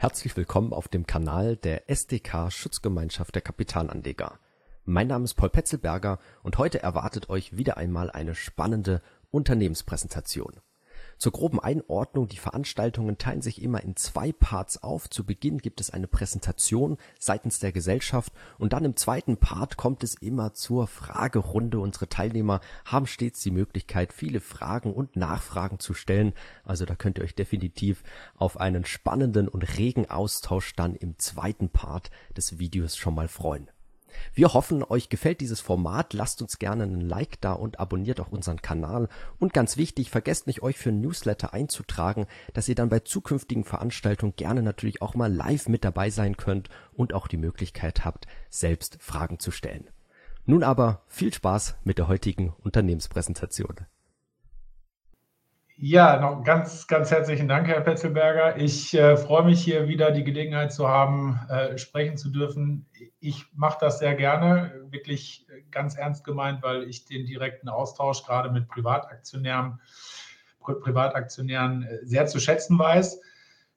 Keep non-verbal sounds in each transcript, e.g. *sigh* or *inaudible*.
Herzlich willkommen auf dem Kanal der SDK Schutzgemeinschaft der Kapitalanleger. Mein Name ist Paul Petzelberger und heute erwartet euch wieder einmal eine spannende Unternehmenspräsentation. Zur groben Einordnung, die Veranstaltungen teilen sich immer in zwei Parts auf. Zu Beginn gibt es eine Präsentation seitens der Gesellschaft und dann im zweiten Part kommt es immer zur Fragerunde. Unsere Teilnehmer haben stets die Möglichkeit, viele Fragen und Nachfragen zu stellen. Also da könnt ihr euch definitiv auf einen spannenden und regen Austausch dann im zweiten Part des Videos schon mal freuen. Wir hoffen, euch gefällt dieses Format. Lasst uns gerne einen Like da und abonniert auch unseren Kanal. Und ganz wichtig, vergesst nicht, euch für Newsletter einzutragen, dass ihr dann bei zukünftigen Veranstaltungen gerne natürlich auch mal live mit dabei sein könnt und auch die Möglichkeit habt, selbst Fragen zu stellen. Nun aber viel Spaß mit der heutigen Unternehmenspräsentation. Ja, noch ganz, ganz herzlichen Dank, Herr Petzelberger. Ich äh, freue mich hier wieder die Gelegenheit zu haben, äh, sprechen zu dürfen. Ich mache das sehr gerne, wirklich ganz ernst gemeint, weil ich den direkten Austausch gerade mit Privataktionären, Privataktionären äh, sehr zu schätzen weiß.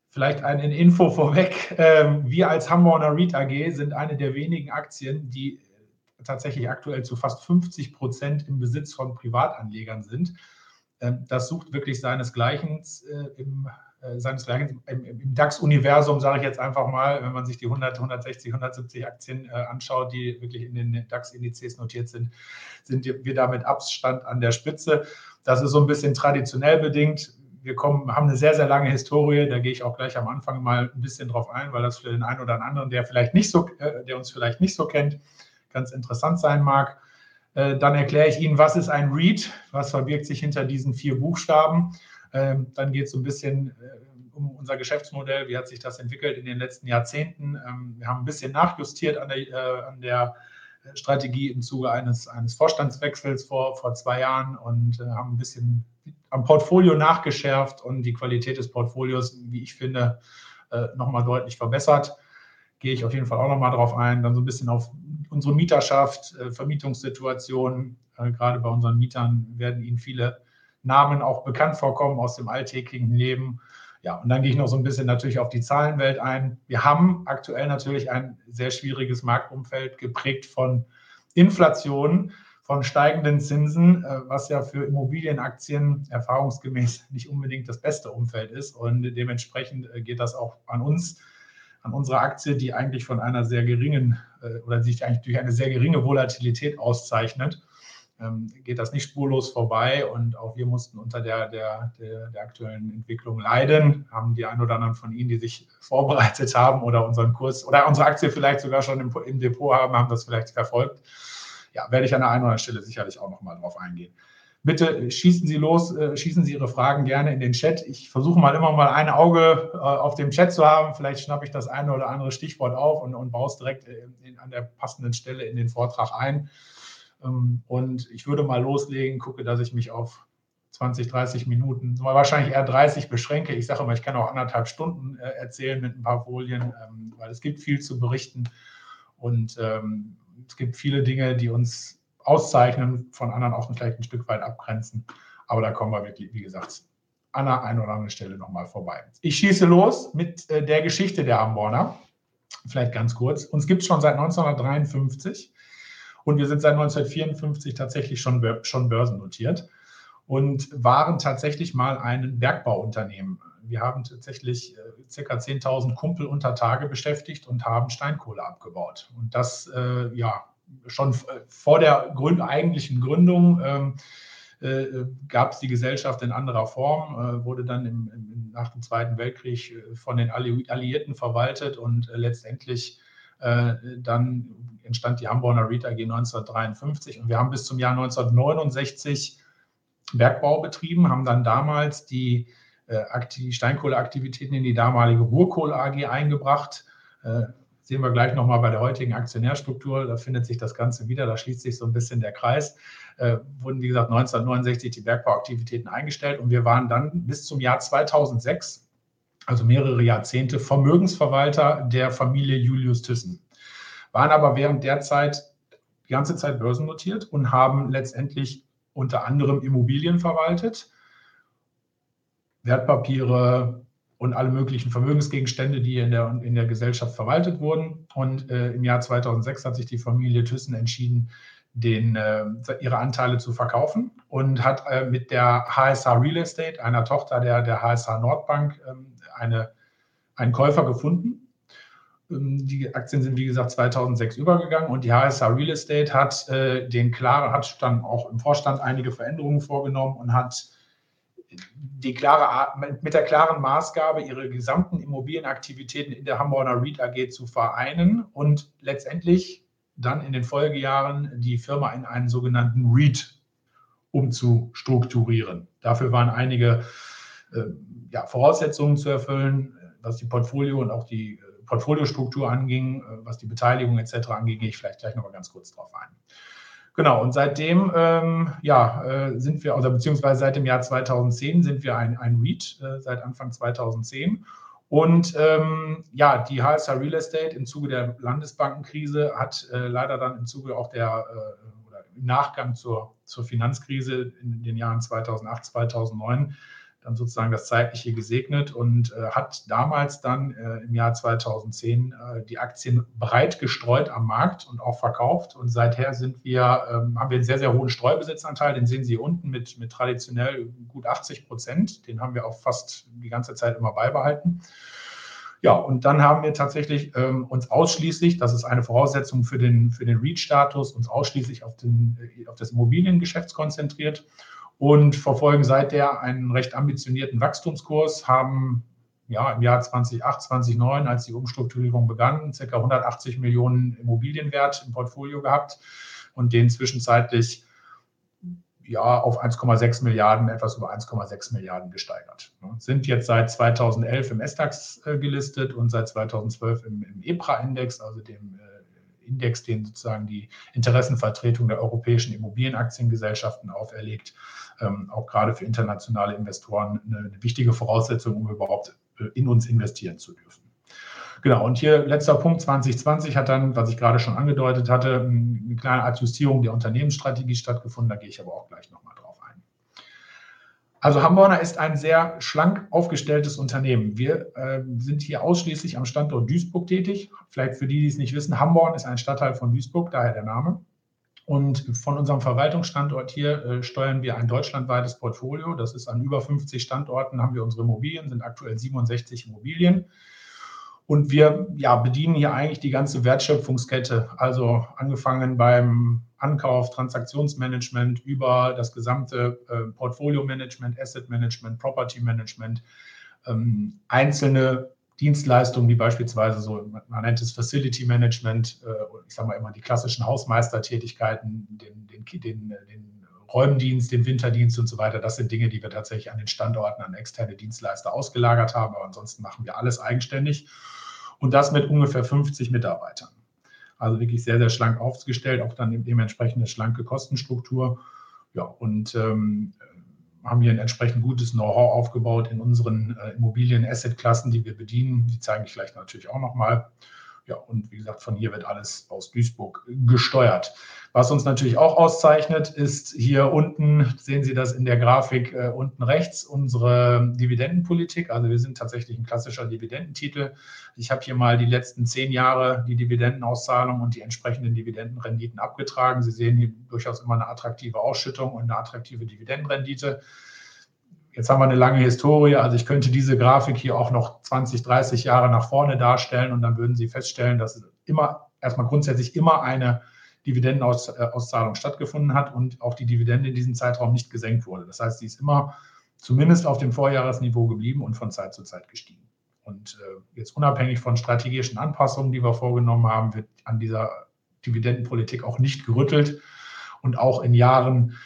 Vielleicht eine Info vorweg. Ähm, wir als Hamburger REIT AG sind eine der wenigen Aktien, die tatsächlich aktuell zu fast 50 Prozent im Besitz von Privatanlegern sind. Ähm, das sucht wirklich seinesgleichen äh, im, äh, seinesgleichen im, im DAX-Universum, sage ich jetzt einfach mal, wenn man sich die 100, 160, 170 Aktien äh, anschaut, die wirklich in den DAX-Indizes notiert sind, sind wir damit Abstand an der Spitze. Das ist so ein bisschen traditionell bedingt. Wir kommen, haben eine sehr, sehr lange Historie. Da gehe ich auch gleich am Anfang mal ein bisschen drauf ein, weil das für den einen oder anderen, der vielleicht nicht so, der uns vielleicht nicht so kennt, ganz interessant sein mag. Äh, dann erkläre ich Ihnen, was ist ein READ, was verbirgt sich hinter diesen vier Buchstaben. Ähm, dann geht es so ein bisschen äh, um unser Geschäftsmodell, wie hat sich das entwickelt in den letzten Jahrzehnten. Ähm, wir haben ein bisschen nachjustiert an der, äh, an der Strategie im Zuge eines, eines Vorstandswechsels vor, vor zwei Jahren und haben ein bisschen am Portfolio nachgeschärft und die Qualität des Portfolios, wie ich finde, nochmal deutlich verbessert gehe ich auf jeden Fall auch nochmal drauf ein. Dann so ein bisschen auf unsere Mieterschaft, äh, Vermietungssituation. Äh, gerade bei unseren Mietern werden Ihnen viele Namen auch bekannt vorkommen aus dem alltäglichen Leben. Ja, und dann gehe ich noch so ein bisschen natürlich auf die Zahlenwelt ein. Wir haben aktuell natürlich ein sehr schwieriges Marktumfeld geprägt von Inflation, von steigenden Zinsen, äh, was ja für Immobilienaktien erfahrungsgemäß *laughs* nicht unbedingt das beste Umfeld ist. Und dementsprechend geht das auch an uns an unserer Aktie, die eigentlich von einer sehr geringen oder sich eigentlich durch eine sehr geringe Volatilität auszeichnet, ähm, geht das nicht spurlos vorbei. Und auch wir mussten unter der, der, der, der aktuellen Entwicklung leiden. Haben die ein oder anderen von Ihnen, die sich vorbereitet haben oder unseren Kurs oder unsere Aktie vielleicht sogar schon im, im Depot haben, haben das vielleicht verfolgt. Ja, werde ich an der einen oder anderen Stelle sicherlich auch nochmal drauf eingehen. Bitte schießen Sie los, äh, schießen Sie Ihre Fragen gerne in den Chat. Ich versuche mal immer mal ein Auge äh, auf dem Chat zu haben. Vielleicht schnappe ich das eine oder andere Stichwort auf und, und baue es direkt in, an der passenden Stelle in den Vortrag ein. Ähm, und ich würde mal loslegen, gucke, dass ich mich auf 20, 30 Minuten, wahrscheinlich eher 30 beschränke. Ich sage immer, ich kann auch anderthalb Stunden äh, erzählen mit ein paar Folien, ähm, weil es gibt viel zu berichten und ähm, es gibt viele Dinge, die uns auszeichnen, von anderen auch vielleicht ein Stück weit abgrenzen. Aber da kommen wir wirklich, wie gesagt, an der einen oder anderen Stelle nochmal vorbei. Ich schieße los mit äh, der Geschichte der Hamborner. Vielleicht ganz kurz. Uns gibt es schon seit 1953 und wir sind seit 1954 tatsächlich schon, schon börsennotiert und waren tatsächlich mal ein Bergbauunternehmen. Wir haben tatsächlich äh, ca. 10.000 Kumpel unter Tage beschäftigt und haben Steinkohle abgebaut. Und das, äh, ja, schon vor der Gründ eigentlichen Gründung ähm, äh, gab es die Gesellschaft in anderer Form, äh, wurde dann im, im, nach dem Zweiten Weltkrieg äh, von den Alliierten verwaltet und äh, letztendlich äh, dann entstand die Hamburger Rita AG 1953 und wir haben bis zum Jahr 1969 Bergbau betrieben, haben dann damals äh, die Steinkohleaktivitäten in die damalige Ruhrkohle AG eingebracht sehen wir gleich nochmal bei der heutigen Aktionärstruktur, da findet sich das Ganze wieder, da schließt sich so ein bisschen der Kreis. Äh, wurden, wie gesagt, 1969 die Bergbauaktivitäten eingestellt und wir waren dann bis zum Jahr 2006, also mehrere Jahrzehnte, Vermögensverwalter der Familie Julius Thyssen. Waren aber während der Zeit die ganze Zeit börsennotiert und haben letztendlich unter anderem Immobilien verwaltet, Wertpapiere und alle möglichen Vermögensgegenstände, die in der, in der Gesellschaft verwaltet wurden. Und äh, im Jahr 2006 hat sich die Familie Thyssen entschieden, den, äh, ihre Anteile zu verkaufen und hat äh, mit der HSH Real Estate, einer Tochter der, der HSH Nordbank, ähm, eine, einen Käufer gefunden. Ähm, die Aktien sind, wie gesagt, 2006 übergegangen und die HSH Real Estate hat, äh, den klare, hat dann auch im Vorstand einige Veränderungen vorgenommen und hat die klare, mit der klaren Maßgabe, ihre gesamten Immobilienaktivitäten in der Hamburger REIT AG zu vereinen und letztendlich dann in den Folgejahren die Firma in einen sogenannten REIT umzustrukturieren. Dafür waren einige äh, ja, Voraussetzungen zu erfüllen, was die Portfolio und auch die äh, Portfoliostruktur anging, äh, was die Beteiligung etc. anging, gehe ich vielleicht gleich noch mal ganz kurz drauf ein. Genau, und seitdem ähm, ja, äh, sind wir, oder beziehungsweise seit dem Jahr 2010 sind wir ein, ein REIT, äh, seit Anfang 2010. Und ähm, ja, die HSH Real Estate im Zuge der Landesbankenkrise hat äh, leider dann im Zuge auch der äh, oder im Nachgang zur, zur Finanzkrise in den Jahren 2008, 2009 dann sozusagen das Zeitliche gesegnet und äh, hat damals dann äh, im Jahr 2010 äh, die Aktien breit gestreut am Markt und auch verkauft. Und seither sind wir, ähm, haben wir einen sehr, sehr hohen Streubesitzanteil, den sehen Sie unten mit, mit traditionell gut 80 Prozent. Den haben wir auch fast die ganze Zeit immer beibehalten. Ja, und dann haben wir tatsächlich ähm, uns ausschließlich, das ist eine Voraussetzung für den, für den REIT-Status, uns ausschließlich auf, den, äh, auf das Immobiliengeschäft konzentriert und verfolgen seither einen recht ambitionierten Wachstumskurs, haben ja, im Jahr 2008, 2009, als die Umstrukturierung begann, ca. 180 Millionen Immobilienwert im Portfolio gehabt und den zwischenzeitlich ja, auf 1,6 Milliarden, etwas über 1,6 Milliarden gesteigert. Sind jetzt seit 2011 im SDAX äh, gelistet und seit 2012 im, im EPRA-Index, also dem äh, Index, den sozusagen die Interessenvertretung der europäischen Immobilienaktiengesellschaften auferlegt auch gerade für internationale Investoren eine, eine wichtige Voraussetzung, um überhaupt äh, in uns investieren zu dürfen. Genau, und hier letzter Punkt, 2020 hat dann, was ich gerade schon angedeutet hatte, eine kleine Adjustierung der Unternehmensstrategie stattgefunden, da gehe ich aber auch gleich nochmal drauf ein. Also Hamborner ist ein sehr schlank aufgestelltes Unternehmen. Wir äh, sind hier ausschließlich am Standort Duisburg tätig. Vielleicht für die, die es nicht wissen, Hamborn ist ein Stadtteil von Duisburg, daher der Name. Und von unserem Verwaltungsstandort hier äh, steuern wir ein deutschlandweites Portfolio. Das ist an über 50 Standorten haben wir unsere Immobilien, sind aktuell 67 Immobilien. Und wir ja, bedienen hier eigentlich die ganze Wertschöpfungskette, also angefangen beim Ankauf, Transaktionsmanagement über das gesamte äh, Portfolio-Management, Asset-Management, Property-Management, ähm, einzelne Dienstleistungen, wie beispielsweise so, man nennt es Facility Management, äh, ich sage mal immer die klassischen Hausmeistertätigkeiten, den, den, den, den Räumdienst, den Winterdienst und so weiter. Das sind Dinge, die wir tatsächlich an den Standorten an externe Dienstleister ausgelagert haben. Aber ansonsten machen wir alles eigenständig. Und das mit ungefähr 50 Mitarbeitern. Also wirklich sehr, sehr schlank aufgestellt, auch dann dementsprechend eine schlanke Kostenstruktur. Ja, und ähm, haben hier ein entsprechend gutes Know-how aufgebaut in unseren äh, Immobilien-Asset-Klassen, die wir bedienen. Die zeige ich gleich natürlich auch nochmal. Ja, und wie gesagt, von hier wird alles aus Duisburg gesteuert. Was uns natürlich auch auszeichnet, ist hier unten, sehen Sie das in der Grafik äh, unten rechts, unsere Dividendenpolitik. Also wir sind tatsächlich ein klassischer Dividendentitel. Ich habe hier mal die letzten zehn Jahre die Dividendenauszahlung und die entsprechenden Dividendenrenditen abgetragen. Sie sehen hier durchaus immer eine attraktive Ausschüttung und eine attraktive Dividendenrendite. Jetzt haben wir eine lange Historie, also ich könnte diese Grafik hier auch noch 20, 30 Jahre nach vorne darstellen und dann würden Sie feststellen, dass immer, erstmal grundsätzlich immer eine Dividendenauszahlung stattgefunden hat und auch die Dividende in diesem Zeitraum nicht gesenkt wurde. Das heißt, sie ist immer zumindest auf dem Vorjahresniveau geblieben und von Zeit zu Zeit gestiegen. Und äh, jetzt unabhängig von strategischen Anpassungen, die wir vorgenommen haben, wird an dieser Dividendenpolitik auch nicht gerüttelt. Und auch in Jahren,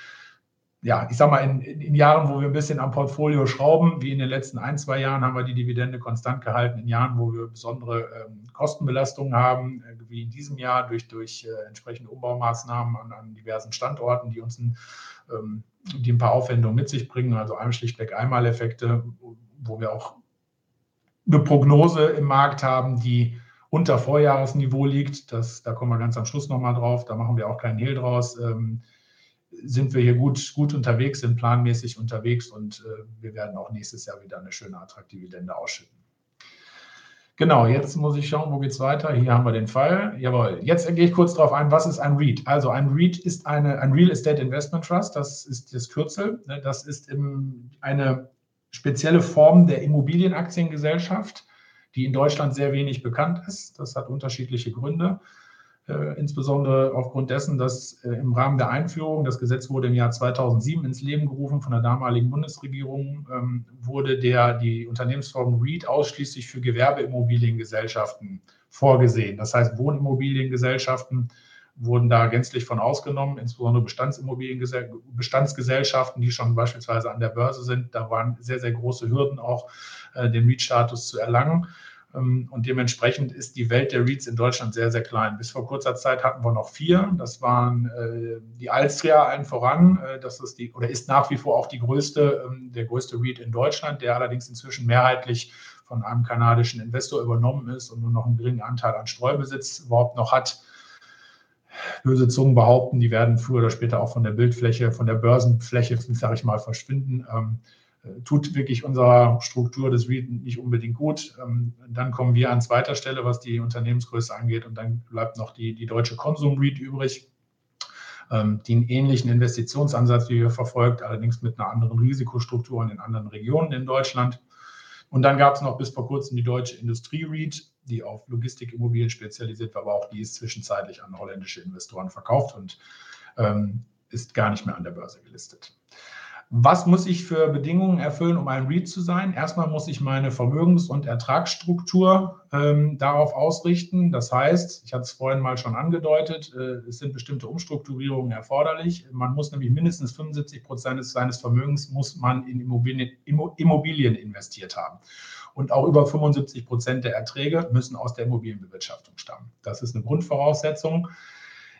ja, ich sag mal, in, in, Jahren, wo wir ein bisschen am Portfolio schrauben, wie in den letzten ein, zwei Jahren, haben wir die Dividende konstant gehalten. In Jahren, wo wir besondere ähm, Kostenbelastungen haben, äh, wie in diesem Jahr durch, durch äh, entsprechende Umbaumaßnahmen an, an, diversen Standorten, die uns ein, ähm, die ein paar Aufwendungen mit sich bringen, also einem schlichtweg Einmaleffekte, wo wir auch eine Prognose im Markt haben, die unter Vorjahresniveau liegt. Das, da kommen wir ganz am Schluss nochmal drauf. Da machen wir auch keinen Hehl draus. Ähm, sind wir hier gut, gut unterwegs, sind planmäßig unterwegs und äh, wir werden auch nächstes Jahr wieder eine schöne Attraktivität ausschütten. Genau, jetzt muss ich schauen, wo geht es weiter. Hier haben wir den Fall. Jawohl. Jetzt gehe ich kurz darauf ein, was ist ein REIT? Also ein REIT ist eine, ein Real Estate Investment Trust, das ist das Kürzel. Ne? Das ist eine spezielle Form der Immobilienaktiengesellschaft, die in Deutschland sehr wenig bekannt ist. Das hat unterschiedliche Gründe. Äh, insbesondere aufgrund dessen, dass äh, im Rahmen der Einführung, das Gesetz wurde im Jahr 2007 ins Leben gerufen von der damaligen Bundesregierung, ähm, wurde der, die Unternehmensform REIT ausschließlich für Gewerbeimmobiliengesellschaften vorgesehen. Das heißt, Wohnimmobiliengesellschaften wurden da gänzlich von ausgenommen, insbesondere Bestandsgesellschaften, die schon beispielsweise an der Börse sind. Da waren sehr, sehr große Hürden auch, äh, den REIT-Status zu erlangen. Ähm, und dementsprechend ist die Welt der REITs in Deutschland sehr, sehr klein. Bis vor kurzer Zeit hatten wir noch vier. Das waren äh, die Alstria allen voran. Äh, das ist die oder ist nach wie vor auch die größte, ähm, der größte REIT in Deutschland, der allerdings inzwischen mehrheitlich von einem kanadischen Investor übernommen ist und nur noch einen geringen Anteil an Streubesitz überhaupt noch hat. Böse Zungen behaupten, die werden früher oder später auch von der Bildfläche, von der Börsenfläche, sage ich mal, verschwinden. Ähm, tut wirklich unserer Struktur des REIT nicht unbedingt gut. Ähm, dann kommen wir an zweiter Stelle, was die Unternehmensgröße angeht. Und dann bleibt noch die, die deutsche Konsum REIT übrig, ähm, die einen ähnlichen Investitionsansatz wie wir verfolgt, allerdings mit einer anderen Risikostruktur in den anderen Regionen in Deutschland. Und dann gab es noch bis vor kurzem die deutsche Industrie REIT, die auf Logistikimmobilien spezialisiert war, aber auch die ist zwischenzeitlich an holländische Investoren verkauft und ähm, ist gar nicht mehr an der Börse gelistet. Was muss ich für Bedingungen erfüllen, um ein REIT zu sein? Erstmal muss ich meine Vermögens- und Ertragsstruktur ähm, darauf ausrichten. Das heißt, ich hatte es vorhin mal schon angedeutet, äh, es sind bestimmte Umstrukturierungen erforderlich. Man muss nämlich mindestens 75 Prozent seines Vermögens muss man in Immobilien, Immobilien investiert haben. Und auch über 75 Prozent der Erträge müssen aus der Immobilienbewirtschaftung stammen. Das ist eine Grundvoraussetzung.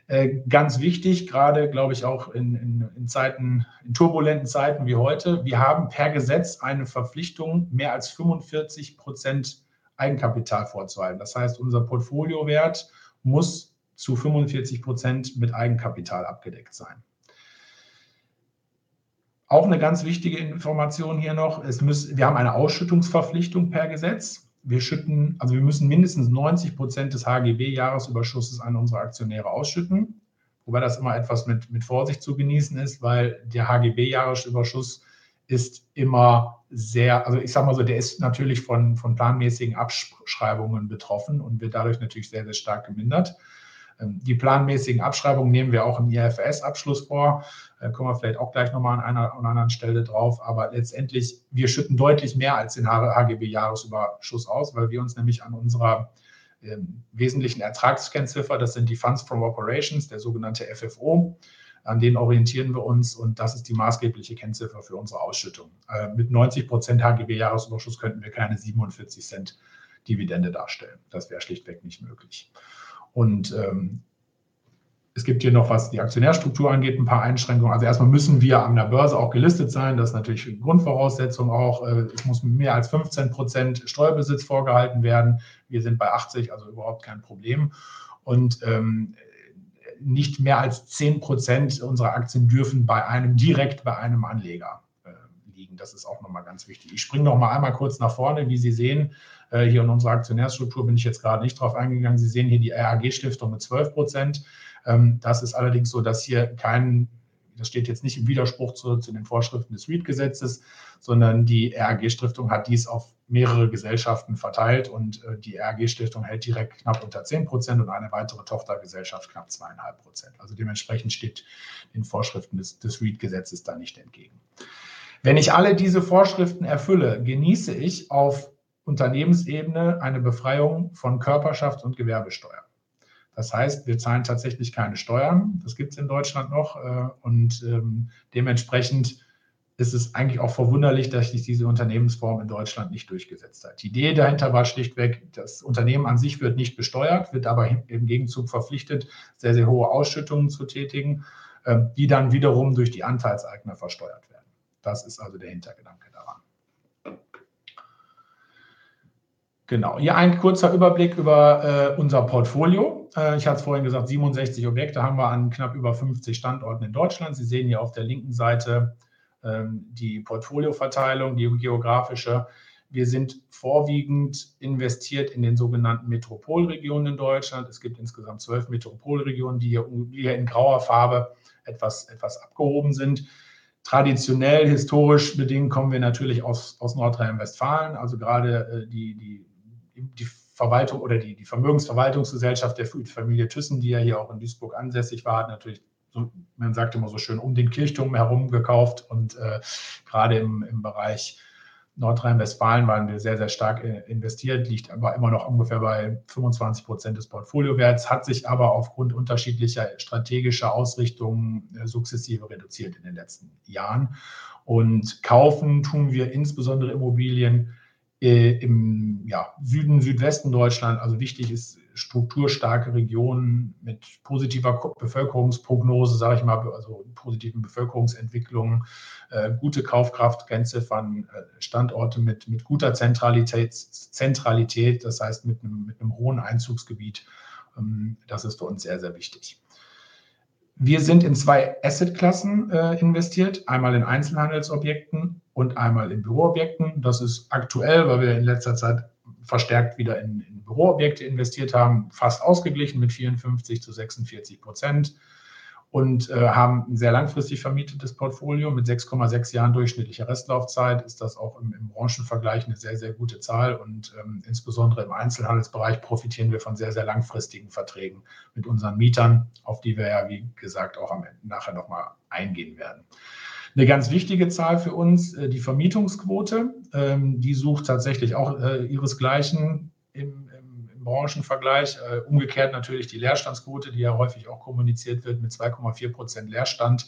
Äh, ganz wichtig, gerade glaube ich auch in, in, in, Zeiten, in turbulenten Zeiten wie heute. Wir haben per Gesetz eine Verpflichtung, mehr als 45 Prozent Eigenkapital vorzuhalten. Das heißt, unser Portfoliowert muss zu 45 Prozent mit Eigenkapital abgedeckt sein. Auch eine ganz wichtige Information hier noch: es muss, Wir haben eine Ausschüttungsverpflichtung per Gesetz wir schütten, also wir müssen mindestens 90 Prozent des HGB-Jahresüberschusses an unsere Aktionäre ausschütten. Wobei das immer etwas mit, mit Vorsicht zu genießen ist, weil der HGB-Jahresüberschuss ist immer sehr, also ich sage mal so, der ist natürlich von, von planmäßigen Abschreibungen betroffen und wird dadurch natürlich sehr, sehr stark gemindert. Ähm, die planmäßigen Abschreibungen nehmen wir auch im IFRS-Abschluss vor. Da kommen wir vielleicht auch gleich nochmal an einer oder anderen Stelle drauf. Aber letztendlich, wir schütten deutlich mehr als den HGB-Jahresüberschuss aus, weil wir uns nämlich an unserer äh, wesentlichen Ertragskennziffer, das sind die Funds from Operations, der sogenannte FFO, an denen orientieren wir uns und das ist die maßgebliche Kennziffer für unsere Ausschüttung. Äh, mit 90 Prozent HGB-Jahresüberschuss könnten wir keine 47 Cent Dividende darstellen. Das wäre schlichtweg nicht möglich. Und ähm, es gibt hier noch, was die Aktionärstruktur angeht, ein paar Einschränkungen. Also erstmal müssen wir an der Börse auch gelistet sein. Das ist natürlich eine Grundvoraussetzung auch. Äh, es muss mehr als 15 Prozent Steuerbesitz vorgehalten werden. Wir sind bei 80, also überhaupt kein Problem. Und ähm, nicht mehr als 10 Prozent unserer Aktien dürfen bei einem direkt bei einem Anleger äh, liegen. Das ist auch nochmal ganz wichtig. Ich springe noch mal einmal kurz nach vorne. Wie Sie sehen, hier in unserer Aktionärstruktur bin ich jetzt gerade nicht drauf eingegangen. Sie sehen hier die RAG-Stiftung mit 12 Prozent. Ähm, das ist allerdings so, dass hier kein, das steht jetzt nicht im Widerspruch zu, zu den Vorschriften des REIT-Gesetzes, sondern die RAG-Stiftung hat dies auf mehrere Gesellschaften verteilt und äh, die RAG-Stiftung hält direkt knapp unter 10 Prozent und eine weitere Tochtergesellschaft knapp zweieinhalb Prozent. Also dementsprechend steht den Vorschriften des, des REIT-Gesetzes da nicht entgegen. Wenn ich alle diese Vorschriften erfülle, genieße ich auf Unternehmensebene eine Befreiung von Körperschafts- und Gewerbesteuer. Das heißt, wir zahlen tatsächlich keine Steuern. Das gibt es in Deutschland noch. Äh, und ähm, dementsprechend ist es eigentlich auch verwunderlich, dass sich diese Unternehmensform in Deutschland nicht durchgesetzt hat. Die Idee dahinter war schlichtweg, das Unternehmen an sich wird nicht besteuert, wird aber im Gegenzug verpflichtet, sehr, sehr hohe Ausschüttungen zu tätigen, ähm, die dann wiederum durch die Anteilseigner versteuert werden. Das ist also der Hintergedanke daran. Genau. Hier ein kurzer Überblick über äh, unser Portfolio. Äh, ich hatte es vorhin gesagt, 67 Objekte haben wir an knapp über 50 Standorten in Deutschland. Sie sehen hier auf der linken Seite ähm, die Portfolioverteilung, die geografische. Wir sind vorwiegend investiert in den sogenannten Metropolregionen in Deutschland. Es gibt insgesamt zwölf Metropolregionen, die hier, in grauer Farbe etwas, etwas abgehoben sind. Traditionell, historisch bedingt kommen wir natürlich aus, aus Nordrhein-Westfalen. Also gerade äh, die, die, die Verwaltung oder die, die Vermögensverwaltungsgesellschaft der Familie Thyssen, die ja hier auch in Duisburg ansässig war, hat natürlich so, man sagt immer so schön, um den Kirchturm herum gekauft und äh, gerade im, im Bereich Nordrhein-Westfalen waren wir sehr, sehr stark äh, investiert, liegt aber immer noch ungefähr bei 25 Prozent des Portfoliowerts, hat sich aber aufgrund unterschiedlicher strategischer Ausrichtungen äh, sukzessive reduziert in den letzten Jahren. Und kaufen tun wir insbesondere Immobilien äh, im ja, Süden, Südwesten Deutschland. Also wichtig ist strukturstarke Regionen mit positiver Bevölkerungsprognose, sage ich mal, also positiven Bevölkerungsentwicklungen, äh, gute Kaufkraft, Kennziffern, äh, Standorte mit, mit guter Zentralität, Zentralität, das heißt mit einem, mit einem hohen Einzugsgebiet. Ähm, das ist für uns sehr, sehr wichtig. Wir sind in zwei Assetklassen äh, investiert, einmal in Einzelhandelsobjekten und einmal in Büroobjekten. Das ist aktuell, weil wir in letzter Zeit verstärkt wieder in, in Büroobjekte investiert haben, fast ausgeglichen mit 54 zu 46 Prozent und äh, haben ein sehr langfristig vermietetes Portfolio mit 6,6 Jahren durchschnittlicher Restlaufzeit. Ist das auch im, im Branchenvergleich eine sehr, sehr gute Zahl und ähm, insbesondere im Einzelhandelsbereich profitieren wir von sehr, sehr langfristigen Verträgen mit unseren Mietern, auf die wir ja, wie gesagt, auch am Ende nachher nochmal eingehen werden. Eine ganz wichtige Zahl für uns, äh, die Vermietungsquote. Ähm, die sucht tatsächlich auch äh, ihresgleichen im, im, im Branchenvergleich. Äh, umgekehrt natürlich die Leerstandsquote, die ja häufig auch kommuniziert wird mit 2,4 Prozent Leerstand.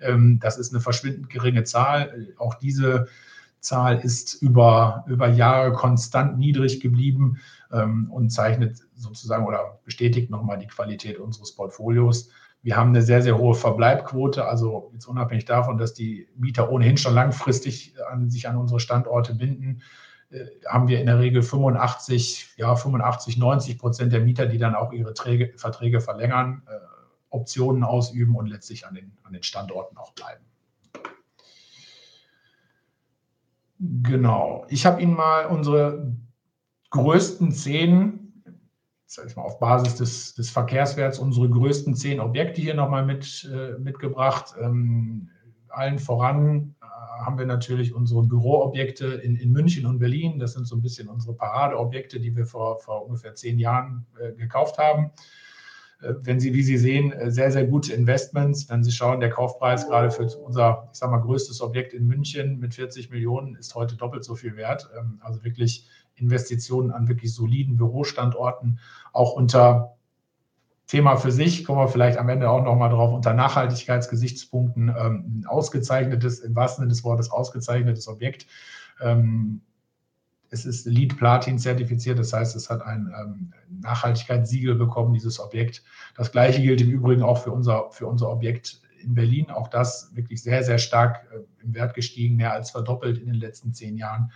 Ähm, das ist eine verschwindend geringe Zahl. Auch diese Zahl ist über, über Jahre konstant niedrig geblieben ähm, und zeichnet sozusagen oder bestätigt nochmal die Qualität unseres Portfolios. Wir haben eine sehr, sehr hohe Verbleibquote, also jetzt unabhängig davon, dass die Mieter ohnehin schon langfristig an, sich an unsere Standorte binden, äh, haben wir in der Regel 85, ja, 85, 90 Prozent der Mieter, die dann auch ihre Träge, Verträge verlängern, äh, Optionen ausüben und letztlich an den, an den Standorten auch bleiben. Genau. Ich habe Ihnen mal unsere größten zehn sag ich mal, auf Basis des, des Verkehrswerts unsere größten zehn Objekte hier nochmal mit, äh, mitgebracht. Ähm, allen voran äh, haben wir natürlich unsere Büroobjekte in, in München und Berlin. Das sind so ein bisschen unsere Paradeobjekte, die wir vor, vor ungefähr zehn Jahren äh, gekauft haben. Äh, wenn Sie, wie Sie sehen, äh, sehr, sehr gute Investments. Wenn Sie schauen, der Kaufpreis gerade für unser, ich sag mal, größtes Objekt in München mit 40 Millionen ist heute doppelt so viel wert. Ähm, also wirklich Investitionen an wirklich soliden Bürostandorten, auch unter Thema für sich, kommen wir vielleicht am Ende auch nochmal drauf, unter Nachhaltigkeitsgesichtspunkten ähm, ein ausgezeichnetes, im wahrsten Sinne des Wortes ausgezeichnetes Objekt. Es ist Lead Platin zertifiziert, das heißt, es hat ein ähm, Nachhaltigkeitssiegel bekommen, dieses Objekt. Das gleiche gilt im Übrigen auch für unser, für unser Objekt in Berlin. Auch das wirklich sehr, sehr stark äh, im Wert gestiegen, mehr als verdoppelt in den letzten zehn Jahren.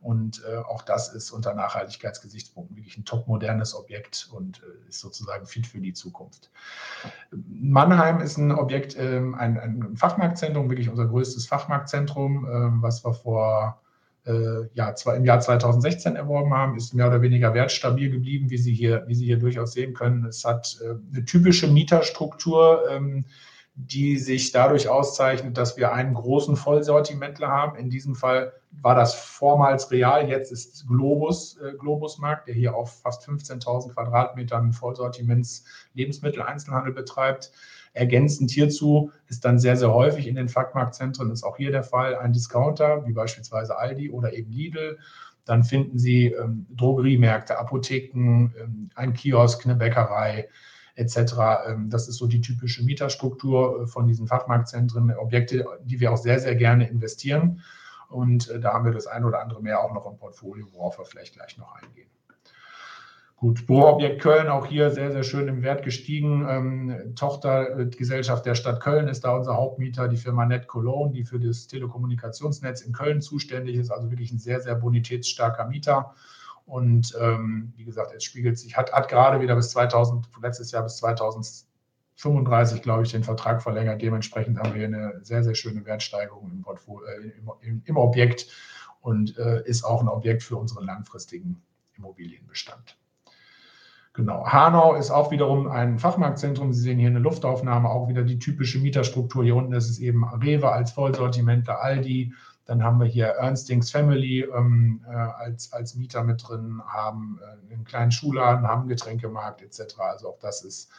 Und äh, auch das ist unter Nachhaltigkeitsgesichtspunkten wirklich ein topmodernes Objekt und äh, ist sozusagen fit für die Zukunft. Mannheim ist ein Objekt, ähm, ein, ein, Fachmarktzentrum, wirklich unser größtes Fachmarktzentrum, ähm, was wir vor ja, zwar im Jahr 2016 erworben haben, ist mehr oder weniger wertstabil geblieben, wie Sie hier, wie Sie hier durchaus sehen können. Es hat äh, eine typische Mieterstruktur. Ähm, die sich dadurch auszeichnet, dass wir einen großen Vollsortimentler haben. In diesem Fall war das vormals Real, jetzt ist Globus, äh, Globusmarkt, der hier auf fast 15.000 Quadratmetern Vollsortiments Lebensmitteleinzelhandel betreibt. Ergänzend hierzu ist dann sehr, sehr häufig in den Fachmarktzentren, ist auch hier der Fall, ein Discounter, wie beispielsweise Aldi oder eben Lidl. Dann finden Sie ähm, Drogeriemärkte, Apotheken, ähm, ein Kiosk, eine Bäckerei, etc. Ähm, das ist so die typische Mieterstruktur äh, von diesen Fachmarktzentren, Objekte, die wir auch sehr, sehr gerne investieren. Und äh, da haben wir das ein oder andere mehr auch noch im Portfolio, worauf wir vielleicht gleich noch eingehen. Gut, Büroobjekt Köln, auch hier sehr, sehr schön im Wert gestiegen. Ähm, Tochtergesellschaft der Stadt Köln ist da unser Hauptmieter, die Firma Net Cologne, die für das Telekommunikationsnetz in Köln zuständig ist, also wirklich ein sehr, sehr bonitätsstarker Mieter. Und ähm, wie gesagt, es spiegelt sich, hat, hat gerade wieder bis 2000, letztes Jahr bis 2035, glaube ich, den Vertrag verlängert. Dementsprechend haben wir eine sehr, sehr schöne Wertsteigerung im, äh, im, im, Objekt und äh, ist auch ein Objekt für unseren langfristigen Immobilienbestand. Genau. Hanau ist auch wiederum ein Fachmarktzentrum. Sie sehen hier eine Luftaufnahme, auch wieder die typische Mieterstruktur. Hier unten ist es eben Rewe als Vollsortimentler, Aldi. Dann haben wir hier Ernstings Family ähm, äh, als, als Mieter mit drin, haben äh, einen kleinen Schuhladen, haben Getränkemarkt etc. Also auch das ist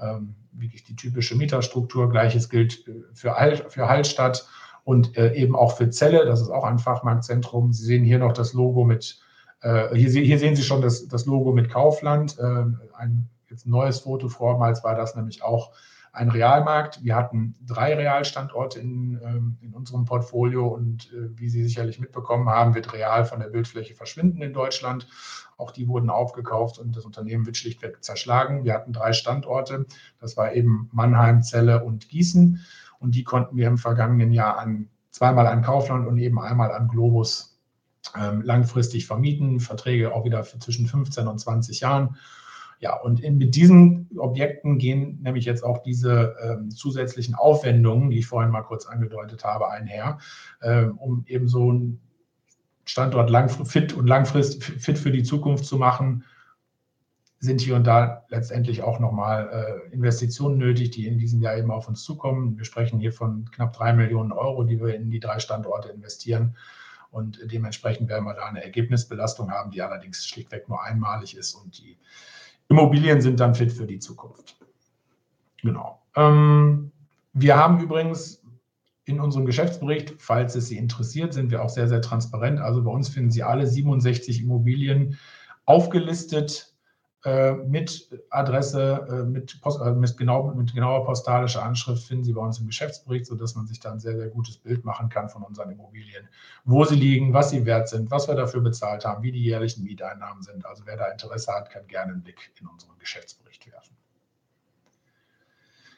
ähm, wirklich die typische Mieterstruktur. Gleiches gilt äh, für, Hall, für Hallstatt und äh, eben auch für Celle. Das ist auch ein Fachmarktzentrum. Sie sehen hier noch das Logo mit hier, hier, sehen Sie schon das, das Logo mit Kaufland. Äh, ein jetzt neues Foto. Vormals war das nämlich auch ein Realmarkt. Wir hatten drei Realstandorte in, ähm, in unserem Portfolio und äh, wie Sie sicherlich mitbekommen haben, wird Real von der Bildfläche verschwinden in Deutschland. Auch die wurden aufgekauft und das Unternehmen wird schlichtweg zerschlagen. Wir hatten drei Standorte. Das war eben Mannheim, Celle und Gießen. Und die konnten wir im vergangenen Jahr an zweimal an Kaufland und eben einmal an Globus ähm, langfristig vermieten, Verträge auch wieder für zwischen 15 und 20 Jahren. Ja, und in, mit diesen Objekten gehen nämlich jetzt auch diese ähm, zusätzlichen Aufwendungen, die ich vorhin mal kurz angedeutet habe, einher, äh, um eben so einen Standort fit und langfristig fit für die Zukunft zu machen, sind hier und da letztendlich auch nochmal äh, Investitionen nötig, die in diesem Jahr eben auf uns zukommen. Wir sprechen hier von knapp drei Millionen Euro, die wir in die drei Standorte investieren. Und dementsprechend werden wir da eine Ergebnisbelastung haben, die allerdings schlichtweg nur einmalig ist. Und die Immobilien sind dann fit für die Zukunft. Genau. Ähm, wir haben übrigens in unserem Geschäftsbericht, falls es Sie interessiert, sind wir auch sehr, sehr transparent. Also bei uns finden Sie alle 67 Immobilien aufgelistet mit Adresse, äh, mit, Post, äh, mit, genau, mit genauer postalischer Anschrift finden Sie bei uns im Geschäftsbericht, sodass man sich da ein sehr, sehr gutes Bild machen kann von unseren Immobilien, wo sie liegen, was sie wert sind, was wir dafür bezahlt haben, wie die jährlichen Mieteinnahmen sind. Also wer da Interesse hat, kann gerne einen Blick in unseren Geschäftsbericht werfen.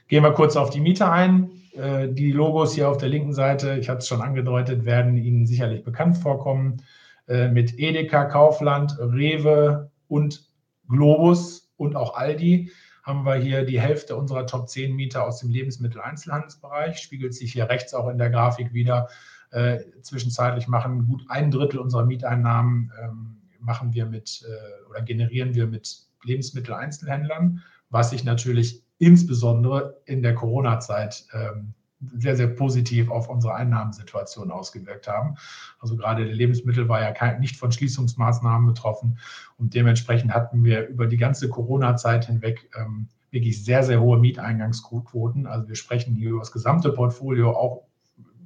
Gehen wir kurz auf die Mieter ein. Die Logos hier auf der linken Seite, ich hatte es schon angedeutet, werden Ihnen sicherlich bekannt vorkommen. Mit Edeka, Kaufland, Rewe und Globus und auch Aldi haben wir hier die Hälfte unserer Top 10 Mieter aus dem Lebensmittel-Einzelhandelsbereich. Spiegelt sich hier rechts auch in der Grafik wieder. Äh, zwischenzeitlich machen gut ein Drittel unserer Mieteinnahmen ähm, machen wir mit äh, oder generieren wir mit Lebensmittel-Einzelhändlern, was sich natürlich insbesondere in der Corona-Zeit ähm, sehr, sehr positiv auf unsere Einnahmensituation ausgewirkt haben. Also gerade der Lebensmittel war ja kein, nicht von Schließungsmaßnahmen betroffen und dementsprechend hatten wir über die ganze Corona-Zeit hinweg ähm, wirklich sehr, sehr hohe Mieteingangsquoten. Also wir sprechen hier über das gesamte Portfolio, auch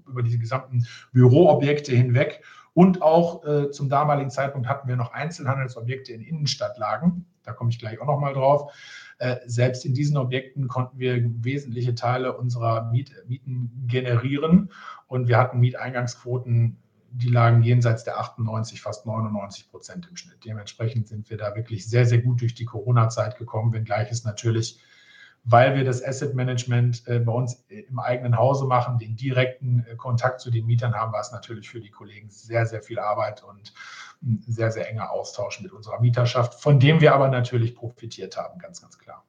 über diese gesamten Büroobjekte hinweg. Und auch äh, zum damaligen Zeitpunkt hatten wir noch Einzelhandelsobjekte in Innenstadtlagen. Da komme ich gleich auch noch mal drauf. Äh, selbst in diesen Objekten konnten wir wesentliche Teile unserer Miet, Mieten generieren und wir hatten Mieteingangsquoten, die lagen jenseits der 98, fast 99 Prozent im Schnitt. Dementsprechend sind wir da wirklich sehr, sehr gut durch die Corona-Zeit gekommen, wenngleich es natürlich weil wir das Asset Management äh, bei uns im eigenen Hause machen, den direkten Kontakt zu den Mietern haben, war es natürlich für die Kollegen sehr, sehr viel Arbeit und ein sehr, sehr enger Austausch mit unserer Mieterschaft, von dem wir aber natürlich profitiert haben, ganz, ganz klar.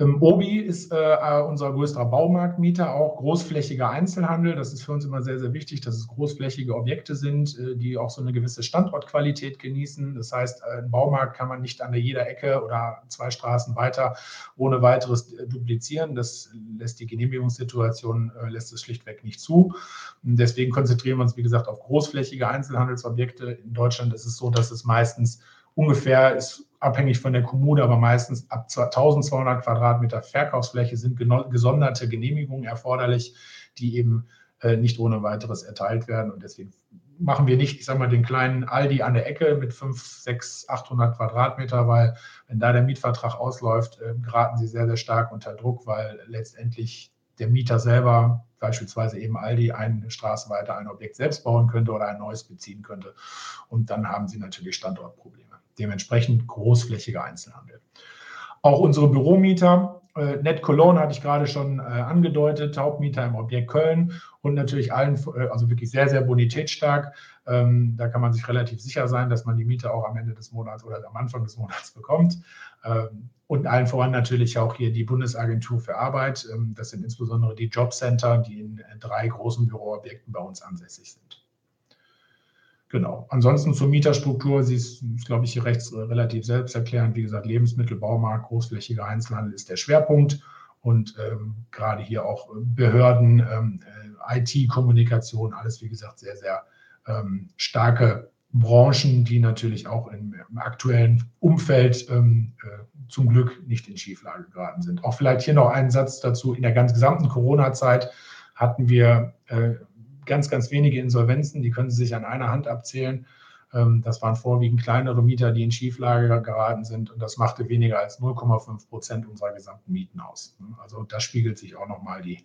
Ähm, Obi ist äh, unser größter Baumarktmieter, auch großflächiger Einzelhandel. Das ist für uns immer sehr, sehr wichtig, dass es großflächige Objekte sind, äh, die auch so eine gewisse Standortqualität genießen. Das heißt, äh, ein Baumarkt kann man nicht an jeder Ecke oder zwei Straßen weiter ohne weiteres äh, duplizieren. Das lässt die Genehmigungssituation, äh, lässt es schlichtweg nicht zu. Deswegen konzentrieren wir uns, wie gesagt, auf großflächige Einzelhandelsobjekte. In Deutschland ist es so, dass es meistens ungefähr ist abhängig von der Kommune, aber meistens ab 1200 Quadratmeter Verkaufsfläche sind gesonderte Genehmigungen erforderlich, die eben äh, nicht ohne weiteres erteilt werden. Und deswegen machen wir nicht, ich sage mal, den kleinen Aldi an der Ecke mit 5, 6, 800 Quadratmeter, weil wenn da der Mietvertrag ausläuft, äh, geraten sie sehr, sehr stark unter Druck, weil letztendlich der Mieter selber, beispielsweise eben Aldi, eine Straße weiter ein Objekt selbst bauen könnte oder ein neues beziehen könnte. Und dann haben sie natürlich Standortprobleme dementsprechend großflächiger Einzelhandel. Auch unsere Büromieter Äh, Net Cologne hatte ich gerade schon äh, angedeutet, Hauptmieter im Objekt Köln und natürlich allen, äh, also wirklich sehr, sehr bonitätsstark. Ähm, da kann man sich relativ sicher sein, dass man die Miete auch am Ende des Monats oder am Anfang des Monats bekommt. Ähm, und allen voran natürlich auch hier die Bundesagentur für Arbeit. Ähm, das sind insbesondere die Jobcenter, die in äh, drei großen Büroobjekten bei uns ansässig sind. Genau. Ansonsten zur Mieterstruktur, sie ist, glaube ich, hier rechts äh, relativ selbsterklärend. Wie gesagt, Lebensmittel, Baumarkt, großflächiger Einzelhandel ist der Schwerpunkt und ähm, gerade hier auch Behörden, ähm, äh, IT-Kommunikation, alles wie gesagt sehr, sehr ähm, starke Branchen, die natürlich auch im, im aktuellen Umfeld ähm, äh, zum Glück nicht in Schieflage geraten sind. Auch vielleicht hier noch einen Satz dazu. In der ganz gesamten Corona-Zeit hatten wir äh, ganz, ganz wenige Insolvenzen, die können Sie sich an einer Hand abzählen. Ähm, das waren vorwiegend kleinere Mieter, die in Schieflage geraten sind und das machte weniger als 0,5 Prozent unserer gesamten Mieten aus. Also das spiegelt sich auch nochmal die,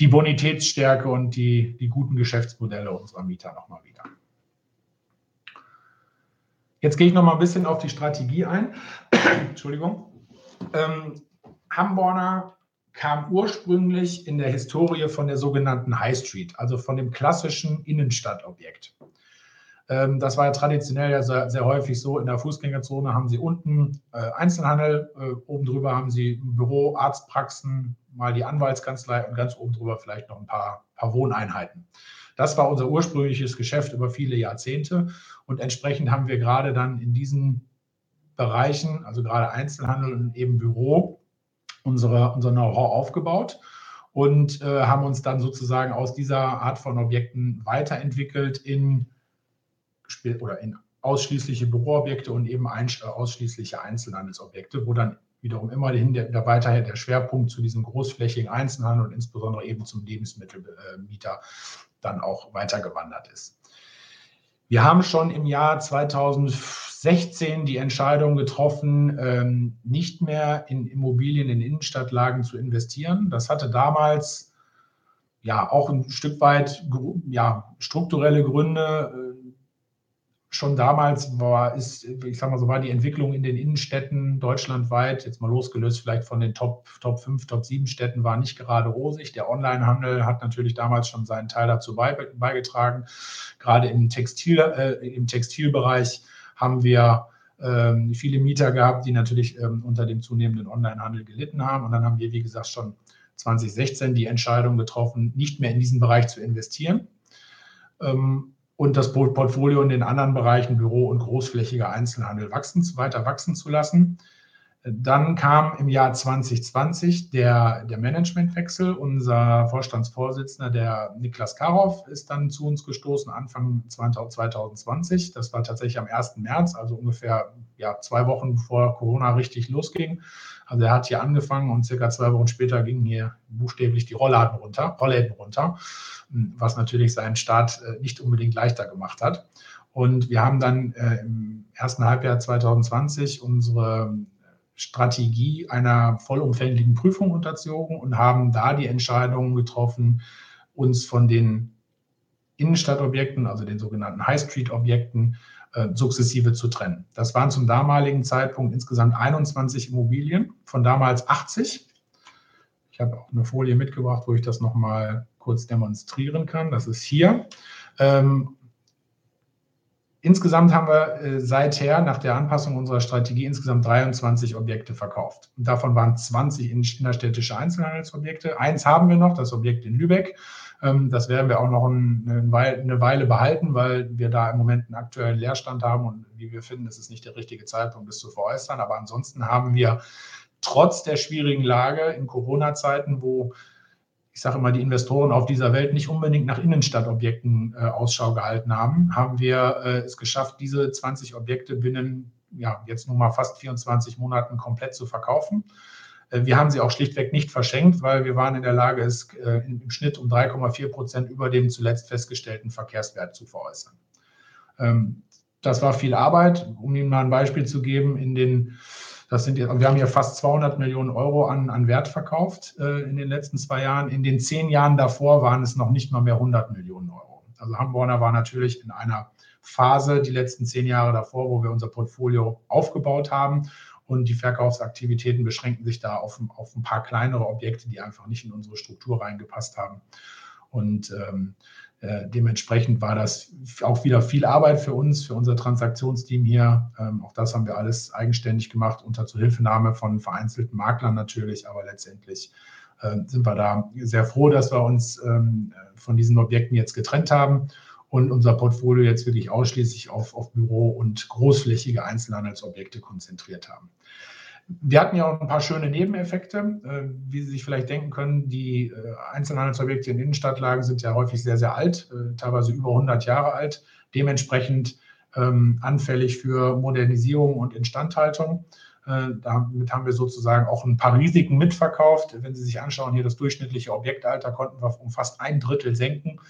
die Bonitätsstärke und die, die guten Geschäftsmodelle unserer Mieter nochmal wieder. Jetzt gehe ich noch mal ein bisschen auf die Strategie ein. *coughs* Entschuldigung. Ähm, Hamborner kam ursprünglich in der Historie von der sogenannten High Street, also von dem klassischen Innenstadtobjekt. Ähm, das war ja traditionell ja sehr, sehr, häufig so. In der Fußgängerzone haben sie unten äh, Einzelhandel, äh, oben drüber haben sie Büro, Arztpraxen, mal die Anwaltskanzlei und ganz oben drüber vielleicht noch ein paar, paar Wohneinheiten. Das war unser ursprüngliches Geschäft über viele Jahrzehnte und entsprechend haben wir gerade dann in diesen Bereichen, also gerade Einzelhandel und eben Büro, unsere, unser Know-how aufgebaut und äh, haben uns dann sozusagen aus dieser Art von Objekten weiterentwickelt in oder in ausschließliche Büroobjekte und eben ein, ausschließliche Einzelhandelsobjekte, wo dann wiederum immerhin der, der weiterhin der Schwerpunkt zu diesem großflächigen Einzelhandel und insbesondere eben zum Lebensmittelmieter dann auch weitergewandert ist. Wir haben schon im Jahr 2016 die Entscheidung getroffen, ähm, nicht mehr in Immobilien in Innenstadtlagen zu investieren. Das hatte damals ja auch ein Stück weit ja, strukturelle Gründe. Äh, schon damals war, ist, ich sag mal so, war die Entwicklung in den Innenstädten deutschlandweit, jetzt mal losgelöst vielleicht von den Top, Top 5, Top 7 Städten, war nicht gerade rosig. Der Onlinehandel hat natürlich damals schon seinen Teil dazu beigetragen. Gerade im, Textil, äh, im Textilbereich haben wir ähm, viele Mieter gehabt, die natürlich ähm, unter dem zunehmenden Onlinehandel gelitten haben. Und dann haben wir, wie gesagt, schon 2016 die Entscheidung getroffen, nicht mehr in diesen Bereich zu investieren. Ähm, und das Portfolio in den anderen Bereichen Büro und großflächiger Einzelhandel wachsen, weiter wachsen zu lassen. Dann kam im Jahr 2020 der, der Managementwechsel. Unser Vorstandsvorsitzender, der Niklas Karow, ist dann zu uns gestoßen Anfang 2020. Das war tatsächlich am 1. März, also ungefähr ja, zwei Wochen bevor Corona richtig losging. Also er hat hier angefangen und circa zwei Wochen später gingen hier buchstäblich die Rollladen runter, Rollläden runter was natürlich seinen Start äh, nicht unbedingt leichter gemacht hat. Und wir haben dann äh, im ersten Halbjahr 2020 unsere Strategie einer vollumfänglichen Prüfung unterzogen und haben da die Entscheidung getroffen, uns von den Innenstadtobjekten, also den sogenannten High Street-Objekten, äh, sukzessive zu trennen. Das waren zum damaligen Zeitpunkt insgesamt 21 Immobilien, von damals 80. Ich habe auch eine Folie mitgebracht, wo ich das nochmal kurz demonstrieren kann. Das ist hier. Ähm, insgesamt haben wir äh, seither nach der Anpassung unserer Strategie insgesamt 23 Objekte verkauft. Und davon waren 20 innerstädtische Einzelhandelsobjekte. Eins haben wir noch, das Objekt in Lübeck. Ähm, das werden wir auch noch eine Weile behalten, weil wir da im Moment einen aktuellen Leerstand haben und wie wir finden, ist es nicht der richtige Zeitpunkt, das zu veräußern. Aber ansonsten haben wir trotz der schwierigen Lage in Corona-Zeiten, wo ich sage immer, die Investoren auf dieser Welt nicht unbedingt nach Innenstadtobjekten äh, Ausschau gehalten haben, haben wir äh, es geschafft, diese 20 Objekte binnen ja, jetzt nun mal fast 24 Monaten komplett zu verkaufen. Äh, wir haben sie auch schlichtweg nicht verschenkt, weil wir waren in der Lage, es äh, im Schnitt um 3,4 Prozent über dem zuletzt festgestellten Verkehrswert zu veräußern. Ähm, das war viel Arbeit. Um Ihnen mal ein Beispiel zu geben, in den das sind, wir haben ja fast 200 Millionen Euro an, an Wert verkauft äh, in den letzten zwei Jahren. In den zehn Jahren davor waren es noch nicht mal mehr 100 Millionen Euro. Also Hamborner war natürlich in einer Phase die letzten zehn Jahre davor, wo wir unser Portfolio aufgebaut haben und die Verkaufsaktivitäten beschränken sich da auf, auf ein paar kleinere Objekte, die einfach nicht in unsere Struktur reingepasst haben. Und ähm, äh, dementsprechend war das auch wieder viel Arbeit für uns, für unser Transaktionsteam hier. Ähm, auch das haben wir alles eigenständig gemacht, unter Zuhilfenahme von vereinzelten Maklern natürlich, aber letztendlich äh, sind wir da sehr froh, dass wir uns ähm, von diesen Objekten jetzt getrennt haben und unser Portfolio jetzt wirklich ausschließlich auf, auf Büro- und großflächige Einzelhandelsobjekte konzentriert haben. Wir hatten ja auch ein paar schöne Nebeneffekte. Äh, wie Sie sich vielleicht denken können, die äh, Einzelhandelsobjekte in Innenstadtlagen sind ja häufig sehr, sehr alt, äh, teilweise über 100 Jahre alt, dementsprechend ähm, anfällig für Modernisierung und Instandhaltung. Damit haben wir sozusagen auch ein paar Risiken mitverkauft. Wenn Sie sich anschauen, hier das durchschnittliche Objektalter konnten wir um fast ein Drittel senken.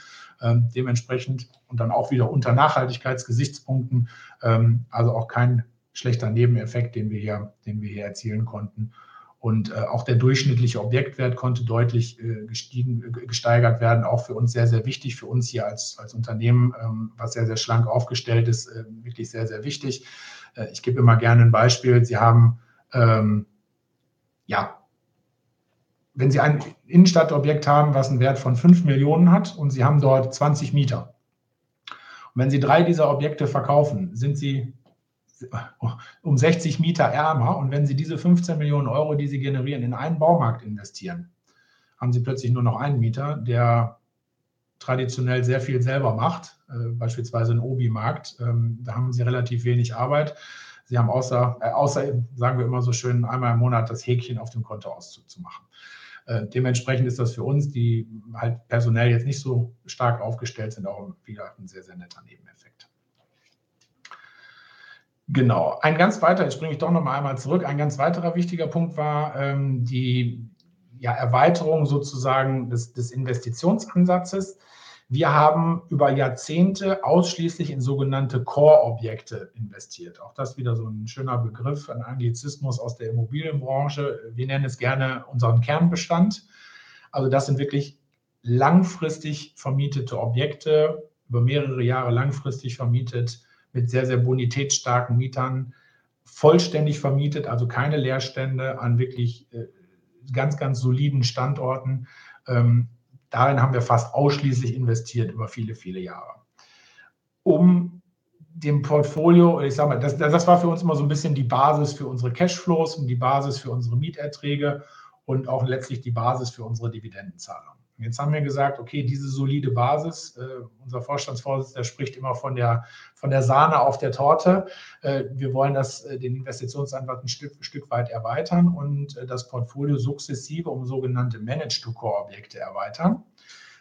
Ähm, dementsprechend und dann auch wieder unter Nachhaltigkeitsgesichtspunkten, ähm, also auch kein schlechter Nebeneffekt, den wir hier, den wir hier erzielen konnten. Und äh, auch der durchschnittliche Objektwert konnte deutlich äh, gestiegen, gesteigert werden. Auch für uns sehr, sehr wichtig, für uns hier als, als Unternehmen, ähm, was sehr, sehr schlank aufgestellt ist, äh, wirklich sehr, sehr wichtig. Äh, ich gebe immer gerne ein Beispiel. Sie haben, ähm, ja, wenn Sie ein Innenstadtobjekt haben, was einen Wert von 5 Millionen hat und Sie haben dort 20 Mieter. Und wenn Sie drei dieser Objekte verkaufen, sind Sie um 60 Mieter ärmer. Und wenn Sie diese 15 Millionen Euro, die Sie generieren, in einen Baumarkt investieren, haben Sie plötzlich nur noch einen Mieter, der traditionell sehr viel selber macht, äh, beispielsweise ein Obi-Markt. Ähm, da haben Sie relativ wenig Arbeit. Sie haben außer, äh, außer, sagen wir immer so schön, einmal im Monat das Häkchen auf dem Kontoauszug zu machen. Äh, dementsprechend ist das für uns, die halt personell jetzt nicht so stark aufgestellt sind, auch wieder ein sehr, sehr netter Nebeneffekt. Genau. Ein ganz weiterer, jetzt springe ich doch noch mal einmal zurück. Ein ganz weiterer wichtiger Punkt war ähm, die ja, Erweiterung sozusagen des, des Investitionsansatzes. Wir haben über Jahrzehnte ausschließlich in sogenannte Core-Objekte investiert. Auch das wieder so ein schöner Begriff, ein Anglizismus aus der Immobilienbranche. Wir nennen es gerne unseren Kernbestand. Also das sind wirklich langfristig vermietete Objekte, über mehrere Jahre langfristig vermietet, mit sehr, sehr bonitätsstarken Mietern, vollständig vermietet, also keine Leerstände an wirklich äh, ganz, ganz soliden Standorten. Ähm, darin haben wir fast ausschließlich investiert über viele, viele Jahre. Um dem Portfolio, ich sage mal, das, das war für uns immer so ein bisschen die Basis für unsere Cashflows und die Basis für unsere Mieterträge und auch letztlich die Basis für unsere Dividendenzahlung. Jetzt haben wir gesagt, okay, diese solide Basis, äh, unser Vorstandsvorsitzender spricht immer von der, von der Sahne auf der Torte. Äh, wir wollen das, äh, den Investitionsansatz ein Stück, Stück weit erweitern und äh, das Portfolio sukzessive um sogenannte Manage-to-Core-Objekte erweitern.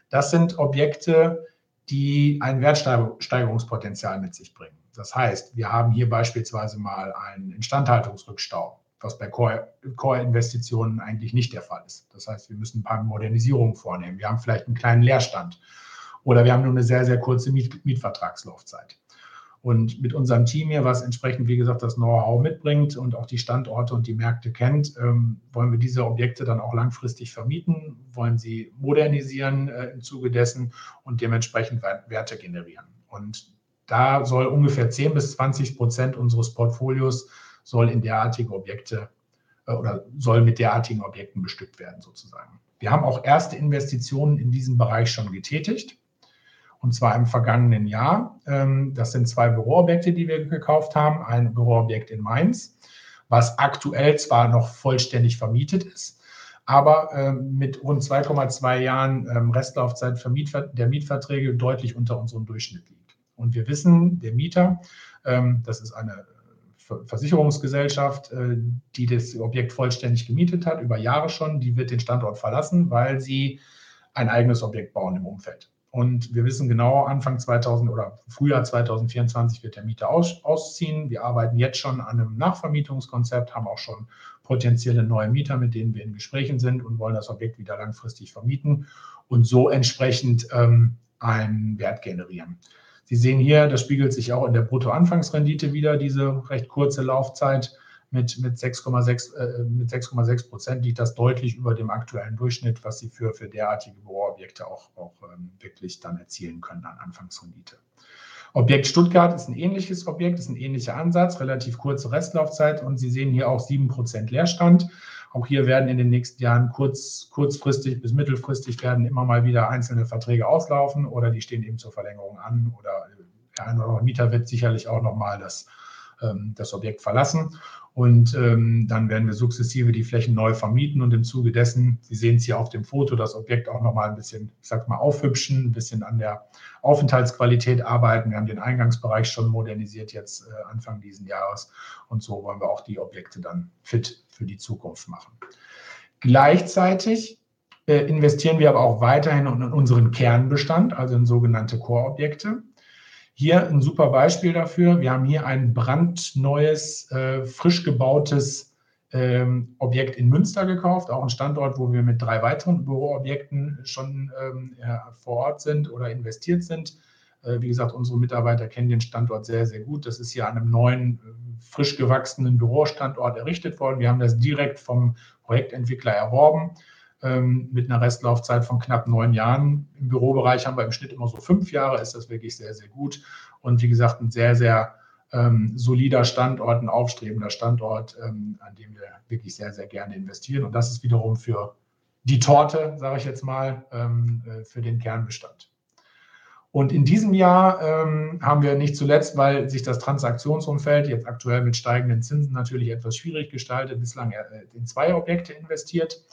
Das sind Objekte, die ein Wertsteigerungspotenzial mit sich bringen. Das heißt, wir haben hier beispielsweise mal einen Instandhaltungsrückstau was bei Core-Investitionen eigentlich nicht der Fall ist. Das heißt, wir müssen ein paar Modernisierungen vornehmen. Wir haben vielleicht einen kleinen Leerstand oder wir haben nur eine sehr, sehr kurze Miet Mietvertragslaufzeit. Und mit unserem Team hier, was entsprechend, wie gesagt, das Know-how mitbringt und auch die Standorte und die Märkte kennt, ähm, wollen wir diese Objekte dann auch langfristig vermieten, wollen sie modernisieren äh, im Zuge dessen und dementsprechend Werte generieren. Und da soll ungefähr 10 bis 20 Prozent unseres Portfolios soll in derartige Objekte äh, oder soll mit derartigen Objekten bestückt werden sozusagen. Wir haben auch erste Investitionen in diesem Bereich schon getätigt und zwar im vergangenen Jahr. Ähm, das sind zwei Büroobjekte, die wir gekauft haben. Ein Büroobjekt in Mainz, was aktuell zwar noch vollständig vermietet ist, aber ähm, mit rund 2,2 Jahren ähm, Restlaufzeit der Mietverträge deutlich unter unserem Durchschnitt liegt. Und wir wissen, der Mieter, das ist eine Versicherungsgesellschaft, äh, die das Objekt vollständig gemietet hat, über Jahre schon, die wird den Standort verlassen, weil sie ein eigenes Objekt bauen im Umfeld. Und wir wissen genau, Anfang 2000 oder Frühjahr 2024 wird der Mieter aus, ausziehen. Wir arbeiten jetzt schon an einem Nachvermietungskonzept, haben auch schon potenzielle neue Mieter, mit denen wir in Gesprächen sind und wollen das Objekt wieder langfristig vermieten und so entsprechend ähm, einen Wert generieren. Sie sehen hier, das spiegelt sich auch in der Bruttoanfangsrendite wieder, diese recht kurze Laufzeit mit, mit 6,6 äh, mit 6,6 Prozent liegt das deutlich über dem aktuellen Durchschnitt, was Sie für, für derartige Büroobjekte auch, auch ähm, wirklich dann erzielen können an Anfangsrendite. Objekt Stuttgart ist ein ähnliches Objekt, ist ein ähnlicher Ansatz, relativ kurze Restlaufzeit und Sie sehen hier auch 7% Leerstand. Auch hier werden in den nächsten Jahren kurz, kurzfristig bis mittelfristig werden immer mal wieder einzelne Verträge auslaufen oder die stehen eben zur Verlängerung an oder der ein oder andere Mieter wird sicherlich auch nochmal das, das Objekt verlassen. Und ähm, dann werden wir sukzessive die Flächen neu vermieten und im Zuge dessen, Sie sehen es hier auf dem Foto, das Objekt auch nochmal ein bisschen, ich sag mal, aufhübschen, ein bisschen an der Aufenthaltsqualität arbeiten. Wir haben den Eingangsbereich schon modernisiert jetzt äh, Anfang diesen Jahres und so wollen wir auch die Objekte dann fit für die Zukunft machen. Gleichzeitig äh, investieren wir aber auch weiterhin in unseren Kernbestand, also in sogenannte Core-Objekte. Hier ein super Beispiel dafür. Wir haben hier ein brandneues, äh, frisch gebautes ähm, Objekt in Münster gekauft, auch ein Standort, wo wir mit drei weiteren Büroobjekten schon ähm, ja, vor Ort sind oder investiert sind. Äh, wie gesagt, unsere Mitarbeiter kennen den Standort sehr, sehr gut. Das ist hier an einem neuen, äh, frisch gewachsenen Bürostandort errichtet worden. Wir haben das direkt vom Projektentwickler erworben mit einer Restlaufzeit von knapp neun Jahren. Im Bürobereich haben wir im Schnitt immer so fünf Jahre, ist das wirklich sehr, sehr gut. Und wie gesagt, ein sehr, sehr ähm, solider Standort, ein aufstrebender Standort, ähm, an dem wir wirklich sehr, sehr gerne investieren. Und das ist wiederum für die Torte, sage ich jetzt mal, ähm, äh, für den Kernbestand. Und in diesem Jahr ähm, haben wir nicht zuletzt, weil sich das Transaktionsumfeld jetzt aktuell mit steigenden Zinsen natürlich etwas schwierig gestaltet, bislang äh, in zwei Objekte investiert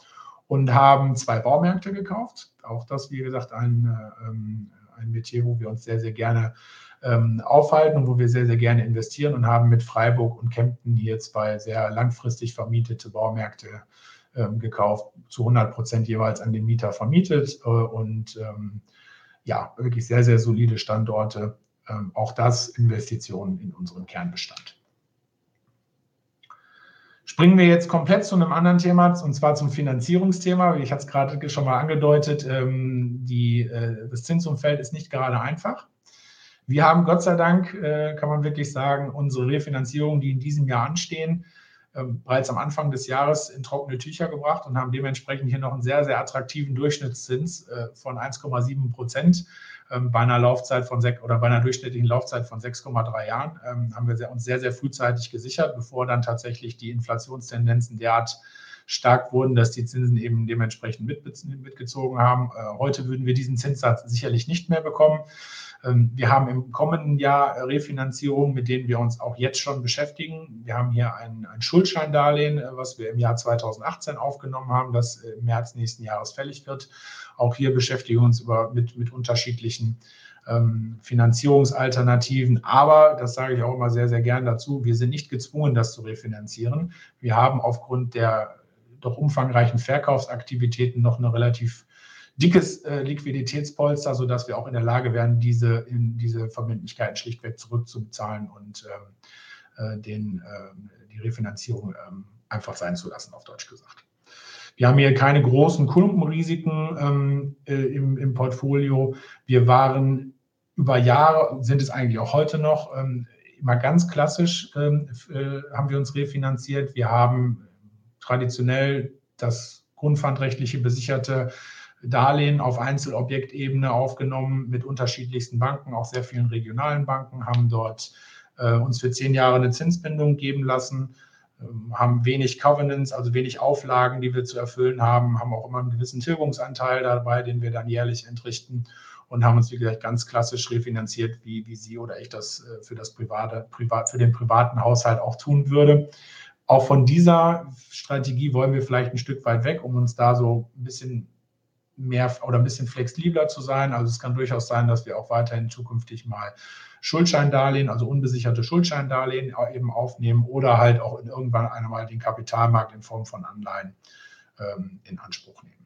und haben zwei Baumärkte gekauft. Auch das, wie gesagt, ein, ähm, ein Metier, wo wir uns sehr, sehr gerne ähm, aufhalten und wo wir sehr, sehr gerne investieren und haben mit Freiburg und Kempten hier zwei sehr langfristig vermietete Baumärkte ähm, gekauft, zu 100 Prozent jeweils an den Mieter vermietet äh, und ja, wirklich sehr, sehr solide Standorte. Auch das Investitionen in unseren Kernbestand. Springen wir jetzt komplett zu einem anderen Thema, und zwar zum Finanzierungsthema. Ich hatte es gerade schon mal angedeutet, ähm, die, äh, das Zinsumfeld ist nicht gerade einfach. Wir haben Gott sei Dank, äh, kann man wirklich sagen, unsere Refinanzierungen, die in diesem Jahr anstehen, ähm, bereits am Anfang des Jahres in trockene Tücher gebracht und haben dementsprechend hier noch einen sehr, sehr attraktiven Durchschnittszins äh, von 1,7 Prozent bei einer Laufzeit von sechs oder bei einer durchschnittlichen Laufzeit von 6,3 Jahren ähm, haben wir uns sehr, sehr frühzeitig gesichert, bevor dann tatsächlich die Inflationstendenzen derart stark wurden, dass die Zinsen eben dementsprechend mit, mitgezogen haben. Äh, heute würden wir diesen Zinssatz sicherlich nicht mehr bekommen. Ähm, wir haben im kommenden Jahr Refinanzierungen, mit denen wir uns auch jetzt schon beschäftigen. Wir haben hier ein, ein Schuldscheindarlehen, äh, was wir im Jahr 2018 aufgenommen haben, das im März nächsten Jahres fällig wird. Auch hier beschäftigen wir uns über, mit, mit unterschiedlichen ähm, Finanzierungsalternativen. Aber, das sage ich auch immer sehr, sehr gern dazu, wir sind nicht gezwungen, das zu refinanzieren. Wir haben aufgrund der doch umfangreichen Verkaufsaktivitäten noch eine relativ dickes äh, Liquiditätspolster, sodass wir auch in der Lage wären, diese, in diese Verbindlichkeiten schlichtweg zurückzubezahlen und ähm, äh, den, äh, die Refinanzierung ähm, einfach sein zu lassen, auf Deutsch gesagt. Wir haben hier keine großen Klumpenrisiken ähm, äh, im, im, Portfolio. Wir waren über Jahre, sind es eigentlich auch heute noch, ähm, immer ganz klassisch ähm, äh, haben wir uns refinanziert. Wir haben traditionell das grundpfandrechtliche besicherte Darlehen auf Einzelobjektebene aufgenommen mit unterschiedlichsten Banken, auch sehr vielen regionalen Banken, haben dort äh, uns für zehn Jahre eine Zinsbindung geben lassen, haben wenig Covenants, also wenig Auflagen, die wir zu erfüllen haben, haben auch immer einen gewissen Tilgungsanteil dabei, den wir dann jährlich entrichten und haben uns, wie gesagt, ganz klassisch refinanziert, wie, wie Sie oder ich das äh, für, das private, privat, für den privaten Haushalt auch tun würde. Auch von dieser Strategie wollen wir vielleicht ein Stück weit weg, um uns da so ein bisschen mehr oder ein bisschen flexibler zu sein. Also es kann durchaus sein, dass wir auch weiterhin zukünftig mal Schuldscheindarlehen, also unbesicherte Schuldscheindarlehen eben aufnehmen oder halt auch irgendwann einmal den Kapitalmarkt in Form von Anleihen ähm, in Anspruch nehmen.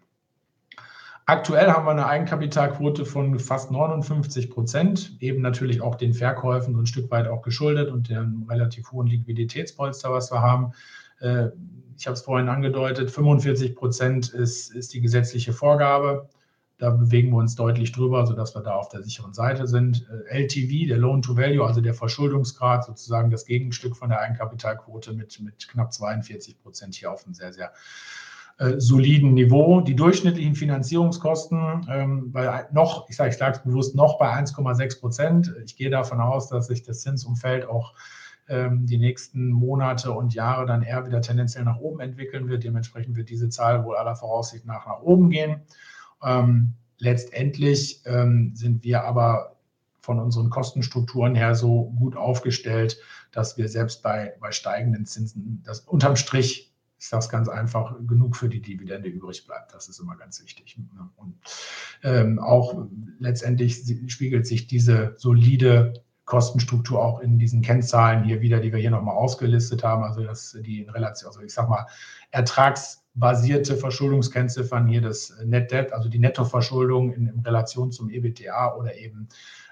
Aktuell haben wir eine Eigenkapitalquote von fast 59 Prozent, eben natürlich auch den Verkäufen so ein Stück weit auch geschuldet und dem relativ hohen Liquiditätspolster, was wir haben. Äh, ich habe es vorhin angedeutet, 45 Prozent ist, ist die gesetzliche Vorgabe. Da bewegen wir uns deutlich drüber, sodass wir da auf der sicheren Seite sind. Äh, LTV, der Loan to Value, also der Verschuldungsgrad, sozusagen das Gegenstück von der Eigenkapitalquote mit, mit knapp 42 Prozent hier auf einem sehr, sehr äh, soliden Niveau. Die durchschnittlichen Finanzierungskosten ähm, bei noch, ich sage ich sage es bewusst, noch bei 1,6 Prozent. Ich gehe davon aus, dass sich das Zinsumfeld auch ähm, die nächsten Monate und Jahre dann eher wieder tendenziell nach oben entwickeln wird. Dementsprechend wird diese Zahl wohl aller Voraussicht nach nach oben gehen. Ähm, letztendlich ähm, sind wir aber von unseren Kostenstrukturen her so gut aufgestellt, dass wir selbst bei, bei steigenden Zinsen das unterm Strich ist das ganz einfach genug für die Dividende übrig bleibt. Das ist immer ganz wichtig. Und ähm, auch letztendlich spiegelt sich diese solide Kostenstruktur auch in diesen Kennzahlen hier wieder, die wir hier nochmal ausgelistet haben. Also dass die in Relation, also ich sag mal, ertragsbasierte Verschuldungskennziffern hier das Net Debt, also die Nettoverschuldung in, in Relation zum EBTA oder eben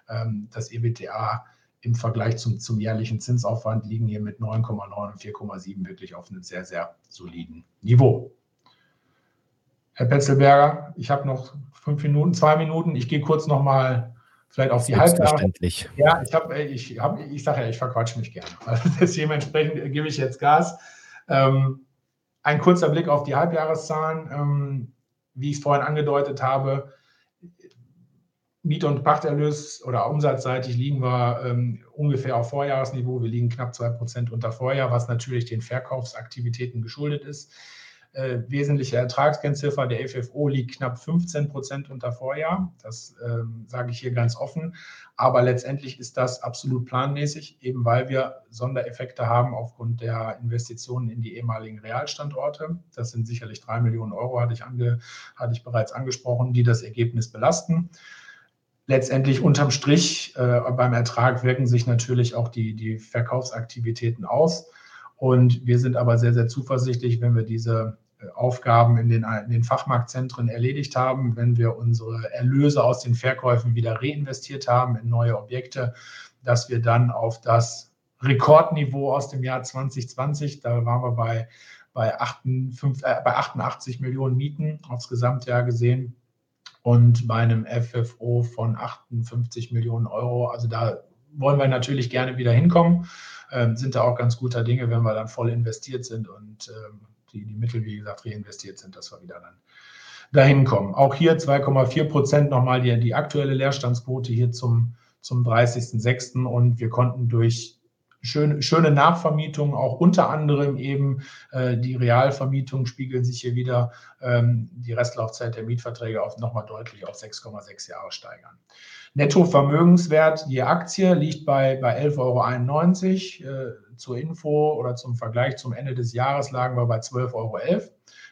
ähm, das EBTA im Vergleich zum, zum jährlichen Zinsaufwand liegen hier mit 9,9 und 4,7 wirklich auf einem sehr, sehr soliden Niveau. Herr Petzelberger, ich habe noch fünf Minuten, zwei Minuten. Ich gehe kurz nochmal vielleicht auf die Halbjahre. Ja, ich habe, ich habe, ich sage ja, ich verquatsche mich gerne. *laughs* Also dementsprechend gebe ich jetzt Gas. Ähm, ein kurzer Blick auf die Halbjahreszahlen. Ähm, wie ich es vorhin angedeutet habe, Miet- und Pachterlös oder umsatzseitig liegen wir ähm, ungefähr auf Vorjahresniveau. Wir liegen knapp 2% unter Vorjahr, was natürlich den Verkaufsaktivitäten geschuldet ist. Äh, wesentliche Ertragskennziffer der FFO liegt knapp 15% unter Vorjahr. Das ähm, sage ich hier ganz offen. Aber letztendlich ist das absolut planmäßig, eben weil wir Sondereffekte haben aufgrund der Investitionen in die ehemaligen Realstandorte. Das sind sicherlich drei Millionen Euro, hatte ich, ange, hatte ich bereits angesprochen, die das Ergebnis belasten letztendlich unterm Strich äh, beim Ertrag wirken sich natürlich auch die, die Verkaufsaktivitäten aus. Und wir sind aber sehr, sehr zuversichtlich, wenn wir diese Aufgaben in den, in den Fachmarktzentren erledigt haben, wenn wir unsere Erlöse aus den Verkäufen wieder reinvestiert haben in neue Objekte, dass wir dann auf das Rekordniveau aus dem Jahr 2020, da waren wir bei, bei, 58, äh, bei 88 Millionen Mieten aufs Gesamtjahr gesehen, und bei einem FFO von 58 Millionen Euro. Also da wollen wir natürlich gerne wieder hinkommen, ähm, sind da auch ganz guter Dinge, wenn wir dann voll investiert sind und ähm, die, die Mittel, wie gesagt, reinvestiert sind, dass wir wieder dann dahin kommen. Auch hier 2,4 Prozent nochmal die, die aktuelle Leerstandsquote hier zum, zum 30.06. Und wir konnten durch schön, schöne Nachvermietungen, auch unter anderem eben äh, die Realvermietung spiegeln sich hier wieder ähm, die Restlaufzeit der Mietverträge auf nochmal deutlich auf 6,6 Jahre steigern. Nettovermögenswert je Aktie liegt bei, bei 11,91 Euro. Äh, zur Info oder zum Vergleich zum Ende des Jahres lagen wir bei 12,11 Euro.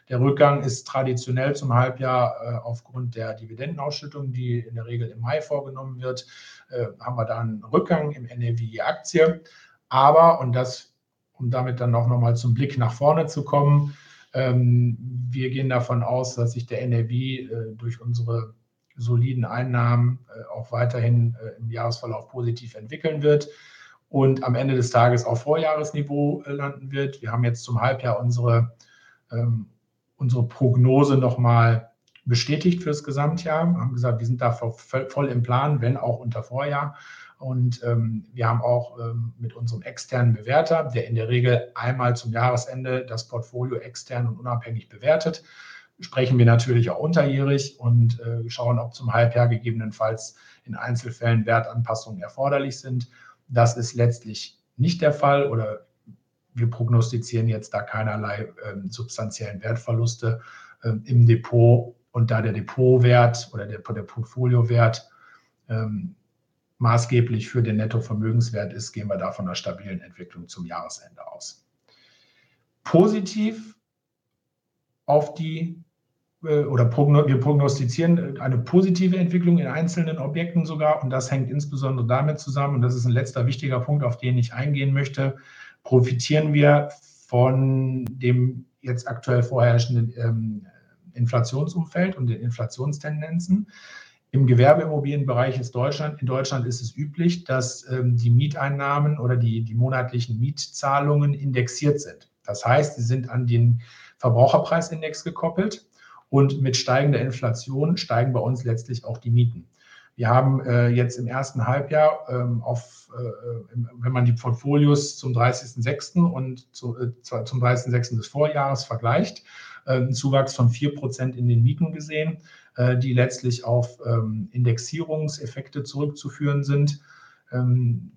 Der Rückgang ist traditionell zum Halbjahr äh, aufgrund der Dividendenausschüttung, die in der Regel im Mai vorgenommen wird, äh, haben wir da einen Rückgang im NAV je Aktie. Aber, und das, um damit dann auch nochmal zum Blick nach vorne zu kommen, ähm, wir gehen davon aus, dass sich der NRW äh, durch unsere soliden Einnahmen äh, auch weiterhin äh, im Jahresverlauf positiv entwickeln wird und am Ende des Tages auf Vorjahresniveau äh, landen wird. Wir haben jetzt zum Halbjahr unsere, ähm, unsere Prognose nochmal bestätigt fürs Gesamtjahr. Wir haben gesagt, wir sind da voll im Plan, wenn auch unter Vorjahr. Und ähm, wir haben auch ähm, mit unserem externen Bewerter, der in der Regel einmal zum Jahresende das Portfolio extern und unabhängig bewertet, sprechen wir natürlich auch unterjährig und äh, schauen, ob zum Halbjahr gegebenenfalls in Einzelfällen Wertanpassungen erforderlich sind. Das ist letztlich nicht der Fall oder wir prognostizieren jetzt da keinerlei ähm, substanziellen Wertverluste ähm, im Depot. Und da der Depotwert oder der, der Portfoliowert ähm, maßgeblich für den Nettovermögenswert ist, gehen wir da von einer stabilen Entwicklung zum Jahresende aus. Positiv auf die äh, oder wir prognostizieren eine positive Entwicklung in einzelnen Objekten sogar und das hängt insbesondere damit zusammen und das ist ein letzter wichtiger Punkt, auf den ich eingehen möchte, profitieren wir von dem jetzt aktuell vorherrschenden ähm, Inflationsumfeld und den Inflationstendenzen. Im Gewerbeimmobilienbereich ist Deutschland, in Deutschland ist es üblich, dass ähm, die Mieteinnahmen oder die, die monatlichen Mietzahlungen indexiert sind. Das heißt, sie sind an den Verbraucherpreisindex gekoppelt und mit steigender Inflation steigen bei uns letztlich auch die Mieten. Wir haben äh, jetzt im ersten Halbjahr ähm, auf, äh, wenn man die Portfolios zum 30.06. und zu, äh, zum 30.06. des Vorjahres vergleicht, einen Zuwachs von 4 Prozent in den Mieten gesehen, die letztlich auf Indexierungseffekte zurückzuführen sind.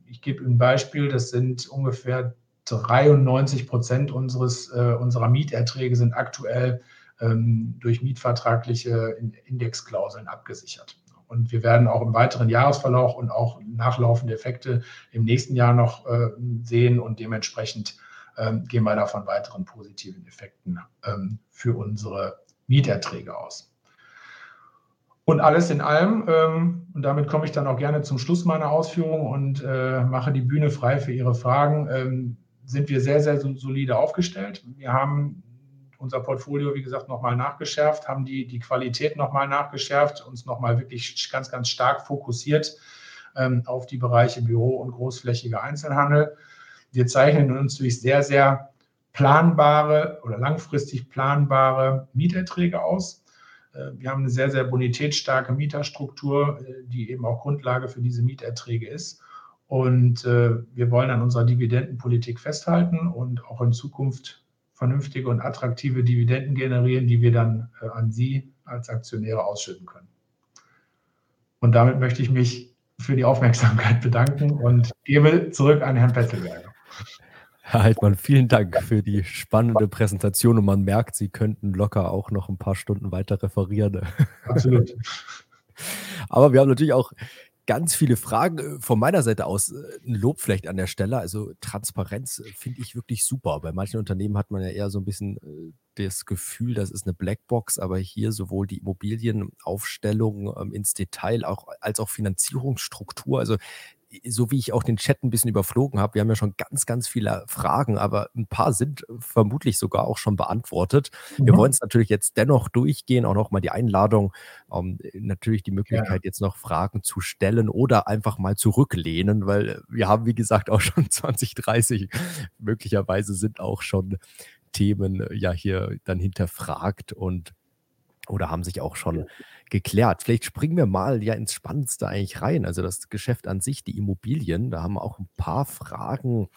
Ich gebe ein Beispiel, das sind ungefähr 93 Prozent unseres, unserer Mieterträge sind aktuell durch mietvertragliche Indexklauseln abgesichert. Und wir werden auch im weiteren Jahresverlauf und auch nachlaufende Effekte im nächsten Jahr noch äh, sehen und dementsprechend ähm, gehen wir da von weiteren positiven Effekten ähm, für unsere Mieterträge aus. Und alles in allem, ähm, und damit komme ich dann auch gerne zum Schluss meiner Ausführungen und äh, mache die Bühne frei für Ihre Fragen, ähm, sind wir sehr, sehr solide aufgestellt. Wir haben unser Portfolio, wie gesagt, nochmal nachgeschärft, haben die, die Qualität nochmal nachgeschärft, uns nochmal wirklich ganz, ganz stark fokussiert ähm, auf die Bereiche Büro und großflächiger Einzelhandel. Wir zeichnen uns durch sehr, sehr planbare oder langfristig planbare Mieterträge aus. Äh, wir haben eine sehr, sehr bonitätsstarke Mieterstruktur, äh, die eben auch Grundlage für diese Mieterträge ist. Und äh, wir wollen an unserer Dividendenpolitik festhalten und auch in Zukunft vernünftige und attraktive Dividenden generieren, die wir dann an Sie als Aktionäre ausschütten können. Und damit möchte ich mich für die Aufmerksamkeit *laughs* bedanken und gebe zurück an Herrn Petzelberger. Herr Heidmann, vielen Dank für die spannende Präsentation und man merkt, Sie könnten locker auch noch ein paar Stunden weiter referieren. Absolut. *laughs* Aber wir haben natürlich auch ganz viele Fragen. Äh, von meiner Seite aus äh, ein Lob vielleicht an der Stelle. Also Transparenz äh, finde ich wirklich super. Bei manchen Unternehmen hat man ja eher so ein bisschen das Gefühl, das ist eine Blackbox, aber hier sowohl die Immobilienaufstellung ähm, ins Detail auch, als auch Finanzierungsstruktur. Also so wie ich auch den Chat ein bisschen überflogen habe, wir haben ja schon ganz, ganz viele Fragen, aber ein paar sind vermutlich sogar auch schon beantwortet. Mhm. Wir wollen es natürlich jetzt dennoch durchgehen, auch nochmal die Einladung, ähm, natürlich die Möglichkeit, ja. jetzt noch Fragen zu stellen oder einfach mal zurücklehnen, weil wir haben, wie gesagt, auch schon *laughs* 2030. Möglicherweise sind auch schon Themen äh, ja hier dann hinterfragt und oder haben sich auch schon geklärt. Vielleicht springen wir mal ja ins Spannendste eigentlich rein. Also das Geschäft an sich, die Immobilien, da haben wir auch ein paar Fragen.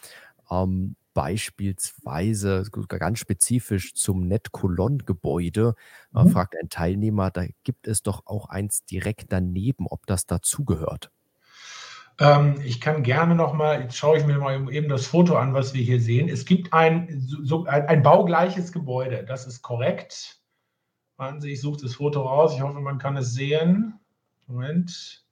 Ähm, beispielsweise ganz spezifisch zum Net-Colon-Gebäude, äh, mhm. fragt ein Teilnehmer, da gibt es doch auch eins direkt daneben, ob das dazugehört. Ähm, ich kann gerne noch mal, jetzt schaue ich mir mal eben das Foto an, was wir hier sehen. Es gibt ein, so, ein, ein baugleiches Gebäude, das ist korrekt. Warten Sie, ich suche das Foto raus. Ich hoffe, man kann es sehen. Moment.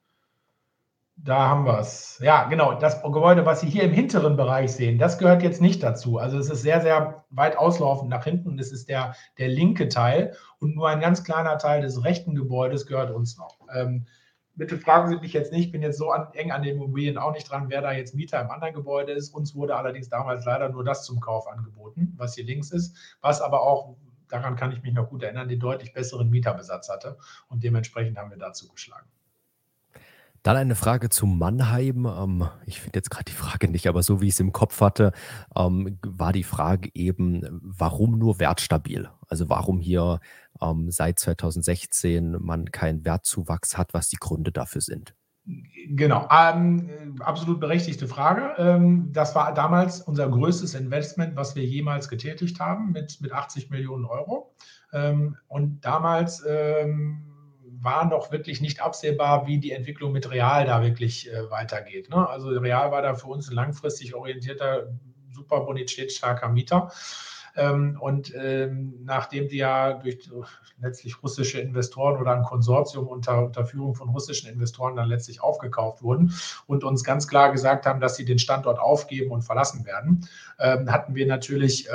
Da haben wir es. Ja, genau. Das Gebäude, was Sie hier im hinteren Bereich sehen, das gehört jetzt nicht dazu. Also es ist sehr, sehr weit auslaufend nach hinten. Das ist der, der linke Teil. Und nur ein ganz kleiner Teil des rechten Gebäudes gehört uns noch. Ähm, bitte fragen Sie mich jetzt nicht, ich bin jetzt so an, eng an den Immobilien auch nicht dran, wer da jetzt Mieter im anderen Gebäude ist. Uns wurde allerdings damals leider nur das zum Kauf angeboten, was hier links ist, was aber auch daran kann ich mich noch gut erinnern, den deutlich besseren Mieterbesatz hatte. Und dementsprechend haben wir dazu geschlagen. Dann eine Frage zu Mannheim. Ähm, ich finde jetzt gerade die Frage nicht, aber so wie ich es im Kopf hatte, ähm, war die Frage eben, warum nur wertstabil? Also warum hier ähm, seit 2016 man keinen Wertzuwachs hat, was die Gründe dafür sind? Genau, ähm, absolut berechtigte Frage. Ähm, das war damals unser größtes Investment, was wir jemals getätigt haben, mit, mit 80 Millionen Euro. Ähm, und damals ähm, war noch wirklich nicht absehbar, wie die Entwicklung mit Real da wirklich äh, weitergeht. Ne? Also Real war da für uns ein langfristig orientierter, super bonitätsstarker Mieter. Ähm, und ähm, nachdem die ja durch letztlich russische Investoren oder ein Konsortium unter, unter Führung von russischen Investoren dann letztlich aufgekauft wurden und uns ganz klar gesagt haben, dass sie den Standort aufgeben und verlassen werden, ähm, hatten wir natürlich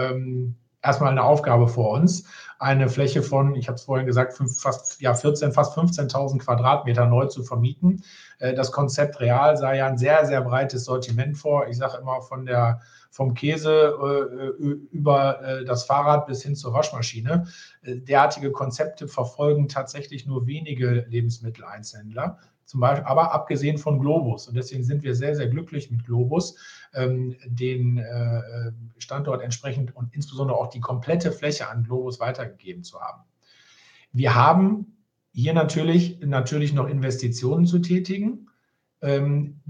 erstmal eine Aufgabe vor uns, eine Fläche von, ich habe es vorhin gesagt, fünf, fast ja, 14, fast 15.000 Quadratmeter neu zu vermieten. Äh, das Konzept Real sah ja ein sehr, sehr breites Sortiment vor. Ich sage immer von der vom Käse äh, über äh, das Fahrrad bis hin zur Waschmaschine. Äh, derartige Konzepte verfolgen tatsächlich nur wenige Lebensmitteleinzelhändler. Zum Beispiel, aber abgesehen von Globus. Und deswegen sind wir sehr, sehr glücklich mit Globus, ähm, den äh, Standort entsprechend und insbesondere auch die komplette Fläche an Globus weitergegeben zu haben. Wir haben hier natürlich, natürlich noch Investitionen zu tätigen. Ähm,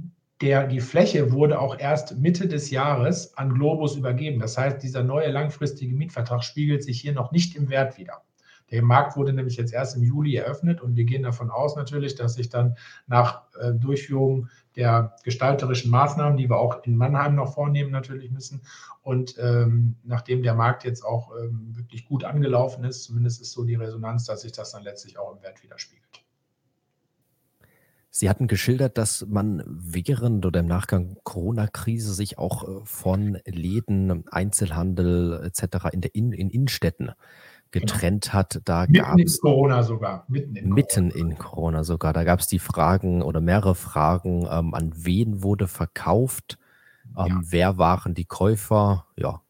der, die Fläche wurde auch erst Mitte des Jahres an Globus übergeben. Das heißt, dieser neue langfristige Mietvertrag spiegelt sich hier noch nicht im Wert wider. Der Markt wurde nämlich jetzt erst im Juli eröffnet und wir gehen davon aus natürlich, dass sich dann nach äh, Durchführung der gestalterischen Maßnahmen, die wir auch in Mannheim noch vornehmen natürlich müssen und ähm, nachdem der Markt jetzt auch ähm, wirklich gut angelaufen ist, zumindest ist so die Resonanz, dass sich das dann letztlich auch im Wert widerspiegelt. Sie hatten geschildert, dass man während oder im Nachgang Corona-Krise sich auch äh, von Läden, Einzelhandel etc. in, der in, in Innenstädten getrennt genau. hat. Da mitten in Corona sogar. Mitten in, mitten Corona. in Corona sogar. Da gab es die Fragen oder mehrere Fragen, ähm, an wen wurde verkauft, ähm, ja. wer waren die Käufer, ja.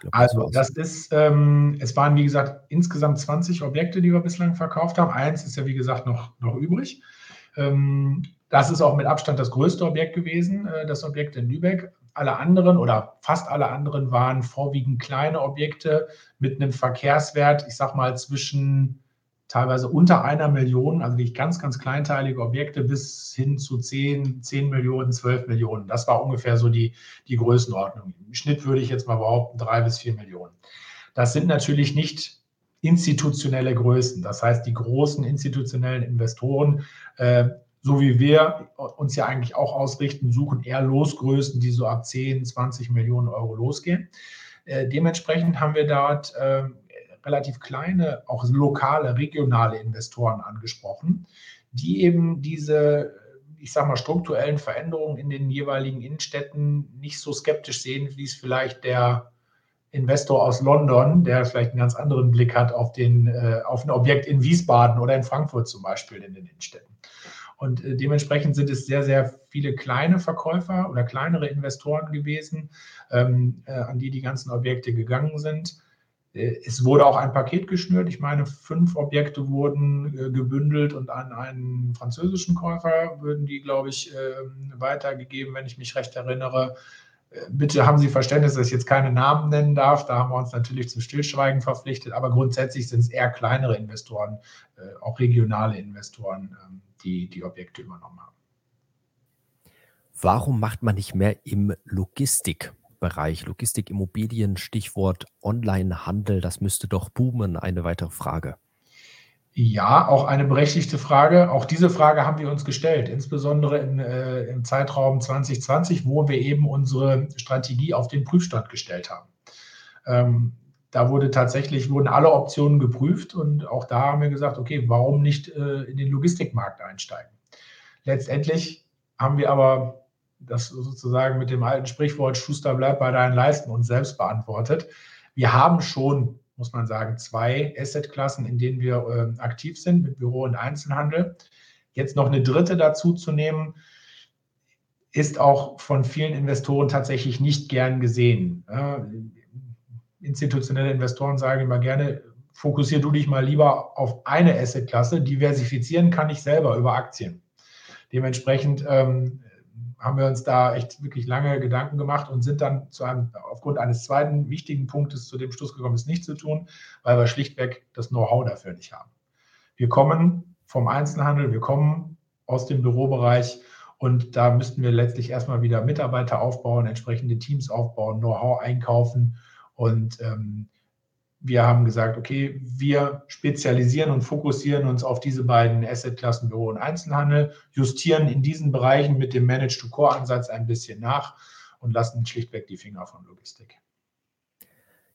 Glaub, also das ist, ähm, es waren wie gesagt insgesamt 20 Objekte, die wir bislang verkauft haben. Eins ist ja wie gesagt noch, noch übrig. Ähm, das ist auch mit Abstand das größte Objekt gewesen, äh, das Objekt in Lübeck alle anderen oder fast alle anderen waren vorwiegend kleine Objekte mit einem Verkehrswert, ich sag mal, zwischen teilweise unter einer Million, also wirklich ganz, ganz kleinteilige Objekte bis hin zu 10, 10 Millionen, 12 Millionen. Das war ungefähr so die, die Größenordnung. Im Schnitt würde ich jetzt mal behaupten, drei bis vier Millionen. Das sind natürlich nicht institutionelle Größen. Das heißt, die großen institutionellen Investoren äh, so wie wir uns ja eigentlich auch ausrichten, suchen eher Losgrößen, die so ab 10, 20 Millionen Euro losgehen. Äh, dementsprechend haben wir dort äh, relativ kleine, auch lokale, regionale Investoren angesprochen, die eben diese, ich sage mal, strukturellen Veränderungen in den jeweiligen Innenstädten nicht so skeptisch sehen, wie es vielleicht der Investor aus London, der vielleicht einen ganz anderen Blick hat auf, den, äh, auf ein Objekt in Wiesbaden oder in Frankfurt zum Beispiel in den Innenstädten. Und äh, dementsprechend sind es sehr, sehr viele kleine Verkäufer oder kleinere Investoren gewesen, ähm, äh, an die die ganzen Objekte gegangen sind. Äh, es wurde auch ein Paket geschnürt. Ich meine, fünf Objekte wurden äh, gebündelt und an einen französischen Käufer würden die, glaube ich, ähm, weitergegeben, wenn ich mich recht erinnere. Äh, bitte haben Sie Verständnis, dass ich jetzt keine Namen nennen darf. Da haben wir uns natürlich zum Stillschweigen verpflichtet. Aber grundsätzlich sind es eher kleinere Investoren, auch regionale Investoren, ähm, die die Objekte übernommen haben. Warum macht man nicht mehr im Logistikbereich, Logistikimmobilien, Stichwort Onlinehandel, das müsste doch boomen, eine weitere Frage. Ja, auch eine berechtigte Frage. Auch diese Frage haben wir uns gestellt, insbesondere in, äh, im Zeitraum 2020, wo wir eben unsere Strategie auf den Prüfstand gestellt haben. Ähm, da wurde tatsächlich, wurden alle Optionen geprüft und auch da haben wir gesagt, okay, warum nicht äh, in den Logistikmarkt einsteigen? Letztendlich haben wir aber das sozusagen mit dem alten Sprichwort Schuster bleibt bei deinen Leisten uns selbst beantwortet. Wir haben schon, muss man sagen, zwei Assetklassen, in denen wir äh, aktiv sind, mit Büro und Einzelhandel. Jetzt noch eine dritte dazu zu nehmen, ist auch von vielen Investoren tatsächlich nicht gern gesehen. Ja, institutionelle Investoren sagen immer gerne, fokussier du dich mal lieber auf eine Assetklasse. Diversifizieren kann ich selber über Aktien. Dementsprechend ähm, haben wir uns da echt wirklich lange Gedanken gemacht und sind dann zu einem, aufgrund eines zweiten wichtigen Punktes zu dem Schluss gekommen, es nicht zu tun, weil wir schlichtweg das Know-how dafür nicht haben. Wir kommen vom Einzelhandel, wir kommen aus dem Bürobereich und da müssten wir letztlich erstmal wieder Mitarbeiter aufbauen, entsprechende Teams aufbauen, Know-how einkaufen und ähm, wir haben gesagt, okay, wir spezialisieren und fokussieren uns auf diese beiden Assetklassen Büro und Einzelhandel, justieren in diesen Bereichen mit dem Manage-to-Core-Ansatz ein bisschen nach und lassen schlichtweg die Finger von Logistik.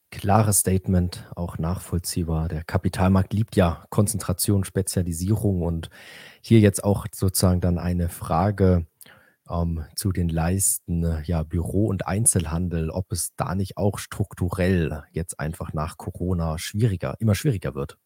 Klares Statement, auch nachvollziehbar. Der Kapitalmarkt liebt ja Konzentration, Spezialisierung und hier jetzt auch sozusagen dann eine Frage, ähm, zu den Leisten, äh, ja, Büro und Einzelhandel, ob es da nicht auch strukturell jetzt einfach nach Corona schwieriger, immer schwieriger wird?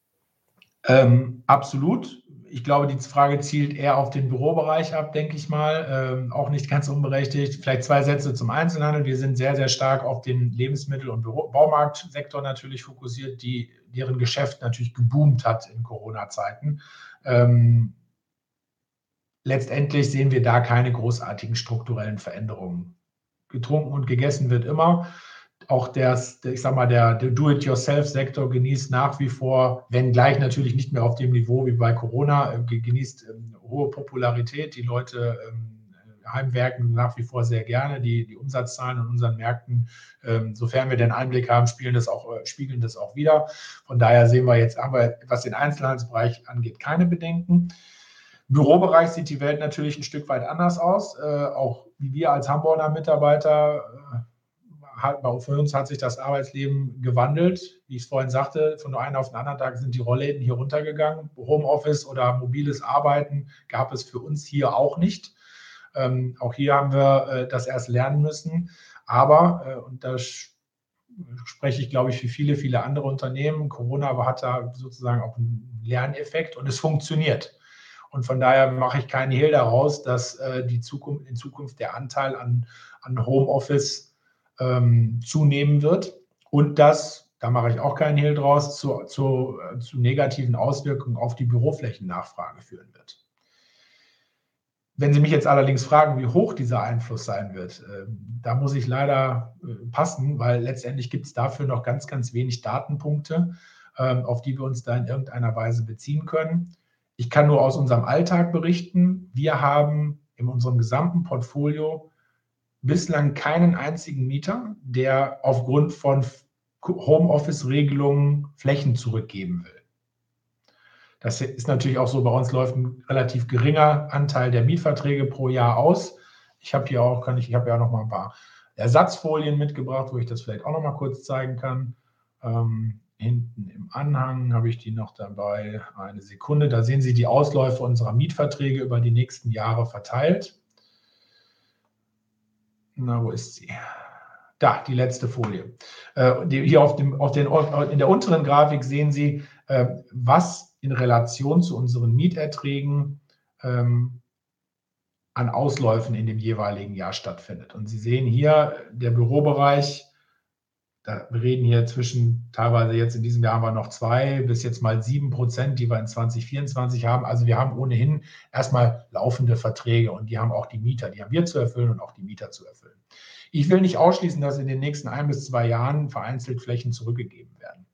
Ähm, absolut. Ich glaube, die Frage zielt eher auf den Bürobereich ab, denke ich mal. Ähm, auch nicht ganz unberechtigt. Vielleicht zwei Sätze zum Einzelhandel. Wir sind sehr, sehr stark auf den Lebensmittel- und Büro Baumarktsektor natürlich fokussiert, die, deren Geschäft natürlich geboomt hat in Corona-Zeiten. Ähm, letztendlich sehen wir da keine großartigen strukturellen Veränderungen. Getrunken und gegessen wird immer. Auch der, ich sag mal, der, der Do-it-yourself-Sektor genießt nach wie vor, wenngleich natürlich nicht mehr auf dem Niveau wie bei Corona, äh, genießt ähm, hohe Popularität. Die Leute ähm, Heimwerken nach wie vor sehr gerne. Die, die Umsatzzahlen in unseren Märkten, ähm, sofern wir den Einblick haben, spielen das auch, äh, spiegeln das auch wieder. Von daher sehen wir jetzt, haben wir, was den Einzelhandelsbereich angeht, keine Bedenken. Bürobereich sieht die Welt natürlich ein Stück weit anders aus. Äh, auch wir als Hamburger Mitarbeiter äh, hat, für uns hat sich das Arbeitsleben gewandelt. Wie ich es vorhin sagte, von einem auf den anderen Tag sind die Rollläden hier runtergegangen. Homeoffice oder mobiles Arbeiten gab es für uns hier auch nicht. Ähm, auch hier haben wir äh, das erst lernen müssen. Aber, äh, und da spreche ich, glaube ich, für viele, viele andere Unternehmen, Corona hat da sozusagen auch einen Lerneffekt und es funktioniert. Und von daher mache ich keinen Hehl daraus, dass äh, die Zukunft, in Zukunft der Anteil an, an Homeoffice ähm, zunehmen wird und das, da mache ich auch keinen Hehl draus, zu, zu, äh, zu negativen Auswirkungen auf die Büroflächennachfrage führen wird. Wenn Sie mich jetzt allerdings fragen, wie hoch dieser Einfluss sein wird, äh, da muss ich leider äh, passen, weil letztendlich gibt es dafür noch ganz, ganz wenig Datenpunkte, äh, auf die wir uns da in irgendeiner Weise beziehen können. Ich kann nur aus unserem Alltag berichten. Wir haben in unserem gesamten Portfolio bislang keinen einzigen Mieter, der aufgrund von Homeoffice-Regelungen Flächen zurückgeben will. Das ist natürlich auch so, bei uns läuft ein relativ geringer Anteil der Mietverträge pro Jahr aus. Ich habe hier auch, kann ich, ich habe ja noch mal ein paar Ersatzfolien mitgebracht, wo ich das vielleicht auch noch mal kurz zeigen kann. Ähm, hinten im Anhang habe ich die noch dabei. Eine Sekunde. Da sehen Sie die Ausläufe unserer Mietverträge über die nächsten Jahre verteilt. Na, wo ist sie? Da, die letzte Folie. Äh, die, hier auf dem, auf den, in der unteren Grafik sehen Sie, äh, was in Relation zu unseren Mieterträgen ähm, an Ausläufen in dem jeweiligen Jahr stattfindet. Und Sie sehen hier, der Bürobereich da, wir reden hier zwischen teilweise jetzt in diesem Jahr haben wir noch zwei bis jetzt mal sieben Prozent, die wir in 2024 haben. Also wir haben ohnehin erstmal laufende Verträge und die haben auch die Mieter, die haben wir zu erfüllen und auch die Mieter zu erfüllen. Ich will nicht ausschließen, dass in den nächsten ein bis zwei Jahren vereinzelt Flächen zurückgegeben werden.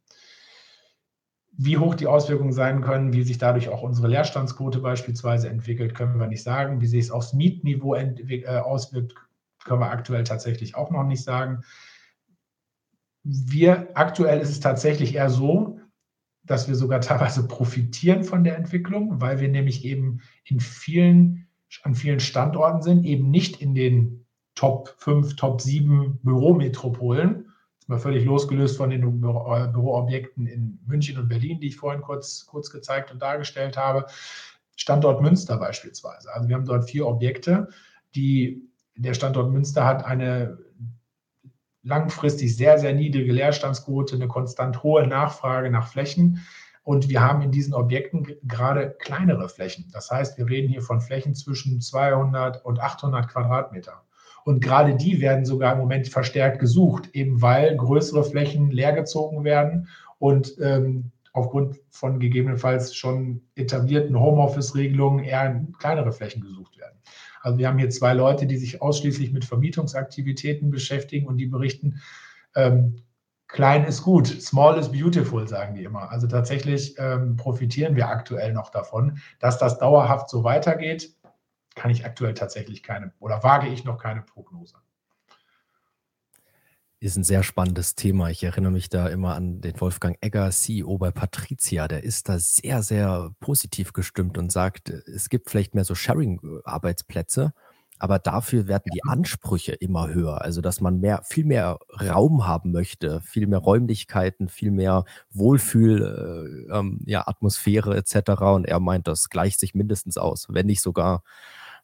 Wie hoch die Auswirkungen sein können, wie sich dadurch auch unsere Leerstandsquote beispielsweise entwickelt, können wir nicht sagen. Wie sich es aufs Mietniveau äh, auswirkt, können wir aktuell tatsächlich auch noch nicht sagen wir aktuell ist es tatsächlich eher so, dass wir sogar teilweise profitieren von der Entwicklung, weil wir nämlich eben in vielen, an vielen Standorten sind, eben nicht in den Top 5, Top 7 Bürometropolen. Jetzt mal völlig losgelöst von den äh, Büroobjekten in München und Berlin, die ich vorhin kurz, kurz gezeigt und dargestellt habe. Standort Münster beispielsweise. Also wir haben dort vier Objekte, die der Standort Münster hat eine langfristig sehr, sehr niedrige Leerstandsquote, eine konstant hohe Nachfrage nach Flächen. Und wir haben in diesen Objekten gerade kleinere Flächen. Das heißt, wir reden hier von Flächen zwischen 200 und 800 Quadratmeter. Und gerade die werden sogar im Moment verstärkt gesucht, eben weil größere Flächen leergezogen werden und ähm, aufgrund von gegebenenfalls schon etablierten Homeoffice-Regelungen eher kleinere Flächen gesucht werden. Also wir haben hier zwei Leute, die sich ausschließlich mit Vermietungsaktivitäten beschäftigen und die berichten, ähm, klein ist gut, small is beautiful, sagen die immer. Also tatsächlich ähm, profitieren wir aktuell noch davon. Dass das dauerhaft so weitergeht, kann ich aktuell tatsächlich keine oder wage ich noch keine Prognose ist ein sehr spannendes Thema. Ich erinnere mich da immer an den Wolfgang Egger, CEO bei Patricia. Der ist da sehr, sehr positiv gestimmt und sagt, es gibt vielleicht mehr so Sharing-Arbeitsplätze, aber dafür werden die Ansprüche immer höher. Also, dass man mehr, viel mehr Raum haben möchte, viel mehr Räumlichkeiten, viel mehr Wohlfühl, äh, ähm, ja, Atmosphäre etc. Und er meint, das gleicht sich mindestens aus, wenn nicht sogar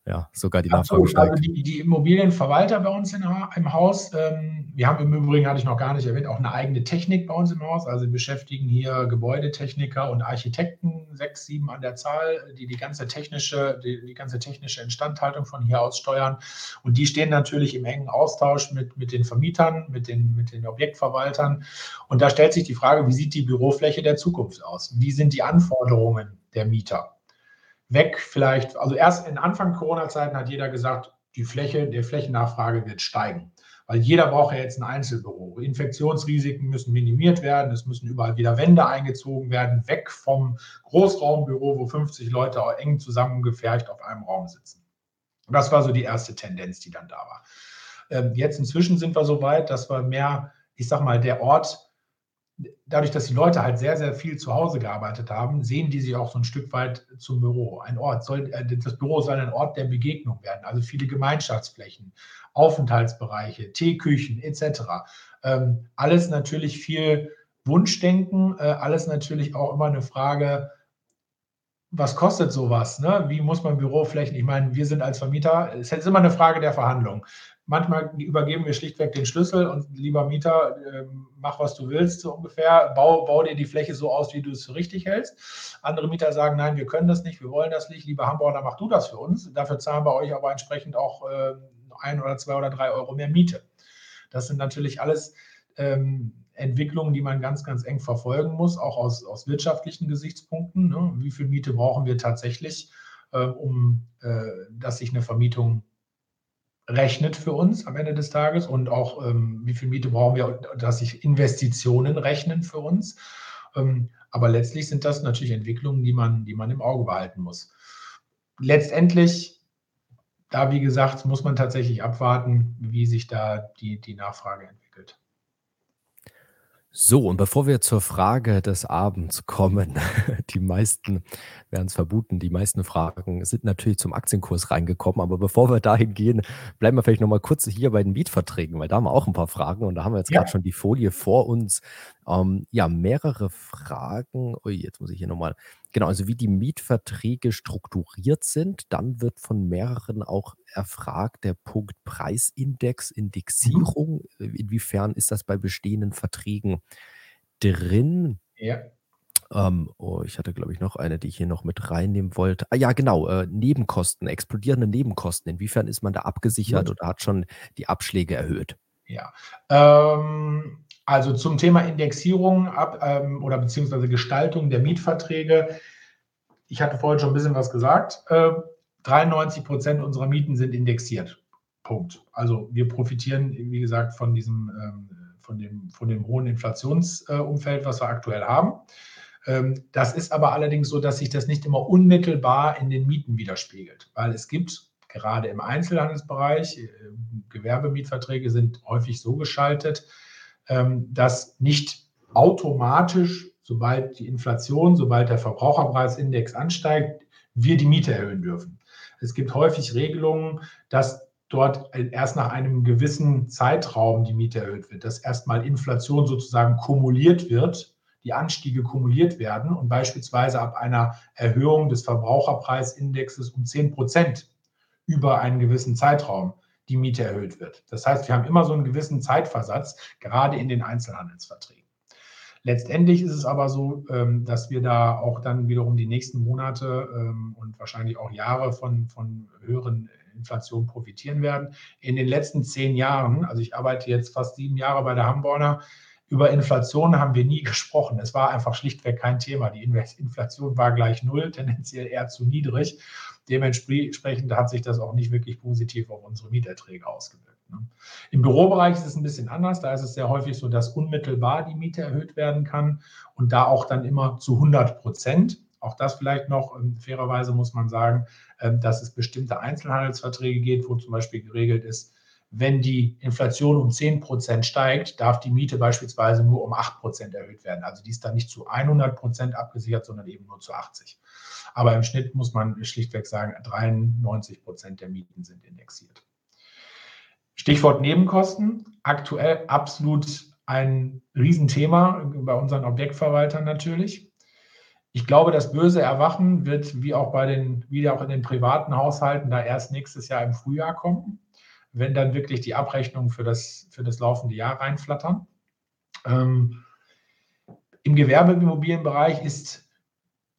ja, sogar die Nachfrage steigt. Also die, die, Immobilienverwalter bei uns in, im Haus, ähm, wir haben im Übrigen, hatte ich noch gar nicht erwähnt, auch eine eigene Technik bei uns im Haus. Also wir beschäftigen hier Gebäudetechniker und Architekten, sechs, sieben an der Zahl, die die ganze technische, die, die ganze technische Instandhaltung von hier aus steuern. Und die stehen natürlich im engen Austausch mit, mit den Vermietern, mit den, mit den Objektverwaltern. Und da stellt sich die Frage, wie sieht die Bürofläche der Zukunft aus? Wie sind die Anforderungen der Mieter? Weg vielleicht, also erst in Anfang Corona-Zeiten hat jeder gesagt, die Fläche, der Flächennachfrage wird steigen. Weil jeder braucht ja jetzt ein Einzelbüro. Infektionsrisiken müssen minimiert werden, es müssen überall wieder Wände eingezogen werden, weg vom Großraumbüro, wo 50 Leute eng zusammengefercht auf einem Raum sitzen. Das war so die erste Tendenz, die dann da war. Ähm, jetzt inzwischen sind wir so weit, dass wir mehr, ich sag mal, der Ort, dadurch, dass die Leute halt sehr, sehr viel zu Hause gearbeitet haben, sehen die sich auch so ein Stück weit zum Büro. Ein Ort soll, äh, das Büro soll ein Ort der Begegnung werden, also viele Gemeinschaftsflächen, Aufenthaltsbereiche, Teeküchen etc. Ähm, alles natürlich viel Wunschdenken, äh, alles natürlich auch immer eine Frage, was kostet sowas? Ne? Wie muss man Büroflächen? Ich meine, wir sind als Vermieter, es ist immer eine Frage der Verhandlung. Manchmal übergeben wir schlichtweg den Schlüssel und lieber Mieter, äh, mach was du willst, so ungefähr. Bau, bau dir die Fläche so aus, wie du es für richtig hältst. Andere Mieter sagen, nein, wir können das nicht, wir wollen das nicht. Lieber Hamburger, mach du das für uns. Dafür zahlen wir euch aber entsprechend auch äh, ein oder zwei oder drei Euro mehr Miete. Das sind natürlich alles ähm, Entwicklungen, die man ganz, ganz eng verfolgen muss, auch aus, aus wirtschaftlichen Gesichtspunkten. Ne? Wie viel Miete brauchen wir tatsächlich, äh, um dass sich eine Vermietung rechnet für uns am Ende des Tages und auch ähm, wie viel Miete brauchen wir, dass sich Investitionen rechnen für uns. Ähm, aber letztlich sind das natürlich Entwicklungen, die man, die man im Auge behalten muss. Letztendlich, da wie gesagt, muss man tatsächlich abwarten, wie sich da die, die Nachfrage entwickelt. So, und bevor wir zur Frage des Abends kommen, *laughs* die meisten werden es vermuten, die meisten Fragen sind natürlich zum Aktienkurs reingekommen. Aber bevor wir dahin gehen, bleiben wir vielleicht nochmal kurz hier bei den Mietverträgen, weil da haben wir auch ein paar Fragen und da haben wir jetzt ja. gerade schon die Folie vor uns. Ähm, ja, mehrere Fragen. Ui, jetzt muss ich hier nochmal. Genau, also wie die Mietverträge strukturiert sind. Dann wird von mehreren auch erfragt der Punkt Preisindex, mhm. Indexierung. Mhm. Inwiefern ist das bei bestehenden Verträgen drin? Ja. Ähm, oh, ich hatte, glaube ich, noch eine, die ich hier noch mit reinnehmen wollte. Ah ja, genau, äh, Nebenkosten, explodierende Nebenkosten. Inwiefern ist man da abgesichert Gut. oder hat schon die Abschläge erhöht? Ja, ähm, also zum Thema Indexierung ab, ähm, oder beziehungsweise Gestaltung der Mietverträge. Ich hatte vorhin schon ein bisschen was gesagt. Äh, 93 Prozent unserer Mieten sind indexiert. Punkt. Also wir profitieren, wie gesagt, von diesem, ähm, von dem, von dem hohen Inflationsumfeld, äh, was wir aktuell haben. Ähm, das ist aber allerdings so, dass sich das nicht immer unmittelbar in den Mieten widerspiegelt, weil es gibt gerade im Einzelhandelsbereich, äh, Gewerbemietverträge sind häufig so geschaltet, dass nicht automatisch, sobald die Inflation, sobald der Verbraucherpreisindex ansteigt, wir die Miete erhöhen dürfen. Es gibt häufig Regelungen, dass dort erst nach einem gewissen Zeitraum die Miete erhöht wird, dass erstmal Inflation sozusagen kumuliert wird, die Anstiege kumuliert werden und beispielsweise ab einer Erhöhung des Verbraucherpreisindexes um 10 Prozent über einen gewissen Zeitraum die Miete erhöht wird. Das heißt, wir haben immer so einen gewissen Zeitversatz, gerade in den Einzelhandelsverträgen. Letztendlich ist es aber so, ähm, dass wir da auch dann wiederum die nächsten Monate ähm, und wahrscheinlich auch Jahre von, von höheren Inflation profitieren werden. In den letzten zehn Jahren, also ich arbeite jetzt fast sieben Jahre bei der Hamborner, über Inflation haben wir nie *laughs* gesprochen. Es war einfach schlichtweg kein Thema. Die Inflation war gleich null, tendenziell eher zu niedrig. Dementsprechend hat sich das auch nicht wirklich positiv auf unsere Mieterträge ausgewirkt. Ne? Im Bürobereich ist es ein bisschen anders. Da ist es sehr häufig so, dass unmittelbar die Miete erhöht werden kann und da auch dann immer zu 100 Prozent. Auch das vielleicht noch, ähm, fairerweise muss man sagen, ähm, dass es bestimmte Einzelhandelsverträge geht, wo zum Beispiel geregelt ist, wenn die Inflation um 10 Prozent steigt, darf die Miete beispielsweise nur um 8 Prozent erhöht werden. Also die ist dann nicht zu 100 Prozent abgesichert, sondern eben nur zu 80. Aber im Schnitt muss man schlichtweg sagen, 93 Prozent der Mieten sind indexiert. Stichwort Nebenkosten. Aktuell absolut ein Riesenthema bei unseren Objektverwaltern natürlich. Ich glaube, das böse Erwachen wird wie auch bei den, wie auch in den privaten Haushalten da erst nächstes Jahr im Frühjahr kommen, wenn dann wirklich die Abrechnungen für das, für das laufende Jahr reinflattern. Ähm, Im Gewerbeimmobilienbereich ist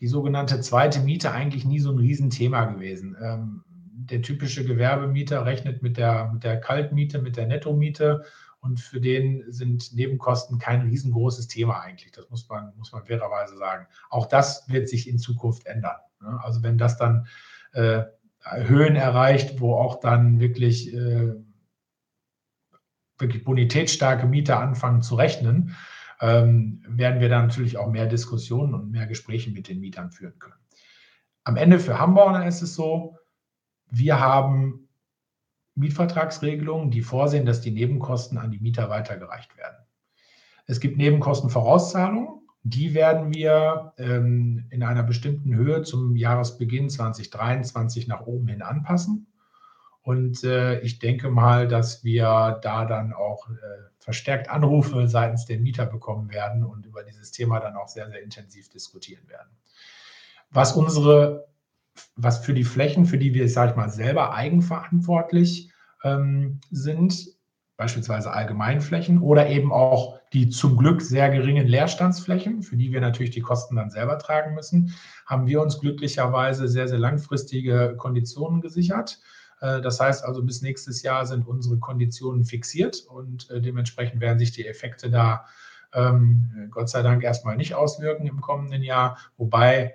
die sogenannte zweite Miete eigentlich nie so ein Riesenthema gewesen. Ähm, der typische Gewerbemieter rechnet mit der, mit der Kaltmiete, mit der Nettomiete und für den sind Nebenkosten kein riesengroßes Thema eigentlich. Das muss man, muss man fairerweise sagen. Auch das wird sich in Zukunft ändern. Ne? Also wenn das dann äh, Höhen erreicht, wo auch dann wirklich, äh, wirklich bonitätsstarke Mieter anfangen zu rechnen, ähm, werden wir dann natürlich auch mehr Diskussionen und mehr Gespräche mit den Mietern führen können. Am Ende für Hamburger ist es so, wir haben Mietvertragsregelungen, die vorsehen, dass die Nebenkosten an die Mieter weitergereicht werden. Es gibt Nebenkostenvorauszahlungen, die werden wir ähm, in einer bestimmten Höhe zum Jahresbeginn 2023 nach oben hin anpassen. Und äh, ich denke mal, dass wir da dann auch äh, verstärkt Anrufe seitens der Mieter bekommen werden und über dieses Thema dann auch sehr, sehr intensiv diskutieren werden. Was unsere was für die Flächen, für die wir, sage ich mal, selber eigenverantwortlich ähm, sind, beispielsweise Allgemeinflächen oder eben auch die zum Glück sehr geringen Leerstandsflächen, für die wir natürlich die Kosten dann selber tragen müssen, haben wir uns glücklicherweise sehr, sehr langfristige Konditionen gesichert. Äh, das heißt also, bis nächstes Jahr sind unsere Konditionen fixiert und äh, dementsprechend werden sich die Effekte da ähm, Gott sei Dank erstmal nicht auswirken im kommenden Jahr, wobei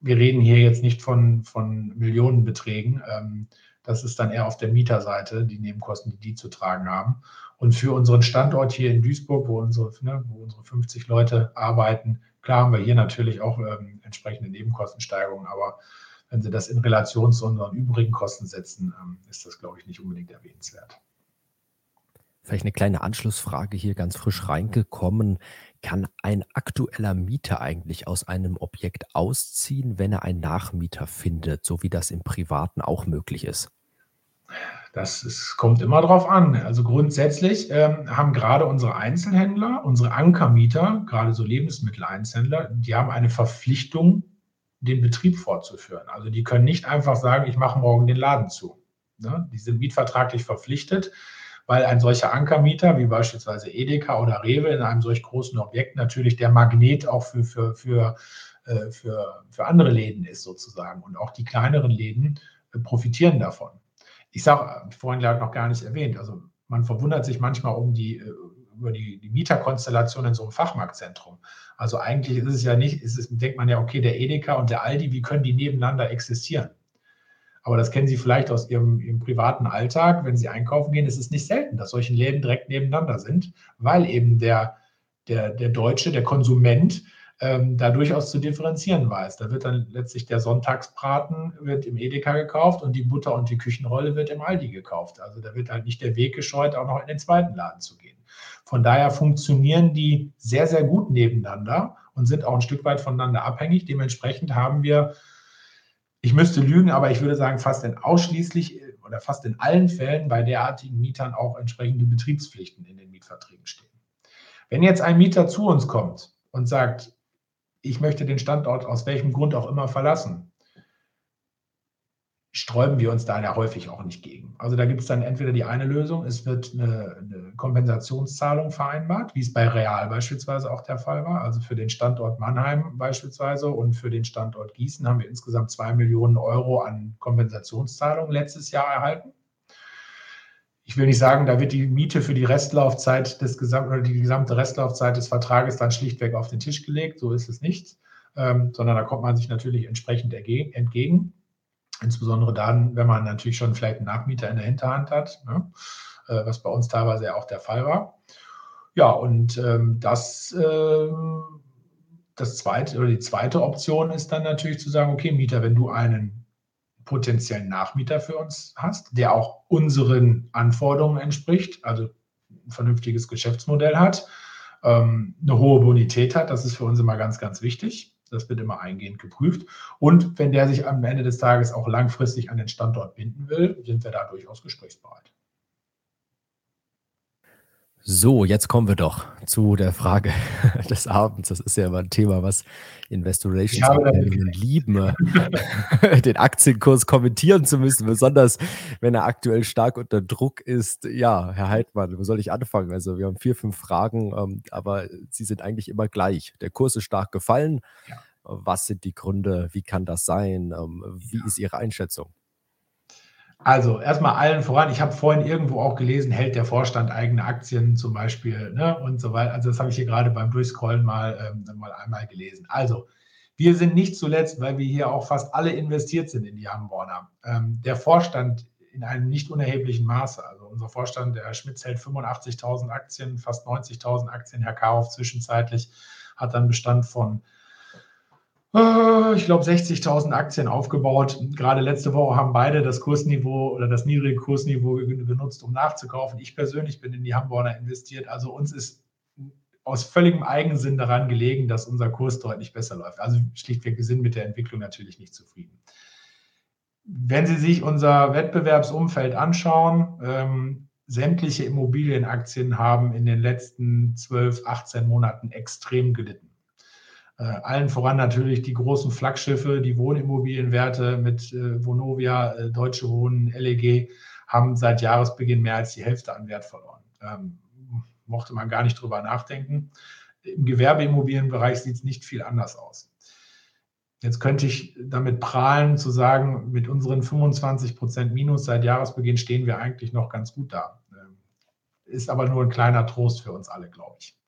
wir reden hier jetzt nicht von, von Millionenbeträgen. Ähm, das ist dann eher auf der Mieterseite, die Nebenkosten, die die zu tragen haben. Und für unseren Standort hier in Duisburg, wo unsere, ne, wo unsere 50 Leute arbeiten, klar haben wir hier natürlich auch ähm, entsprechende Nebenkostensteigerungen, aber wenn Sie das in Relation zu unseren übrigen Kosten setzen, ähm, ist das, glaube ich, nicht unbedingt erwähnenswert. Vielleicht eine kleine Anschlussfrage hier ganz frisch reingekommen. Kann ein aktueller Mieter eigentlich aus einem Objekt ausziehen, wenn er einen Nachmieter findet, so wie das im Privaten auch möglich ist? Das ist, kommt immer drauf an. Also grundsätzlich ähm, haben gerade unsere Einzelhändler, unsere Ankermieter, gerade so Lebensmitteleinzelhändler, die haben eine Verpflichtung, den Betrieb fortzuführen. Also die können nicht einfach sagen, ich mache morgen den Laden zu. Ne? Die sind mietvertraglich verpflichtet, weil ein solcher Ankermieter wie beispielsweise Edeka oder Rewe in einem solch großen Objekt natürlich der Magnet auch für, für, für, äh, für, für andere Läden ist sozusagen. Und auch die kleineren Läden äh, profitieren davon. Ich sage, vorhin noch gar nicht erwähnt, also man verwundert sich manchmal um die, äh, über die, die Mieterkonstellation in so einem Fachmarktzentrum. Also eigentlich ist es ja nicht, ist es, denkt man ja, okay, der Edeka und der Aldi, wie können die nebeneinander existieren? Aber das kennen Sie vielleicht aus Ihrem, Ihrem, privaten Alltag. Wenn Sie einkaufen gehen, ist es nicht selten, dass solche Läden direkt nebeneinander sind, weil eben der, der, der Deutsche, der Konsument, ähm, da durchaus zu differenzieren weiß. Da wird dann letztlich der Sonntagsbraten wird im Edeka gekauft und die Butter und die Küchenrolle wird im Aldi gekauft. Also da wird halt nicht der Weg gescheut, auch noch in den zweiten Laden zu gehen. Von daher funktionieren die sehr, sehr gut nebeneinander und sind auch ein Stück weit voneinander abhängig. Dementsprechend haben wir ich müsste lügen, aber ich würde sagen, fast in ausschließlich oder fast in allen Fällen bei derartigen Mietern auch entsprechende Betriebspflichten in den Mietverträgen stehen. Wenn jetzt ein Mieter zu uns kommt und sagt, ich möchte den Standort aus welchem Grund auch immer verlassen, sträuben wir uns da ja häufig auch nicht gegen. Also da gibt es dann entweder die eine Lösung, es wird eine, eine, Kompensationszahlung vereinbart, wie es bei Real beispielsweise auch der Fall war. Also für den Standort Mannheim beispielsweise und für den Standort Gießen haben wir insgesamt zwei Millionen Euro an Kompensationszahlungen letztes Jahr erhalten. Ich will nicht sagen, da wird die Miete für die Restlaufzeit des gesamten oder die gesamte Restlaufzeit des Vertrages dann schlichtweg auf den Tisch gelegt. So ist es nicht, ähm, sondern da kommt man sich natürlich entsprechend entgegen. Insbesondere dann, wenn man natürlich schon vielleicht einen Nachmieter in der Hinterhand hat, ne? äh, was bei uns teilweise ja auch der Fall war. Ja, und ähm, das, äh, das zweite oder die zweite Option ist dann natürlich zu sagen, okay, Mieter, wenn du einen potenziellen Nachmieter für uns hast, der auch unseren Anforderungen entspricht, also ein vernünftiges Geschäftsmodell hat, ähm, eine hohe Bonität hat, das ist für uns immer ganz, ganz wichtig das wird immer eingehend geprüft. Und wenn der sich am Ende des Tages auch langfristig an den Standort binden will, sind wir da durchaus gesprächsbereit. So, jetzt kommen wir doch zu der Frage *laughs* des Abends. Das ist ja immer ein Thema, was Investor Relations lieben, *laughs* den Aktienkurs kommentieren zu müssen, besonders wenn er aktuell stark unter Druck ist. Ja, Herr Heidmann, wo soll ich anfangen? Also wir haben vier, fünf Fragen, ähm, aber sie sind eigentlich immer gleich. Der Kurs ist stark gefallen. Ja. Was sind die Gründe? Wie kann das sein? Ähm, wie ja. ist Ihre Einschätzung? Also erstmal allen voran, ich habe vorhin irgendwo auch gelesen, hält der Vorstand eigene Aktien zum Beispiel ne, und so weiter. Also das habe ich hier gerade beim Durchscrollen mal, ähm, mal einmal gelesen. Also wir sind nicht zuletzt, weil wir hier auch fast alle investiert sind in die Hamborner. Ähm, der Vorstand in einem nicht unerheblichen Maße. Also unser Vorstand, der Herr Schmitz, hält 85.000 Aktien, fast 90.000 Aktien. Herr Karow zwischenzeitlich hat dann Bestand von ich glaube, 60.000 Aktien aufgebaut. Gerade letzte Woche haben beide das Kursniveau oder das niedrige Kursniveau genutzt, um nachzukaufen. Ich persönlich bin in die Hamburger investiert. Also uns ist aus völligem Eigensinn daran gelegen, dass unser Kurs deutlich besser läuft. Also schlichtweg, wir sind mit der Entwicklung natürlich nicht zufrieden. Wenn Sie sich unser Wettbewerbsumfeld anschauen, ähm, sämtliche Immobilienaktien haben in den letzten 12, 18 Monaten extrem gelitten. Äh, allen voran natürlich die großen Flaggschiffe, die Wohnimmobilienwerte mit äh, Vonovia, äh, Deutsche Wohnen, LEG haben seit Jahresbeginn mehr als die Hälfte an Wert verloren. Ähm, mochte man gar nicht drüber nachdenken. Im Gewerbeimmobilienbereich sieht es nicht viel anders aus. Jetzt könnte ich damit prahlen, zu sagen, mit unseren 25 Prozent Minus seit Jahresbeginn stehen wir eigentlich noch ganz gut da. Ähm, ist aber nur ein kleiner Trost für uns alle, glaube ich.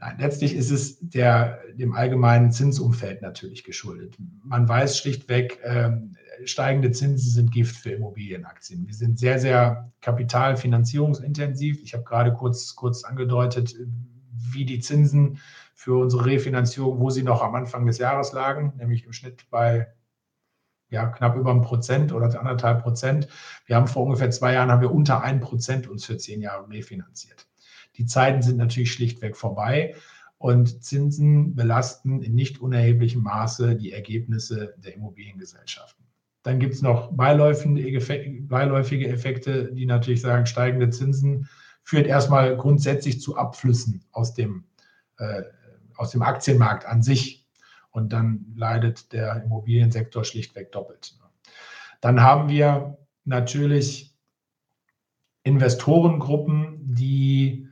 Nein, letztlich ist es der, dem allgemeinen Zinsumfeld natürlich geschuldet. Man weiß schlichtweg, ähm, steigende Zinsen sind Gift für Immobilienaktien. Wir sind sehr, sehr kapitalfinanzierungsintensiv. Ich habe gerade kurz, kurz angedeutet, wie die Zinsen für unsere Refinanzierung, wo sie noch am Anfang des Jahres lagen, nämlich im Schnitt bei ja, knapp über ein Prozent oder anderthalb Prozent. Wir haben vor ungefähr zwei Jahren haben wir unter ein Prozent uns für zehn Jahre refinanziert. Die Zeiten sind natürlich schlichtweg vorbei und Zinsen belasten in nicht unerheblichem Maße die Ergebnisse der Immobiliengesellschaften. Dann gibt es noch beiläufige Effekte, die natürlich sagen, steigende Zinsen führt erstmal grundsätzlich zu Abflüssen aus dem, äh, aus dem Aktienmarkt an sich. Und dann leidet der Immobiliensektor schlichtweg doppelt. Dann haben wir natürlich Investorengruppen, die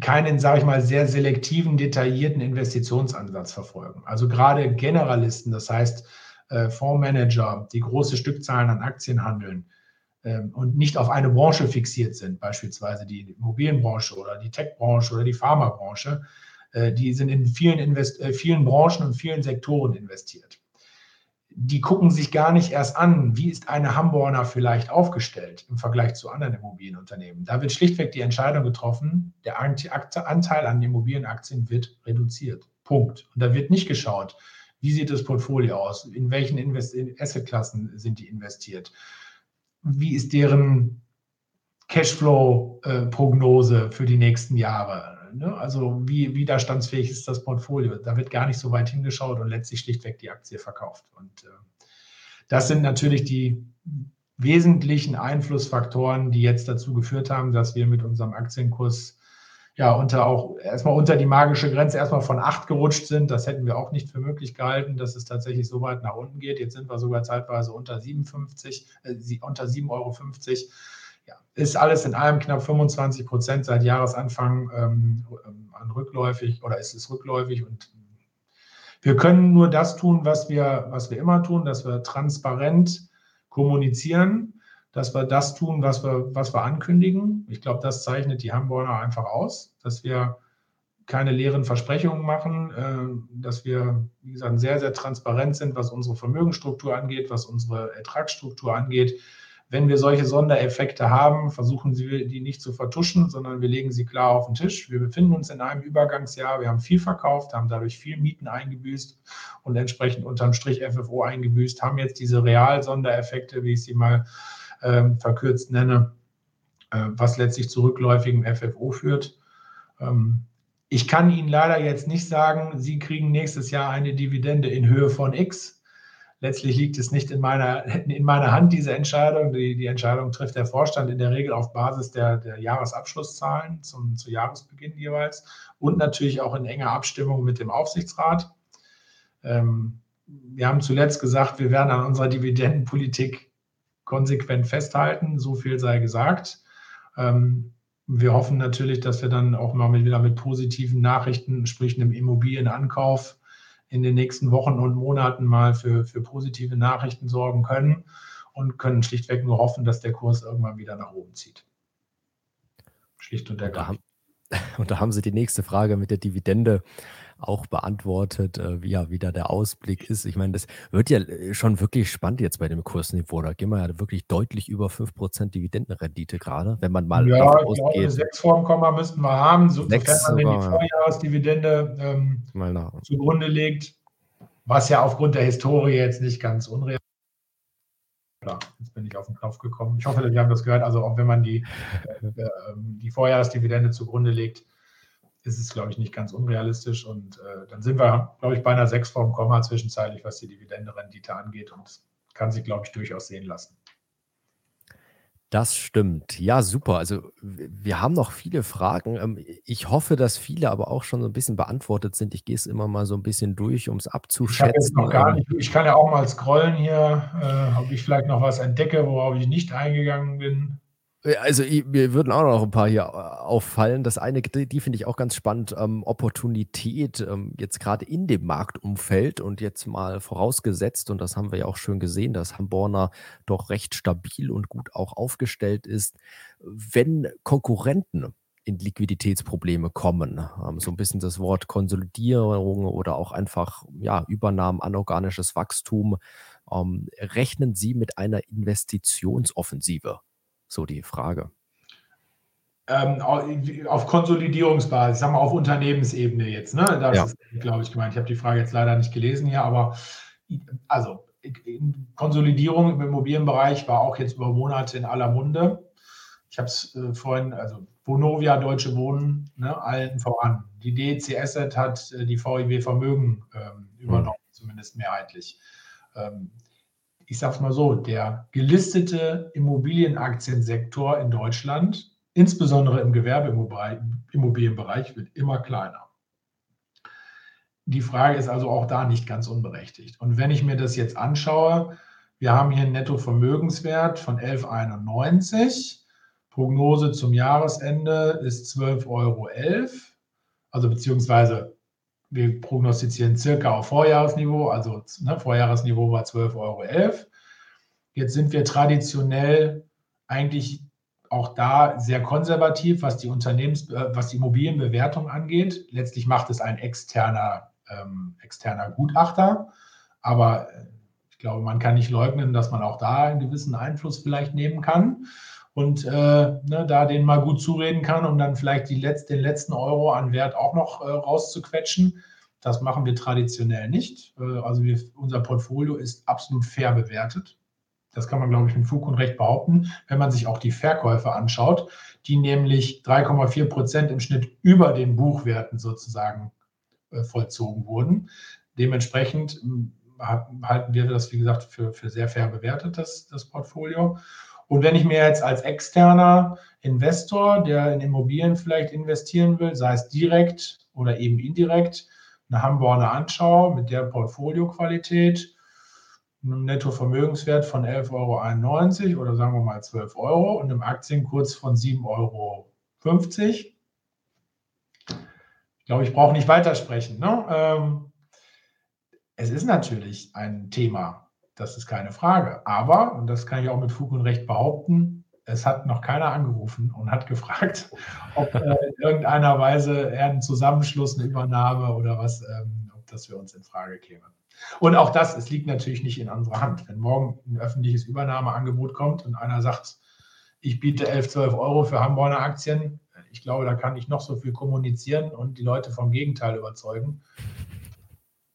keinen, sage ich mal, sehr selektiven, detaillierten Investitionsansatz verfolgen. Also gerade Generalisten, das heißt äh, Fondsmanager, die große Stückzahlen an Aktien handeln ähm, und nicht auf eine Branche fixiert sind, beispielsweise die Immobilienbranche oder die Techbranche oder die Pharmabranche, äh, die sind in vielen, Invest äh, vielen Branchen und vielen Sektoren investiert die gucken sich gar nicht erst an, wie ist eine Hamburger vielleicht aufgestellt im Vergleich zu anderen Immobilienunternehmen. Da wird schlichtweg die Entscheidung getroffen, der Anteil an Immobilienaktien wird reduziert. Punkt. Und da wird nicht geschaut, wie sieht das Portfolio aus, in welchen Assetklassen sind die investiert, wie ist deren Cashflow-Prognose für die nächsten Jahre Ne? Also wie widerstandsfähig ist das Portfolio? Da wird gar nicht so weit hingeschaut und letztlich schlichtweg die Aktie verkauft. Und äh, das sind natürlich die wesentlichen Einflussfaktoren, die jetzt dazu geführt haben, dass wir mit unserem Aktienkurs ja unter auch erstmal unter die magische Grenze erstmal von 8 gerutscht sind. Das hätten wir auch nicht für möglich gehalten, dass es tatsächlich so weit nach unten geht. Jetzt sind wir sogar zeitweise unter 57, äh, unter 7,50 Euro ist alles in allem knapp 25 Prozent seit Jahresanfang ähm, an rückläufig oder ist es rückläufig und wir können nur das tun, was wir, was wir immer tun, dass wir transparent kommunizieren, dass wir das tun, was wir, was wir ankündigen. Ich glaube, das zeichnet die Hamburger einfach aus, dass wir keine leeren Versprechungen machen, äh, dass wir, wie gesagt, sehr, sehr transparent sind, was unsere Vermögensstruktur angeht, was unsere Ertragsstruktur angeht, wenn wir solche Sondereffekte haben, versuchen Sie die nicht zu vertuschen, sondern wir legen sie klar auf den Tisch. Wir befinden uns in einem Übergangsjahr. Wir haben viel verkauft, haben dadurch viel Mieten eingebüßt und entsprechend unterm Strich FFO eingebüßt, haben jetzt diese Real-Sondereffekte, wie ich sie mal ähm, verkürzt nenne, äh, was letztlich zu rückläufigem FFO führt. Ähm, ich kann Ihnen leider jetzt nicht sagen, Sie kriegen nächstes Jahr eine Dividende in Höhe von X Letztlich liegt es nicht in meiner, in meiner Hand, diese Entscheidung. Die, die Entscheidung trifft der Vorstand in der Regel auf Basis der, der Jahresabschlusszahlen zum, zu Jahresbeginn jeweils und natürlich auch in enger Abstimmung mit dem Aufsichtsrat. Ähm, wir haben zuletzt gesagt, wir werden an unserer Dividendenpolitik konsequent festhalten. So viel sei gesagt. Ähm, wir hoffen natürlich, dass wir dann auch mal wieder mit positiven Nachrichten, sprich einem Immobilienankauf, in den nächsten Wochen und Monaten mal für, für positive Nachrichten sorgen können und können schlichtweg nur hoffen, dass der Kurs irgendwann wieder nach oben zieht. Schlicht und ergreifend. *laughs* Und da haben Sie die nächste Frage mit der Dividende. Auch beantwortet, äh, wie ja wieder der Ausblick ist. Ich meine, das wird ja äh, schon wirklich spannend jetzt bei dem Kursniveau. Da gehen wir ja wirklich deutlich über 5% Dividendenrendite gerade, wenn man mal ja, davon ich ausgeht. Glaube, sechs vorm Komma müssten wir haben, so, sofern man denn die Vorjahresdividende ähm, zugrunde legt, was ja aufgrund der Historie jetzt nicht ganz unreal Klar, jetzt bin ich auf den Knopf gekommen. Ich hoffe, Sie haben das gehört. Also auch wenn man die, äh, ähm, die Vorjahresdividende zugrunde legt, ist es, glaube ich, nicht ganz unrealistisch. Und äh, dann sind wir, glaube ich, bei einer 6 vorm Komma zwischenzeitlich, was die Dividendenrendite angeht. Und kann sich, glaube ich, durchaus sehen lassen. Das stimmt. Ja, super. Also wir haben noch viele Fragen. Ähm, ich hoffe, dass viele aber auch schon so ein bisschen beantwortet sind. Ich gehe es immer mal so ein bisschen durch, um es abzuschätzen. Ich ähm. nicht. Ich kann ja auch mal scrollen hier, äh, ob ich vielleicht noch was entdecke, worauf ich nicht eingegangen bin. Äh, also mir würden auch noch ein paar hier äh, auffallen. Das eine, die, finde ich auch ganz spannend, ähm, Opportunität ähm, jetzt gerade in dem Marktumfeld und jetzt mal vorausgesetzt, und das haben wir ja auch schön gesehen, dass Hamborner doch recht stabil und gut auch aufgestellt ist, wenn Konkurrenten in Liquiditätsprobleme kommen. Ähm, so ein bisschen das Wort Konsolidierung oder auch einfach ja, Übernahmen, anorganisches Wachstum. Ähm, rechnen Sie mit einer Investitionsoffensive so die Frage. Ähm, auf Konsolidierungsbasis, sagen wir auf Unternehmensebene jetzt, ne? Das ja. ist, glaube ich, gemeint. Ich habe die Frage jetzt leider nicht gelesen hier, aber also Konsolidierung im Immobilienbereich war auch jetzt über Monate in aller Munde. Ich habe es äh, vorhin, also Vonovia, Deutsche Wohnen, ne, allen voran. Die DEC Asset hat äh, die VIW Vermögen ähm, übernommen, mhm. zumindest mehrheitlich. Ähm, ich sage es mal so, der gelistete Immobilienaktiensektor in Deutschland, insbesondere im Gewerbeimmobilienbereich, wird immer kleiner. Die Frage ist also auch da nicht ganz unberechtigt. Und wenn ich mir das jetzt anschaue, wir haben hier einen Nettovermögenswert von 11,91. Prognose zum Jahresende ist 12,11 Euro. Also beziehungsweise wir prognostizieren circa auf Vorjahresniveau, also ne, Vorjahresniveau war 12,11 Euro. Jetzt sind wir traditionell eigentlich auch da sehr konservativ, was die Unternehmens-, äh, was die Immobilienbewertung angeht. Letztlich macht es ein externer, ähm, externer Gutachter. Aber äh, ich glaube, man kann nicht leugnen, dass man auch da einen gewissen Einfluss vielleicht nehmen kann und äh, ne, da den mal gut zureden kann, um dann vielleicht Letz-, den letzten Euro an Wert auch noch äh, rauszuquetschen. Das machen wir traditionell nicht. Äh, also wir, unser Portfolio ist absolut fair bewertet. Das kann man, glaube ich, mit Fug und Recht behaupten, wenn man sich auch die Verkäufe anschaut, die nämlich 3,4 Prozent im Schnitt über den Buchwerten sozusagen äh, vollzogen wurden. Dementsprechend hm, halten wir das, wie gesagt, für, für sehr fair bewertet, das, das Portfolio. Und wenn ich mir jetzt als externer Investor, der in Immobilien vielleicht investieren will, sei es direkt oder eben indirekt, eine Hamburger anschaue mit der Portfolioqualität, einem Nettovermögenswert von 11,91 Euro oder sagen wir mal 12 Euro und einem Aktienkurs von 7,50 Euro. Ich glaube, ich brauche nicht weitersprechen. Ne? Ähm, es ist natürlich ein Thema, das ist keine Frage. Aber, und das kann ich auch mit Fug und Recht behaupten, es hat noch keiner angerufen und hat gefragt, *laughs* ob äh, in irgendeiner Weise eher ein Zusammenschluss, eine Übernahme oder was, ähm, ob das für uns in Frage käme. Und auch das, es liegt natürlich nicht in unserer Hand. Wenn morgen ein öffentliches Übernahmeangebot kommt und einer sagt, ich biete 11, 12 Euro für Hamburger Aktien, ich glaube, da kann ich noch so viel kommunizieren und die Leute vom Gegenteil überzeugen.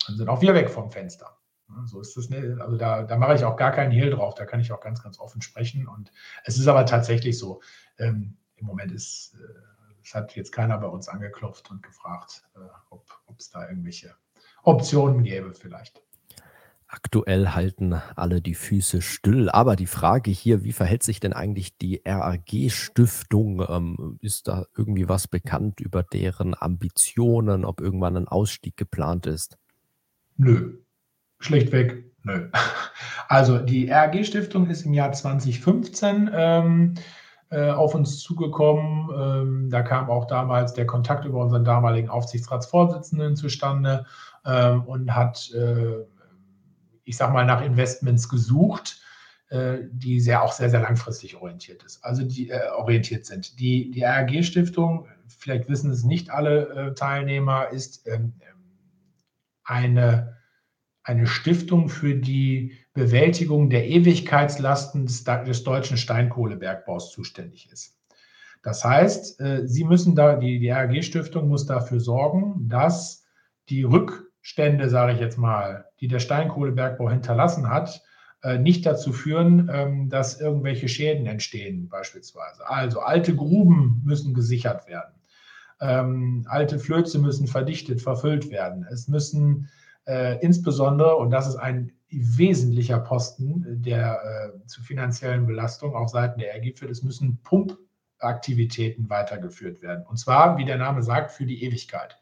Dann sind auch wir weg vom Fenster. So ist das nicht. Also da, da mache ich auch gar keinen Hehl drauf. Da kann ich auch ganz, ganz offen sprechen. Und es ist aber tatsächlich so. Ähm, Im Moment ist, äh, es hat jetzt keiner bei uns angeklopft und gefragt, äh, ob es da irgendwelche Optionen gäbe vielleicht. Aktuell halten alle die Füße still. Aber die Frage hier, wie verhält sich denn eigentlich die RAG-Stiftung? Ähm, ist da irgendwie was bekannt über deren Ambitionen, ob irgendwann ein Ausstieg geplant ist? Nö, Schlichtweg, nö. Also die RAG-Stiftung ist im Jahr 2015 ähm, äh, auf uns zugekommen. Ähm, da kam auch damals der Kontakt über unseren damaligen Aufsichtsratsvorsitzenden zustande ähm, und hat, äh, ich sag mal, nach Investments gesucht, äh, die sehr auch sehr, sehr langfristig orientiert ist, also die äh, orientiert sind. Die, die RAG-Stiftung, vielleicht wissen es nicht alle äh, Teilnehmer, ist ähm, eine, eine Stiftung für die Bewältigung der Ewigkeitslasten des, des deutschen Steinkohlebergbaus zuständig ist. Das heißt, äh, Sie müssen da, die, die RAG-Stiftung muss dafür sorgen, dass die Rückstände, sage ich jetzt mal, die der Steinkohlebergbau hinterlassen hat, äh, nicht dazu führen, ähm, dass irgendwelche Schäden entstehen, beispielsweise. Also alte Gruben müssen gesichert werden. Ähm, alte Flöze müssen verdichtet, verfüllt werden. Es müssen äh, insbesondere, und das ist ein wesentlicher Posten der äh, zu finanziellen Belastung auf Seiten der RG führt, es müssen Pumpaktivitäten weitergeführt werden. Und zwar, wie der Name sagt, für die Ewigkeit.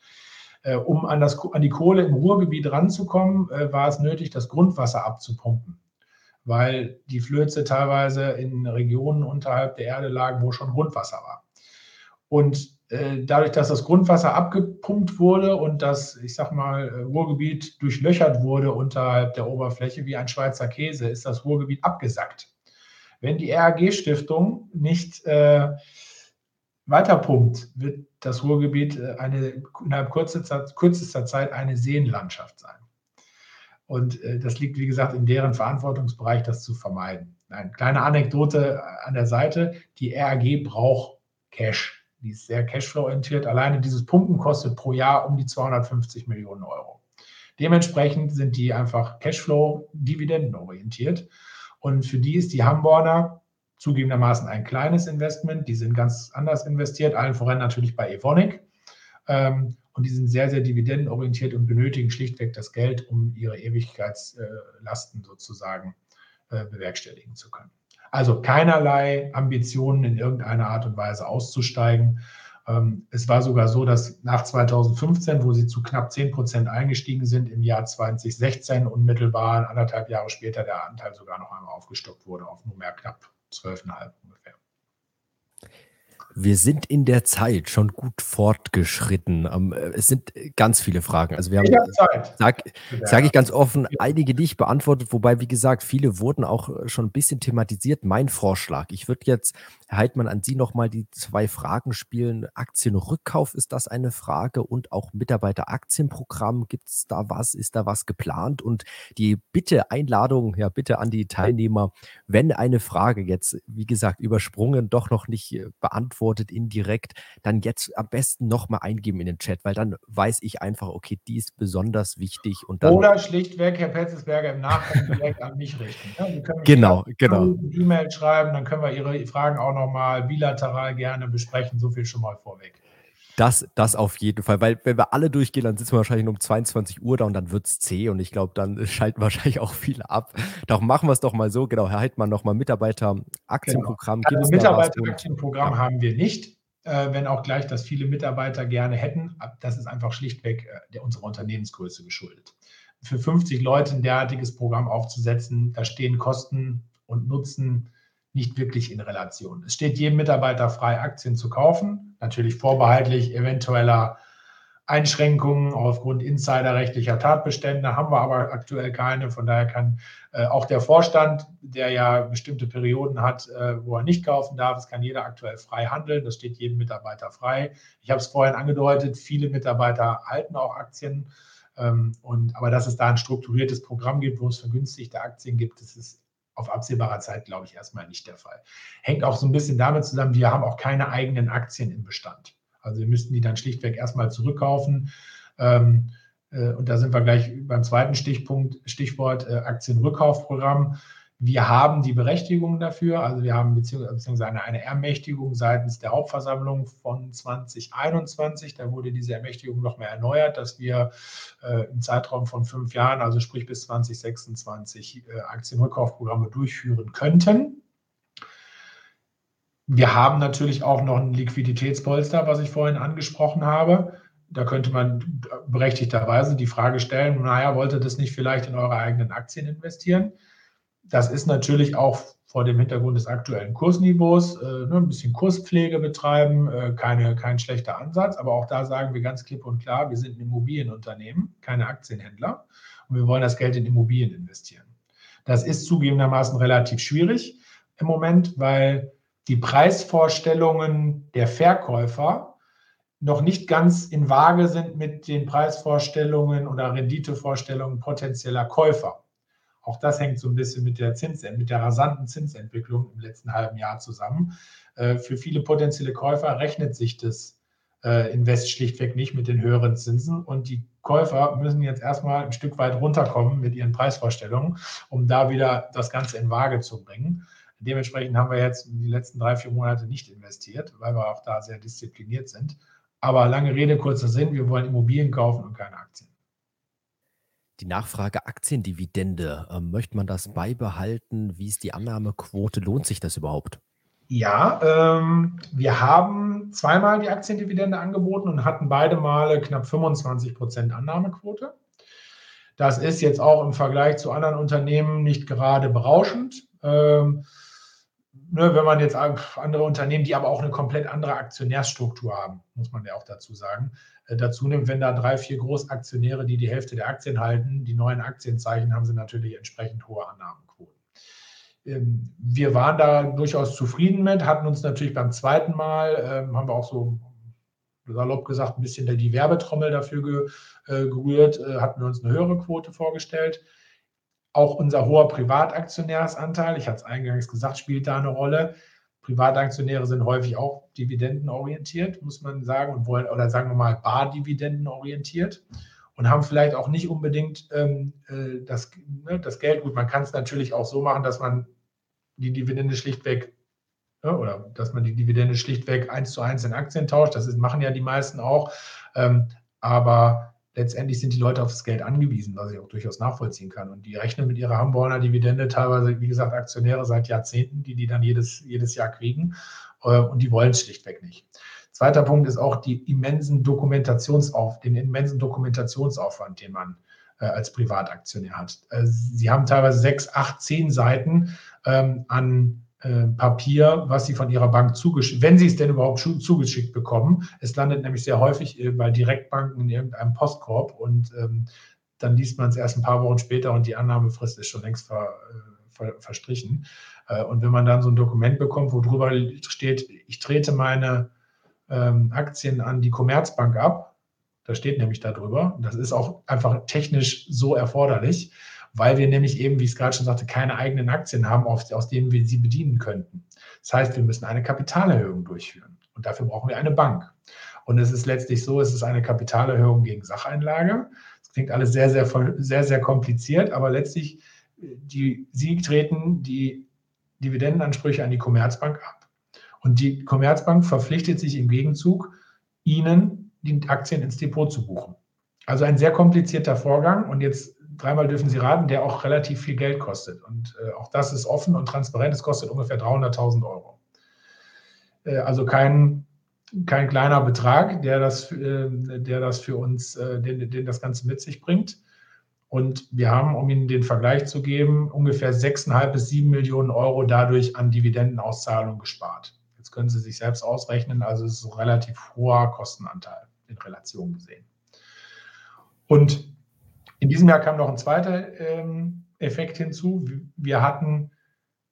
Äh, um an, das, an die Kohle im Ruhrgebiet ranzukommen, äh, war es nötig, das Grundwasser abzupumpen, weil die Flöze teilweise in Regionen unterhalb der Erde lagen, wo schon Grundwasser war. Und äh, dadurch, dass das Grundwasser abgepumpt wurde und das, ich sag mal, äh, Ruhrgebiet durchlöchert wurde unterhalb der Oberfläche wie ein Schweizer Käse, ist das Ruhrgebiet abgesackt. Wenn die RAG-Stiftung nicht äh, weiterpumpt, wird das Ruhrgebiet äh, eine, innerhalb kürzester, kürzester Zeit eine Seenlandschaft sein. Und äh, das liegt, wie gesagt, in deren Verantwortungsbereich, das zu vermeiden. Eine kleine Anekdote an der Seite. Die RAG braucht Cash die ist sehr cashflow-orientiert. Alleine dieses Pumpen kostet pro Jahr um die 250 Millionen Euro. Dementsprechend sind die einfach Cashflow-dividendenorientiert. Und für die ist die Hamborner zugegebenermaßen ein kleines Investment. Die sind ganz anders investiert, allen voran natürlich bei Evonik. Ähm, und die sind sehr, sehr dividendenorientiert und benötigen schlichtweg das Geld, um ihre Ewigkeitslasten sozusagen äh, bewerkstelligen zu können. Also keinerlei Ambitionen in irgendeiner Art und Weise auszusteigen. Ähm, es war sogar so, dass nach 2015, wo sie zu knapp 10 Prozent eingestiegen sind, im Jahr 2016 unmittelbar anderthalb Jahre später der Anteil sogar noch einmal aufgestockt wurde auf nur mehr knapp 12,5 ungefähr. Wir sind in der Zeit schon gut fortgeschritten. Ähm, es sind ganz viele Fragen. Also wir haben, sage sag ich ganz offen, einige nicht beantwortet, wobei, wie gesagt, viele wurden auch schon ein bisschen thematisiert. Mein Vorschlag, ich würde jetzt, Herr Heidmann, an Sie nochmal die zwei Fragen spielen. Aktienrückkauf, ist das eine Frage? Und auch Mitarbeiteraktienprogramm, gibt es da was? Ist da was geplant? Und die Bitte, Einladung, ja bitte an die Teilnehmer, wenn eine Frage jetzt, wie gesagt, übersprungen, doch noch nicht äh, beantwortet beantwortet indirekt, dann jetzt am besten nochmal eingeben in den Chat, weil dann weiß ich einfach, okay, die ist besonders wichtig. Und dann Oder schlichtweg Herr Petzelsberger im Nachgang direkt an mich richten. Ja, genau, genau. E-Mail schreiben, dann können wir Ihre Fragen auch nochmal bilateral gerne besprechen. So viel schon mal vorweg. Das, das auf jeden Fall, weil wenn wir alle durchgehen, dann sitzen wir wahrscheinlich um 22 Uhr da und dann wird es zäh und ich glaube, dann *laughs* schalten wahrscheinlich auch viele ab. Darum machen wir es doch mal so, genau, Herr Heidmann, nochmal Mitarbeiteraktienprogramm. Genau. Also Mitarbeiteraktienprogramm haben wir nicht, äh, wenn auch gleich das viele Mitarbeiter gerne hätten. Das ist einfach schlichtweg äh, der, unserer Unternehmensgröße geschuldet. Für 50 Leute ein derartiges Programm aufzusetzen, da stehen Kosten und Nutzen nicht wirklich in Relation. Es steht jedem Mitarbeiter frei, Aktien zu kaufen, natürlich vorbehaltlich eventueller Einschränkungen aufgrund insiderrechtlicher Tatbestände haben wir aber aktuell keine. Von daher kann äh, auch der Vorstand, der ja bestimmte Perioden hat, äh, wo er nicht kaufen darf, es kann jeder aktuell frei handeln. Das steht jedem Mitarbeiter frei. Ich habe es vorhin angedeutet, viele Mitarbeiter halten auch Aktien. Ähm, und, aber dass es da ein strukturiertes Programm gibt, wo es vergünstigte Aktien gibt, das ist auf absehbarer Zeit, glaube ich, erstmal nicht der Fall. Hängt auch so ein bisschen damit zusammen, wir haben auch keine eigenen Aktien im Bestand. Also wir müssten die dann schlichtweg erstmal zurückkaufen. Ähm, äh, und da sind wir gleich beim zweiten Stichpunkt, Stichwort äh, Aktienrückkaufprogramm. Wir haben die Berechtigung dafür, also wir haben beziehungsweise eine, eine Ermächtigung seitens der Hauptversammlung von 2021. Da wurde diese Ermächtigung noch mehr erneuert, dass wir äh, im Zeitraum von fünf Jahren, also sprich bis 2026, äh, Aktienrückkaufprogramme durchführen könnten. Wir haben natürlich auch noch ein Liquiditätspolster, was ich vorhin angesprochen habe. Da könnte man berechtigterweise die Frage stellen, naja, wollte das nicht vielleicht in eure eigenen Aktien investieren? Das ist natürlich auch vor dem Hintergrund des aktuellen Kursniveaus äh, ne, ein bisschen Kurspflege betreiben, äh, keine, kein schlechter Ansatz. Aber auch da sagen wir ganz klipp und klar, wir sind ein Immobilienunternehmen, keine Aktienhändler. Und wir wollen das Geld in Immobilien investieren. Das ist zugegebenermaßen relativ schwierig im Moment, weil die Preisvorstellungen der Verkäufer noch nicht ganz in Waage sind mit den Preisvorstellungen oder Renditevorstellungen potenzieller Käufer. Auch das hängt so ein bisschen mit der Zins, mit der rasanten Zinsentwicklung im letzten halben Jahr zusammen. Äh, für viele potenzielle Käufer rechnet sich das äh, Invest schlichtweg nicht mit den höheren Zinsen und die Käufer müssen jetzt erstmal ein Stück weit runterkommen mit ihren Preisvorstellungen, um da wieder das Ganze in Waage zu bringen. Dementsprechend haben wir jetzt die letzten drei, vier Monate nicht investiert, weil wir auch da sehr diszipliniert sind. Aber lange Rede, kurzer Sinn, wir wollen Immobilien kaufen und keine Aktien. Die Nachfrage Aktiendividende, ähm, möchte man das beibehalten? Wie ist die Annahmequote? Lohnt sich das überhaupt? Ja, ähm, wir haben zweimal die Aktiendividende angeboten und hatten beide Male knapp 25 Prozent Annahmequote. Das ist jetzt auch im Vergleich zu anderen Unternehmen nicht gerade berauschend. Ähm, ne, wenn man jetzt andere Unternehmen, die aber auch eine komplett andere Aktionärsstruktur haben, muss man ja auch dazu sagen, äh, dazu nimmt, wenn da drei, vier Großaktionäre, die die Hälfte der Aktien halten, die neuen Aktienzeichen, haben sie natürlich entsprechend hohe Annahmequoten. Ähm, wir waren da durchaus zufrieden mit, hatten uns natürlich beim zweiten Mal, ähm, haben wir auch so salopp gesagt, ein bisschen die Werbetrommel dafür äh, gerührt, äh, hatten wir uns eine höhere Quote vorgestellt. Auch unser hoher Privataktionärsanteil, ich hatte es eingangs gesagt, spielt da eine Rolle. Privataktionäre sind häufig auch dividendenorientiert, muss man sagen, und wollen, oder sagen wir mal, bardividendenorientiert und haben vielleicht auch nicht unbedingt ähm, äh, das, ne, das Geld. Gut, man kann es natürlich auch so machen, dass man die Dividende schlichtweg ne, oder dass man die Dividende schlichtweg eins zu eins in Aktien tauscht. Das ist, machen ja die meisten auch. Ähm, aber letztendlich sind die Leute auf das Geld angewiesen, was ich auch durchaus nachvollziehen kann. Und die rechnen mit ihrer Hamburger Dividende teilweise, wie gesagt, Aktionäre seit Jahrzehnten, die die dann jedes, jedes Jahr kriegen. Äh, und die wollen es schlichtweg nicht. Zweiter Punkt ist auch die immensen Dokumentationsauf, den immensen Dokumentationsaufwand, den man äh, als Privataktionär hat. Äh, sie haben teilweise sechs, acht, zehn Seiten ähm, an äh, Papier, was Sie von Ihrer Bank zugeschickt, wenn Sie es denn überhaupt zugeschickt bekommen. Es landet nämlich sehr häufig äh, bei Direktbanken in irgendeinem Postkorb und ähm, dann liest man es erst ein paar Wochen später und die Annahmefrist ist schon längst ver, äh, ver, verstrichen. Und wenn man dann so ein Dokument bekommt, wo drüber steht, ich trete meine ähm, Aktien an die Commerzbank ab, da steht nämlich darüber, das ist auch einfach technisch so erforderlich, weil wir nämlich eben, wie ich es gerade schon sagte, keine eigenen Aktien haben, aus denen wir sie bedienen könnten. Das heißt, wir müssen eine Kapitalerhöhung durchführen und dafür brauchen wir eine Bank. Und es ist letztlich so, es ist eine Kapitalerhöhung gegen Sacheinlage. Das klingt alles sehr, sehr, sehr, sehr kompliziert, aber letztlich, die, Sie treten die Dividendenansprüche an die Commerzbank ab. Und die Commerzbank verpflichtet sich im Gegenzug, Ihnen die Aktien ins Depot zu buchen. Also ein sehr komplizierter Vorgang. Und jetzt dreimal dürfen Sie raten, der auch relativ viel Geld kostet. Und äh, auch das ist offen und transparent. Es kostet ungefähr 300.000 Euro. Äh, also kein, kein kleiner Betrag, der das, äh, der das für uns, äh, den, den das Ganze mit sich bringt. Und wir haben, um Ihnen den Vergleich zu geben, ungefähr 6,5 bis 7 Millionen Euro dadurch an Dividendenauszahlungen gespart. Jetzt können Sie sich selbst ausrechnen, also es ist ein relativ hoher Kostenanteil in Relation gesehen. Und in diesem Jahr kam noch ein zweiter ähm, Effekt hinzu. Wir hatten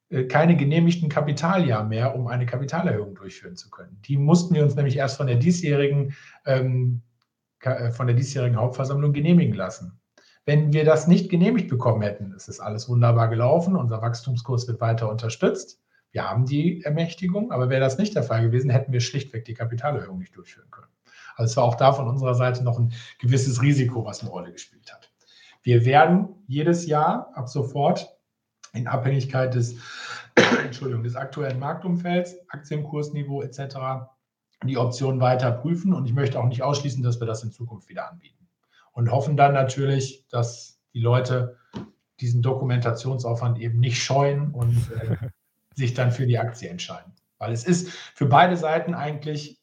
äh, keine genehmigten Kapitaljahr mehr, um eine Kapitalerhöhung durchführen zu können. Die mussten wir uns nämlich erst von der diesjährigen, ähm, äh, von der diesjährigen Hauptversammlung genehmigen lassen. Wenn wir das nicht genehmigt bekommen hätten, ist es alles wunderbar gelaufen, unser Wachstumskurs wird weiter unterstützt. Wir haben die Ermächtigung, aber wäre das nicht der Fall gewesen, hätten wir schlichtweg die Kapitalerhöhung nicht durchführen können. Also es war auch da von unserer Seite noch ein gewisses Risiko, was eine Rolle gespielt hat. Wir werden jedes Jahr ab sofort in Abhängigkeit des, *clears throat* Entschuldigung, des aktuellen Marktumfelds, Aktienkursniveau etc. die Optionen weiter prüfen und ich möchte auch nicht ausschließen, dass wir das in Zukunft wieder anbieten. Und hoffen dann natürlich, dass die Leute diesen Dokumentationsaufwand eben nicht scheuen und äh, *laughs* sich dann für die Aktie entscheiden. Weil es ist für beide Seiten eigentlich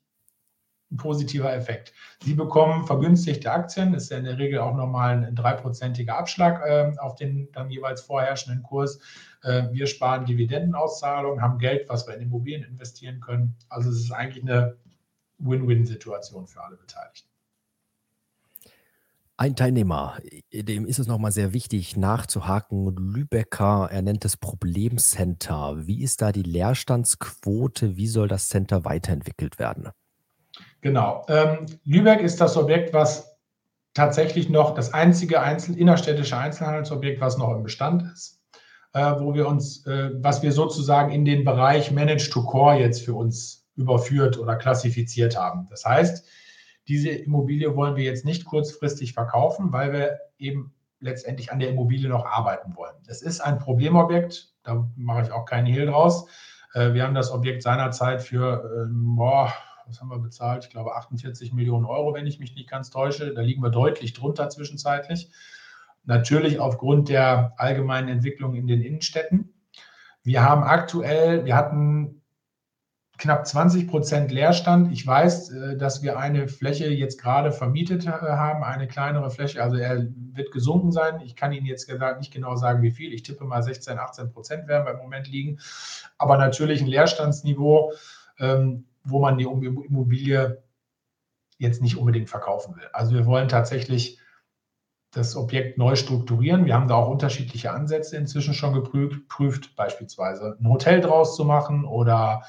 ein positiver Effekt. Sie bekommen vergünstigte Aktien, ist ja in der Regel auch nochmal ein dreiprozentiger Abschlag äh, auf den dann jeweils vorherrschenden Kurs. Äh, wir sparen Dividendenauszahlungen, haben Geld, was wir in Immobilien investieren können. Also es ist eigentlich eine Win-Win-Situation für alle Beteiligten. Ein Teilnehmer, dem ist es nochmal sehr wichtig nachzuhaken. Lübecker, er nennt es Problemcenter. Wie ist da die Leerstandsquote? Wie soll das Center weiterentwickelt werden? Genau. Ähm, Lübeck ist das Objekt, was tatsächlich noch das einzige Einzel innerstädtische Einzelhandelsobjekt, was noch im Bestand ist, äh, wo wir uns, äh, was wir sozusagen in den Bereich Manage to Core jetzt für uns überführt oder klassifiziert haben. Das heißt, diese Immobilie wollen wir jetzt nicht kurzfristig verkaufen, weil wir eben letztendlich an der Immobilie noch arbeiten wollen. Es ist ein Problemobjekt, da mache ich auch keinen Hehl draus. Äh, wir haben das Objekt seinerzeit für, boah, was haben wir bezahlt? Ich glaube 48 Millionen Euro, wenn ich mich nicht ganz täusche. Da liegen wir deutlich drunter zwischenzeitlich. Natürlich aufgrund der allgemeinen Entwicklung in den Innenstädten. Wir haben aktuell, wir hatten knapp 20 Prozent Leerstand. Ich weiß, äh, dass wir eine Fläche jetzt gerade vermietet äh, haben, eine kleinere Fläche. Also er wird gesunken sein. Ich kann Ihnen jetzt nicht genau sagen, wie viel. Ich tippe mal 16, 18 Prozent werden wir im Moment liegen. Aber natürlich ein Leerstandsniveau, ähm, wo man die Immobilie jetzt nicht unbedingt verkaufen will. Also wir wollen tatsächlich das Objekt neu strukturieren. Wir haben da auch unterschiedliche Ansätze inzwischen schon geprüft, beispielsweise ein Hotel draus zu machen oder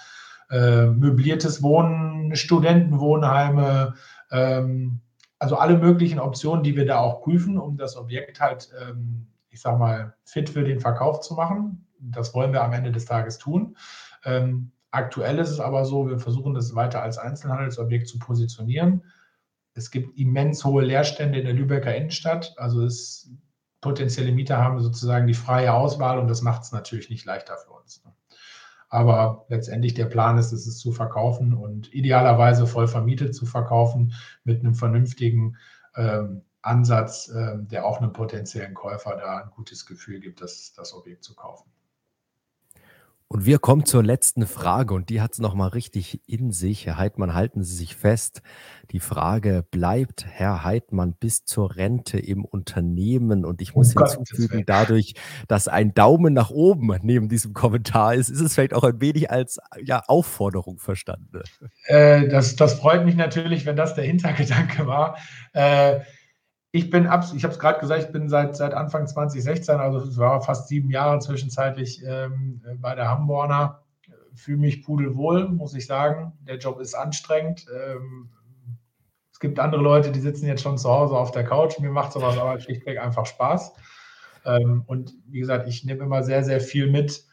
äh, möbliertes Wohnen, Studentenwohnheime, ähm, also alle möglichen Optionen, die wir da auch prüfen, um das Objekt halt, ähm, ich sag mal, fit für den Verkauf zu machen. Das wollen wir am Ende des Tages tun. Ähm, Aktuell ist es aber so, wir versuchen das weiter als Einzelhandelsobjekt zu positionieren. Es gibt immens hohe Leerstände in der Lübecker Innenstadt. Also es, potenzielle Mieter haben sozusagen die freie Auswahl und das macht es natürlich nicht leichter für uns. Aber letztendlich der Plan ist, es zu verkaufen und idealerweise voll vermietet zu verkaufen mit einem vernünftigen ähm, Ansatz, äh, der auch einem potenziellen Käufer da ein gutes Gefühl gibt, das, das Objekt zu kaufen. Und wir kommen zur letzten Frage und die hat es nochmal richtig in sich. Herr Heidmann, halten Sie sich fest. Die Frage bleibt, Herr Heidmann, bis zur Rente im Unternehmen. Und ich muss oh hinzufügen, dadurch, dass ein Daumen nach oben neben diesem Kommentar ist, ist es vielleicht auch ein wenig als ja, Aufforderung verstanden. Äh, das, das freut mich natürlich, wenn das der Hintergedanke war. Äh, ich bin ab, ich habe es gerade gesagt, ich bin seit, seit Anfang 2016, also es war fast sieben Jahre zwischenzeitlich ähm, bei der Hamborner. Fühle mich pudelwohl, muss ich sagen. Der Job ist anstrengend. Ähm, es gibt andere Leute, die sitzen jetzt schon zu Hause auf der Couch. Mir macht sowas aber schlichtweg einfach Spaß. Ähm, und wie gesagt, ich nehme immer sehr, sehr viel mit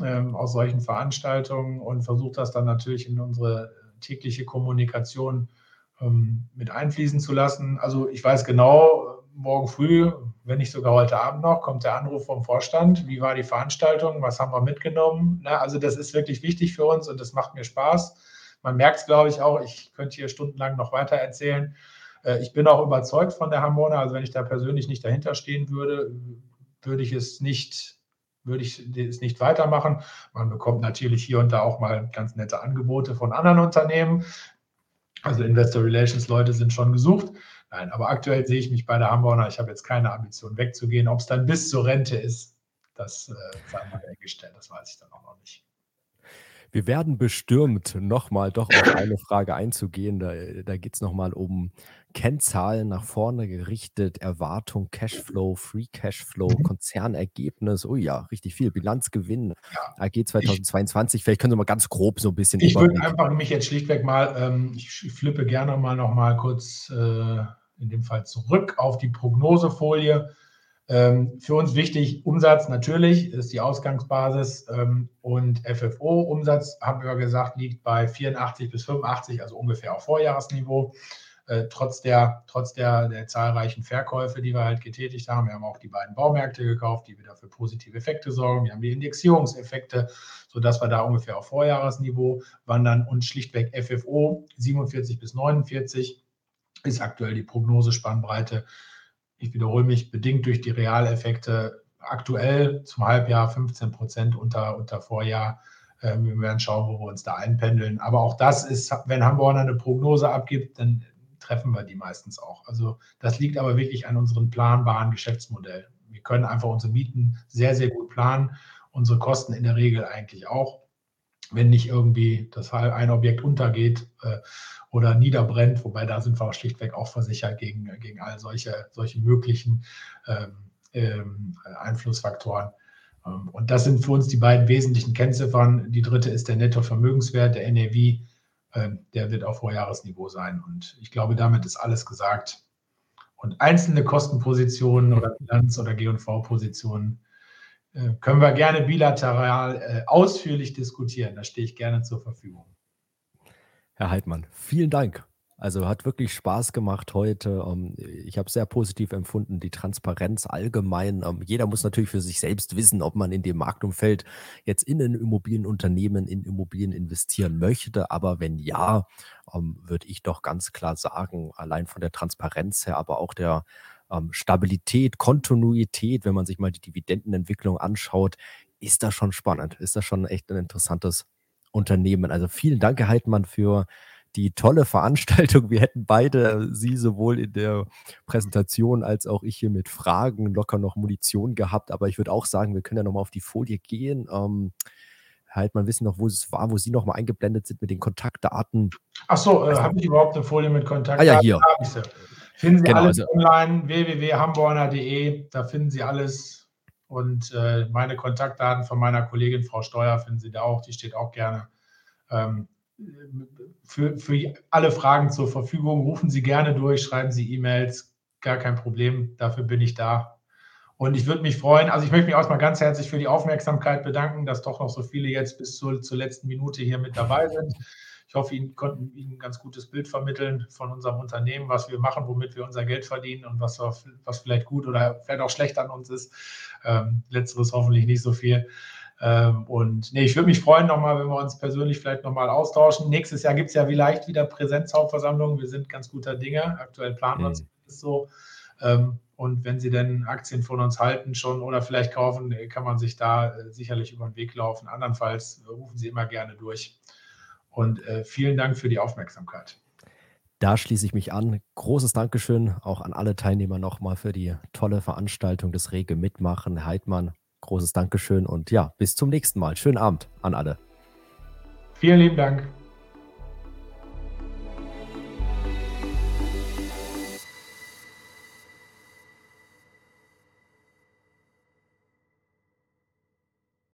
ähm, aus solchen Veranstaltungen und versuche das dann natürlich in unsere tägliche Kommunikation ähm, mit einfließen zu lassen. Also ich weiß genau, morgen früh, wenn nicht sogar heute Abend noch, kommt der Anruf vom Vorstand. Wie war die Veranstaltung? Was haben wir mitgenommen? Na, also das ist wirklich wichtig für uns und das macht mir Spaß. Man merkt es, glaube ich, auch. Ich könnte hier stundenlang noch weiter erzählen. Äh, ich bin auch überzeugt von der Harmonia. Also wenn ich da persönlich nicht dahinter stehen würde, würde ich es nicht würde ich es nicht weitermachen. Man bekommt natürlich hier und da auch mal ganz nette Angebote von anderen Unternehmen. Also Investor Relations Leute sind schon gesucht. Nein, aber aktuell sehe ich mich bei der Hamburger. Ich habe jetzt keine Ambition wegzugehen. Ob es dann bis zur Rente ist, das äh, sei mal dahingestellt. Das weiß ich dann auch noch nicht. Wir werden bestürmt, nochmal doch auf eine Frage einzugehen. Da, da geht es nochmal um Kennzahlen nach vorne gerichtet, Erwartung, Cashflow, Free Cashflow, mhm. Konzernergebnis. Oh ja, richtig viel. Bilanzgewinn, ja. AG 2022. Ich, Vielleicht können Sie mal ganz grob so ein bisschen. Ich würde einfach mich jetzt schlichtweg mal, ähm, ich flippe gerne mal noch mal kurz äh, in dem Fall zurück auf die Prognosefolie. Ähm, für uns wichtig, Umsatz natürlich ist die Ausgangsbasis ähm, und FFO-Umsatz, haben wir gesagt, liegt bei 84 bis 85, also ungefähr auf Vorjahresniveau. Äh, trotz der, trotz der, der zahlreichen Verkäufe, die wir halt getätigt haben. Wir haben auch die beiden Baumärkte gekauft, die wieder für positive Effekte sorgen. Wir haben die Indexierungseffekte, sodass wir da ungefähr auf Vorjahresniveau wandern und schlichtweg FFO 47 bis 49 ist aktuell die Prognosespannbreite ich wiederhole mich, bedingt durch die Realeffekte aktuell zum Halbjahr 15 Prozent unter, unter Vorjahr. Ähm, wir werden schauen, wo wir uns da einpendeln. Aber auch das ist, wenn Hamburg eine Prognose abgibt, dann treffen wir die meistens auch. Also das liegt aber wirklich an unserem planbaren Geschäftsmodell. Wir können einfach unsere Mieten sehr, sehr gut planen, unsere Kosten in der Regel eigentlich auch. Wenn nicht irgendwie das ein Objekt untergeht, äh, oder niederbrennt, wobei da sind wir auch schlichtweg auch versichert gegen, gegen all solche, solche möglichen ähm, ähm, Einflussfaktoren. Ähm, und das sind für uns die beiden wesentlichen Kennziffern. Die dritte ist der Nettovermögenswert, der NAV ähm, der wird auf Vorjahresniveau sein. Und ich glaube, damit ist alles gesagt. Und einzelne Kostenpositionen oder Bilanz- oder G&V-Positionen können wir gerne bilateral äh, ausführlich diskutieren. Da stehe ich gerne zur Verfügung. Herr Heidmann, vielen Dank. Also hat wirklich Spaß gemacht heute. Ähm, ich habe sehr positiv empfunden, die Transparenz allgemein. Ähm, jeder muss natürlich für sich selbst wissen, ob man in dem Marktumfeld jetzt in ein Immobilienunternehmen, in Immobilien investieren möchte. Aber wenn ja, ähm, würde ich doch ganz klar sagen, allein von der Transparenz her, aber auch der Stabilität, Kontinuität, wenn man sich mal die Dividendenentwicklung anschaut, ist das schon spannend. Ist das schon echt ein interessantes Unternehmen. Also vielen Dank, Herr Heidmann, für die tolle Veranstaltung. Wir hätten beide, Sie sowohl in der Präsentation als auch ich hier mit Fragen locker noch Munition gehabt. Aber ich würde auch sagen, wir können ja nochmal auf die Folie gehen. Ähm, halt mal wissen noch, wo es war, wo Sie nochmal eingeblendet sind mit den Kontaktdaten. Ach so, äh, habe ich überhaupt eine Folie mit Kontaktdaten? Ah ja, hier. Finden Sie genau, alles also, online, www.hamborner.de, da finden Sie alles. Und äh, meine Kontaktdaten von meiner Kollegin Frau Steuer finden Sie da auch, die steht auch gerne. Ähm, für, für alle Fragen zur Verfügung. Rufen Sie gerne durch, schreiben Sie E-Mails, gar kein Problem. Dafür bin ich da. Und ich würde mich freuen, also ich möchte mich auch mal ganz herzlich für die Aufmerksamkeit bedanken, dass doch noch so viele jetzt bis zur, zur letzten Minute hier mit dabei sind. Ich hoffe, Ihnen konnten Ihnen ein ganz gutes Bild vermitteln von unserem Unternehmen, was wir machen, womit wir unser Geld verdienen und was, was vielleicht gut oder vielleicht auch schlecht an uns ist. Ähm, letzteres hoffentlich nicht so viel. Ähm, und nee, ich würde mich freuen nochmal, wenn wir uns persönlich vielleicht nochmal austauschen. Nächstes Jahr gibt es ja vielleicht wieder Präsenzhauptversammlungen. Wir sind ganz guter Dinge. Aktuell planen wir mhm. es so. Ähm, und wenn Sie denn Aktien von uns halten schon oder vielleicht kaufen, kann man sich da äh, sicherlich über den Weg laufen. Andernfalls rufen Sie immer gerne durch. Und äh, vielen Dank für die Aufmerksamkeit. Da schließe ich mich an. Großes Dankeschön auch an alle Teilnehmer nochmal für die tolle Veranstaltung, das rege Mitmachen. Heidmann, Großes Dankeschön und ja, bis zum nächsten Mal. Schönen Abend an alle. Vielen lieben Dank.